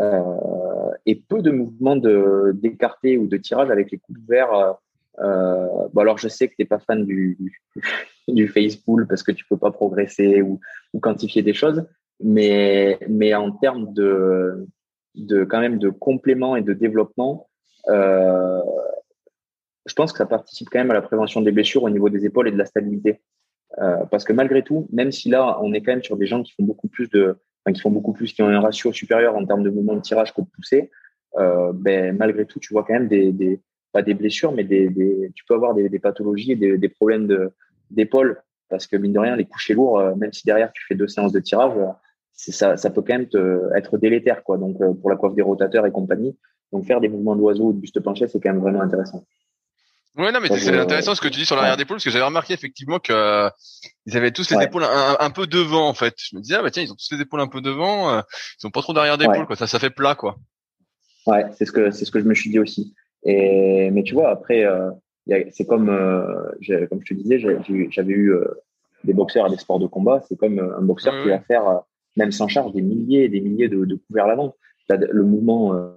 Euh, et peu de mouvements de d'écarté ou de tirage avec les coudes ouverts. Euh, bon alors, je sais que tu n'es pas fan du, <laughs> du, face pull parce que tu peux pas progresser ou, quantifier des choses, mais, mais en termes de, de quand même de complément et de développement, euh, je pense que ça participe quand même à la prévention des blessures au niveau des épaules et de la stabilité. Euh, parce que malgré tout, même si là, on est quand même sur des gens qui font beaucoup plus de, qui font beaucoup plus, qui ont un ratio supérieur en termes de mouvement de tirage que de poussée, euh, ben, malgré tout, tu vois quand même des, pas des blessures, mais des, tu peux avoir des, pathologies des, problèmes d'épaule parce que mine de rien, les couchers lourds, euh, même si derrière tu fais deux séances de tirage, ça, peut quand même être délétère, quoi. Donc, pour la coiffe des rotateurs et compagnie. Donc, faire des mouvements d'oiseau ou de buste penché, c'est quand même vraiment intéressant. Ouais, non, mais c'est euh, intéressant ce que tu dis sur l'arrière d'épaule, parce que j'avais remarqué effectivement que euh, ils avaient tous les épaules un, peu devant, en fait. Je me disais, ah, bah tiens, ils ont tous les épaules un peu devant, ils ont pas trop d'arrière d'épaule, quoi. Ça, ça fait plat, quoi. Ouais, c'est ce que, c'est ce que je me suis dit aussi. Et, mais tu vois, après, c'est comme, comme je te disais, j'avais eu des boxeurs à des sports de combat. C'est comme un boxeur qui va faire même sans charge, des milliers et des milliers de, de couverts à l'avant. Le mouvement euh,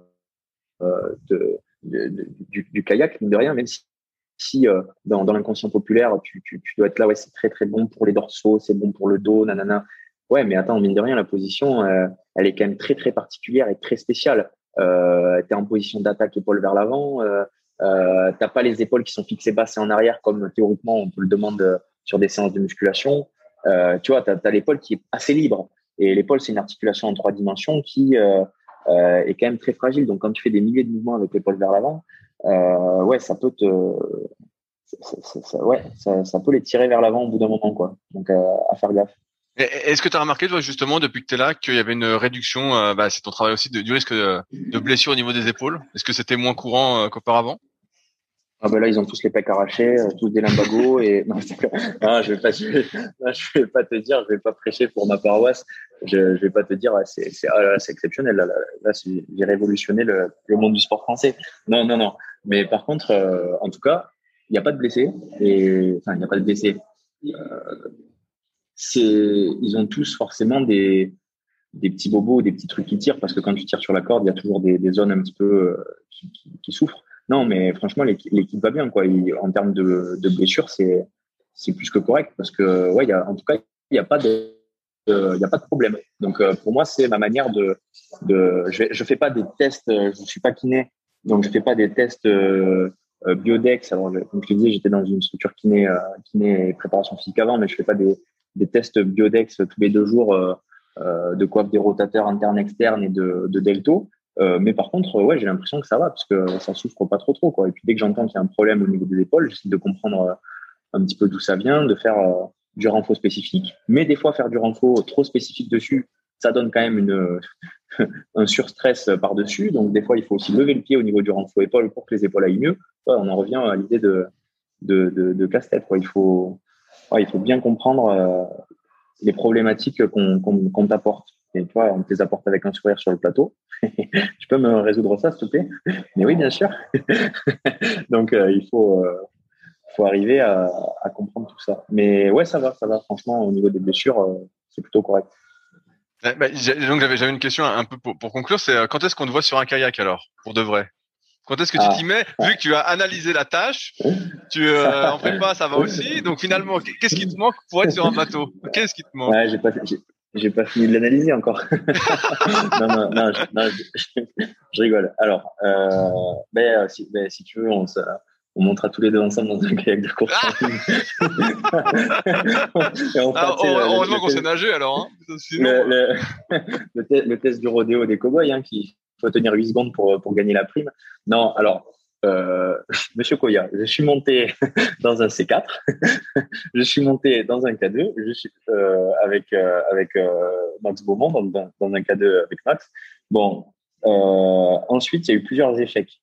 euh de, de, du, du, kayak, mine de rien, même si, si euh, dans, dans l'inconscient populaire, tu, tu, dois être là, ouais, c'est très très bon pour les dorsaux, c'est bon pour le dos, nanana. Ouais, mais attends, mine de rien, la position, euh, elle est quand même très très particulière et très spéciale. Euh, tu es en position d'attaque épaule vers l'avant, euh, euh, t'as pas les épaules qui sont fixées basses et en arrière comme théoriquement on te le demande sur des séances de musculation. Euh, tu vois, tu as, l'épaule qui est assez libre. Et l'épaule, c'est une articulation en trois dimensions qui euh, euh, est quand même très fragile. Donc, quand tu fais des milliers de mouvements avec l'épaule vers l'avant, euh, ouais, ça peut te, ça, ça, ouais, ça, peut les tirer vers l'avant au bout d'un moment, quoi. Donc, à faire gaffe. Est-ce que tu as remarqué, toi, justement, depuis que tu es là, qu'il y avait une réduction, bah, c'est ton travail aussi, de, du risque de, de blessure au niveau des épaules? Est-ce que c'était moins courant qu'auparavant? Ah ben là, ils ont tous les pecs arrachés, euh, tous des limbagos et <laughs> non, je vais pas, je vais, pas te dire, je vais pas prêcher pour ma paroisse. Je, je vais pas te dire, c'est, c'est, ah, exceptionnel. Là, là, j'ai révolutionné le, le, monde du sport français. Non, non, non. Mais par contre, euh, en tout cas, il n'y a pas de blessés et enfin, il n'y a pas de blessés. Euh, c'est, ils ont tous forcément des, des petits bobos, des petits trucs qui tirent parce que quand tu tires sur la corde, il y a toujours des, des zones un petit peu qui souffrent. Non, mais franchement, l'équipe va bien. Quoi. en termes de, blessures, c'est plus que correct parce que ouais, en tout cas, il n'y a a pas de problème. Donc euh, pour moi, c'est ma manière de, je, je fais pas des tests, euh, je suis pas kiné, donc je fais pas des tests euh, biodex. Alors comme je te disais, j'étais dans une structure kiné, kiné et préparation physique avant, mais je fais pas des, des tests biodex tous les deux jours de coiffe des rotateurs internes externes et de delto. Euh, mais par contre, ouais, j'ai l'impression que ça va parce que ça souffre pas trop trop quoi. Et puis dès que j'entends qu'il y a un problème au niveau des épaules, j'essaie de comprendre euh, un petit peu d'où ça vient, de faire euh, du renfort spécifique. Mais des fois, faire du renfort trop spécifique dessus, ça donne quand même une <laughs> un surstress par dessus. Donc des fois, il faut aussi lever le pied au niveau du renfort épaule pour que les épaules aillent mieux. On en revient à l'idée de de, de, casse-tête. Il faut il faut bien comprendre les problématiques qu'on qu'on t'apporte. Et toi, on te les apporte avec un sourire sur le plateau. <laughs> tu peux me résoudre ça, s'il te plaît? Mais oui, bien sûr. <laughs> Donc, euh, il faut, euh, faut arriver à, à, comprendre tout ça. Mais ouais, ça va, ça va. Franchement, au niveau des blessures, euh, c'est plutôt correct. Bah, donc, j'avais, j'avais une question un peu pour, pour conclure. C'est quand est-ce qu'on te voit sur un kayak alors, pour de vrai? Quand est-ce que tu ah. t'y mets? Vu que tu as analysé la tâche, tu euh, en prépa, ça va aussi. Donc finalement, qu'est-ce qui te manque pour être sur un bateau Qu'est-ce qui te manque? Ouais, j'ai pas, j'ai pas fini de l'analyser encore. <laughs> non, non, non, je, je, rigole. Alors, euh, ben, si, ben, si tu veux, on, on montera tous les deux ensemble dans un kayak de course. Ah <laughs> ah, heureusement qu'on sait nager alors. Hein. le, <laughs> le, test du rodéo des cowboys, hein, qui faut tenir 8 secondes pour, pour gagner la prime. Non, alors, euh, <laughs> Monsieur Koya, je suis monté <laughs> dans un C4, <laughs> je suis monté dans un K2, je suis euh, avec euh, avec euh, Max Beaumont dans, un K2 avec Max. Bon, ensuite il y a eu plusieurs échecs.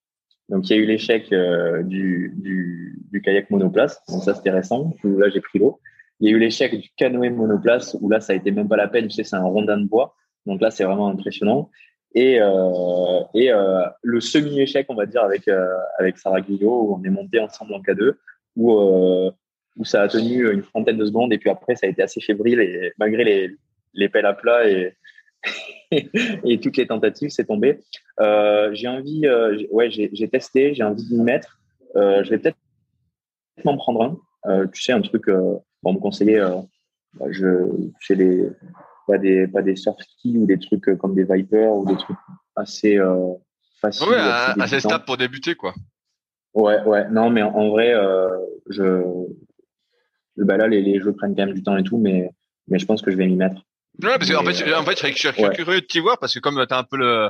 Donc il y a eu l'échec du kayak monoplace, donc ça c'était récent. Où là j'ai pris l'eau. Il y a eu l'échec du canoë monoplace où là ça a été même pas la peine, tu sais c'est un rondin de bois. Donc là c'est vraiment impressionnant et, euh, euh, le semi-échec, on va dire, avec, euh, avec Sarah Guillot, où on est monté ensemble en K2, où, ça a tenu une trentaine de secondes, et puis après, ça a été assez fébrile, et malgré les, les pelles à plat et, <laughs> toutes les tentatives, c'est tombé. j'ai envie, ouais, j'ai testé, j'ai envie d'y mettre. je vais peut-être m'en prendre un. tu sais, un truc, bon, me conseiller, bah, je, sais les pas des pas des surf skis ou des trucs euh, comme des Viper ou des trucs assez euh, faciles. Ouais, assez stable pour débuter quoi. Ouais, ouais. Non, mais en, vrai, euh, je, bah là, les, les jeux prennent quand même du temps et tout, mais mais je pense que je vais m'y mettre. Ouais, parce qu'en fait, en fait, je suis curieux de t'y voir parce que comme tu as un peu le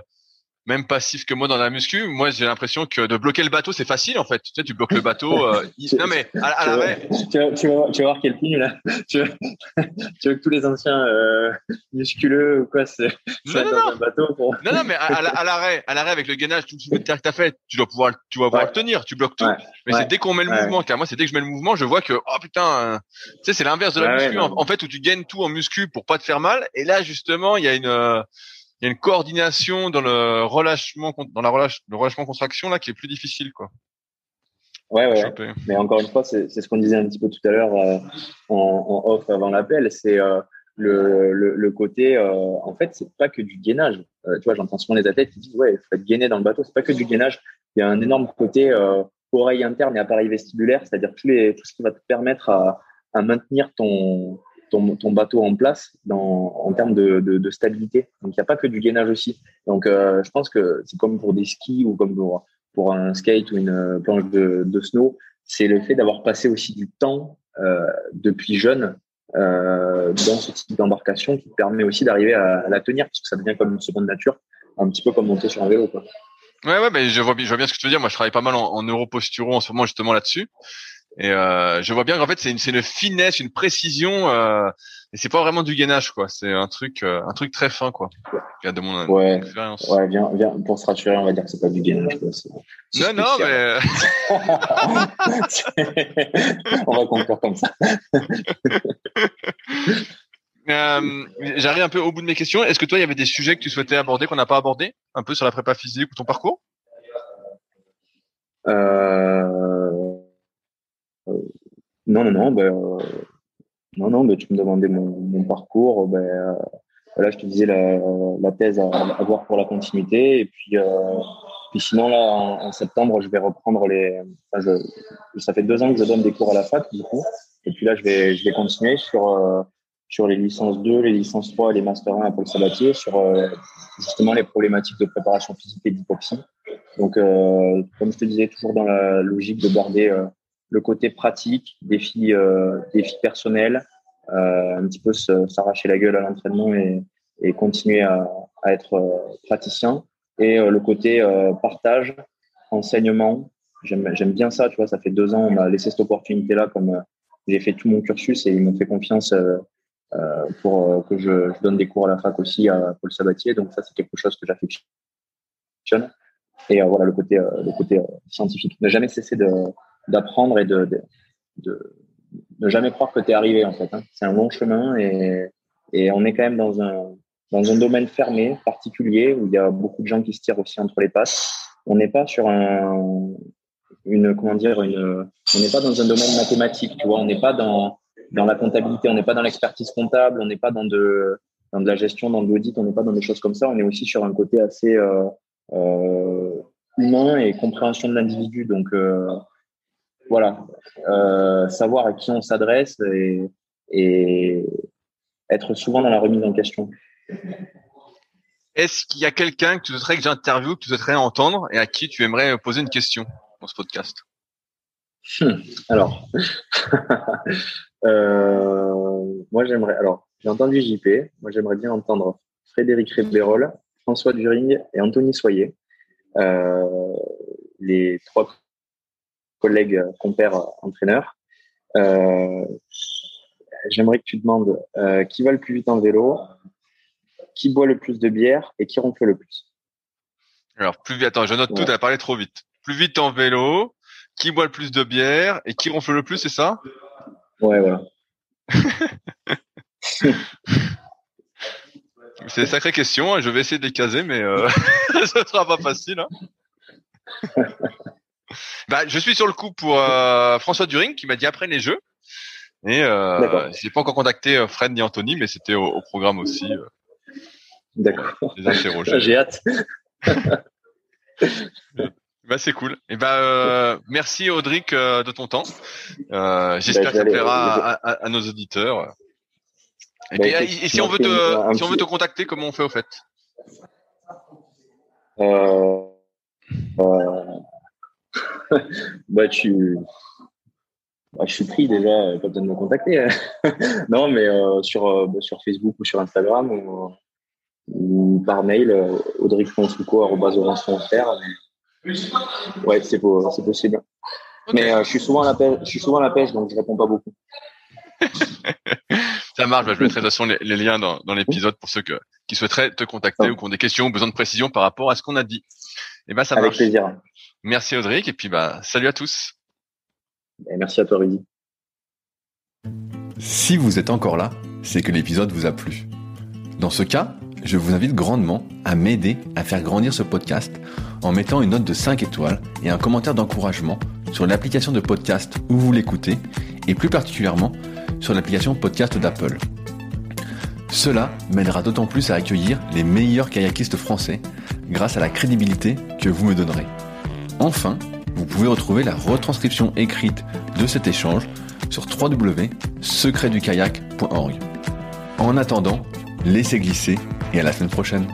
même passif que moi dans la muscu. Moi, j'ai l'impression que de bloquer le bateau, c'est facile en fait. Tu sais, tu bloques le bateau. Euh, <laughs> non mais à, l'arrêt. Tu, vas, tu, tu vas voir quel plus là. <laughs> Tu veux, tu veux que tous les anciens euh, musculeux ou quoi, c'est non, non, dans un bateau pour... Non, non, mais à, l'arrêt, à l'arrêt avec le gainage, tout le que t'as fait, tu dois pouvoir, tu vas pouvoir le tenir. Tu bloques tout. mais c'est dès qu'on met le mouvement. Car moi, c'est dès que je mets le mouvement, je vois que oh putain, tu sais, c'est l'inverse de la muscu. En, en, fait, où tu gagnes tout en muscu pour pas te faire mal. Et là, justement, il y a une euh, il y a une coordination dans le relâchement, dans la relâche, le relâchement contraction là qui est plus difficile quoi. Ouais, ouais. Mais encore une fois, c'est ce qu'on disait un petit peu tout à l'heure euh, en, en, off avant l'appel, c'est euh, le, le, le, côté. Euh, en fait, c'est pas que du gainage. tu vois, j'entends souvent les athlètes qui disent ouais, il faut être gainé dans le bateau. C'est pas que du gainage. Il y a un énorme côté oreille interne et appareil vestibulaire, c'est-à-dire tous les tout ce qui va te permettre à, à maintenir ton ton, ton, bateau en place dans, en termes de, de, stabilité. Donc, il n'y a pas que du gainage aussi. Donc, euh, je pense que c'est comme pour des skis ou comme pour, pour un skate ou une planche de, de snow, c'est le fait d'avoir passé aussi du temps euh, depuis jeune euh, dans ce type d'embarcation qui permet aussi d'arriver à, la tenir parce que ça devient comme une seconde nature, un petit peu comme monter sur un vélo. Quoi. Ouais, ouais, mais je vois, je vois bien ce que tu veux dire. Moi, je travaille pas mal en, en neuroposturo en ce moment justement là-dessus. Et euh, je vois bien qu'en fait c'est une, une finesse, une précision, euh, et c'est pas vraiment du gainage quoi. C'est un truc, euh, un truc très fin quoi. De mon ouais. expérience. Ouais, viens, viens, pour se rassurer, on va dire que c'est pas du gainage. Quoi. non, non, mais <laughs> on va conclure comme ça. <laughs> Euh, J'arrive un peu au bout de mes questions. Est-ce que toi, il y avait des sujets que tu souhaitais aborder qu'on n'a pas abordé, un peu sur la prépa physique ou ton parcours? Euh... Non, non, non, ben, euh, non, non, ben, tu me demandais mon, mon parcours. Ben, euh, voilà, je te disais la, la thèse à, à, voir pour la continuité. Et puis, euh, puis sinon, là, en, septembre, je vais reprendre les. Enfin, je, ça fait deux ans que je donne des cours à la fac, du coup. Et puis là, je vais, je vais continuer sur, euh, sur les licences 2, les licences 3 et les Master 1 à Paul Sabatier, sur euh, justement les problématiques de préparation physique et d'hypoxie. Donc, comme je te disais, toujours dans la logique de garder le côté pratique, défi, euh, défi personnel, euh, un petit peu s'arracher la gueule à l'entraînement et, continuer à, être euh, praticien. Et le côté partage, enseignement, j'aime bien ça, tu vois, ça fait deux ans, on m'a laissé cette opportunité-là, comme j'ai fait tout mon cursus et ils m'ont fait confiance pour que je, je, donne des cours à la fac aussi à Paul Sabatier. Donc ça, c'est quelque chose que j'affectionne. Et voilà, le côté, le côté scientifique. Ne jamais cesser de, d'apprendre et de, de, de, jamais croire que tu es arrivé en fait. Hein. C'est un long chemin et, et on est quand même dans un, dans un domaine fermé, particulier, où il y a beaucoup de gens qui se tirent aussi entre les pattes. On n'est pas sur un, une, comment dire, une, on n'est pas dans un domaine mathématique, tu vois, on n'est pas dans, dans la comptabilité, on n'est pas dans l'expertise comptable, on n'est pas dans de, dans de la gestion, dans de l'audit, on n'est pas dans des choses comme ça, on est aussi sur un côté assez euh, euh, humain et compréhension de l'individu. Donc, euh, voilà, euh, savoir à qui on s'adresse et, et, être souvent dans la remise en question. Est-ce qu'il y a quelqu'un que tu souhaiterais que j'interviewe, que tu souhaiterais entendre et à qui tu aimerais poser une question dans ce podcast? Hmm. Alors, <laughs> euh, moi j'aimerais. Alors, j'ai entendu JP. Moi j'aimerais bien entendre Frédéric Rébérol, François During et Anthony Soyer, euh, les trois collègues compères entraîneurs. Euh, j'aimerais que tu demandes qui va le plus vite en vélo, qui boit le plus de bière et qui ronfle le plus. Alors, plus vite, attends, je note tout, tu as parlé trop vite. Plus vite en vélo, qui boit le plus de bière et qui ronfle le plus, c'est ça? Ouais, voilà. <laughs> c'est une sacrée question, hein, je vais essayer de les caser, mais euh, <laughs> ce sera pas facile. Hein. <laughs> bah, je suis sur le coup pour euh, François During qui m'a dit après les jeux. Et euh, j'ai pas encore contacté euh, Fred ni Anthony, mais c'était au, programme aussi. Euh, D'accord. <laughs> J'ai hâte. <laughs> bah c'est cool. Et bah euh, merci Audric de ton temps. J'espère que ça plaira à, à, nos auditeurs. Et, bah, et, si on veut te si on veut te contacter, comment on fait au fait? <laughs> bah tu bah, je suis pris déjà, pas besoin de me contacter. Hein. <laughs> non, mais euh, sur, bah, sur Facebook ou sur Instagram, ou, ou par mail, euh, audreyfonsuco.fr. Ouais, c'est possible. Mais euh, je suis souvent à la pêche, je suis souvent à la pêche, donc je réponds pas beaucoup. <laughs> ça marche. Bah, je mettrai de toute façon les, liens dans, dans l'épisode pour ceux que, qui souhaiteraient te contacter ou qui ont des questions ou besoin de précision par rapport à ce qu'on a dit. Et ben ça Avec marche. plaisir. Merci Audric et puis bah salut à tous. Et merci à toi Rudy. Si vous êtes encore là, c'est que l'épisode vous a plu. Dans ce cas, je vous invite grandement à m'aider à faire grandir ce podcast en mettant une note de 5 étoiles et un commentaire d'encouragement sur l'application de podcast où vous l'écoutez et plus particulièrement sur l'application podcast d'Apple. Cela m'aidera d'autant plus à accueillir les meilleurs kayakistes français grâce à la crédibilité que vous me donnerez. Enfin, vous pouvez retrouver la retranscription écrite de cet échange sur www.secretdukayak.org. En attendant, laissez glisser et à la semaine prochaine.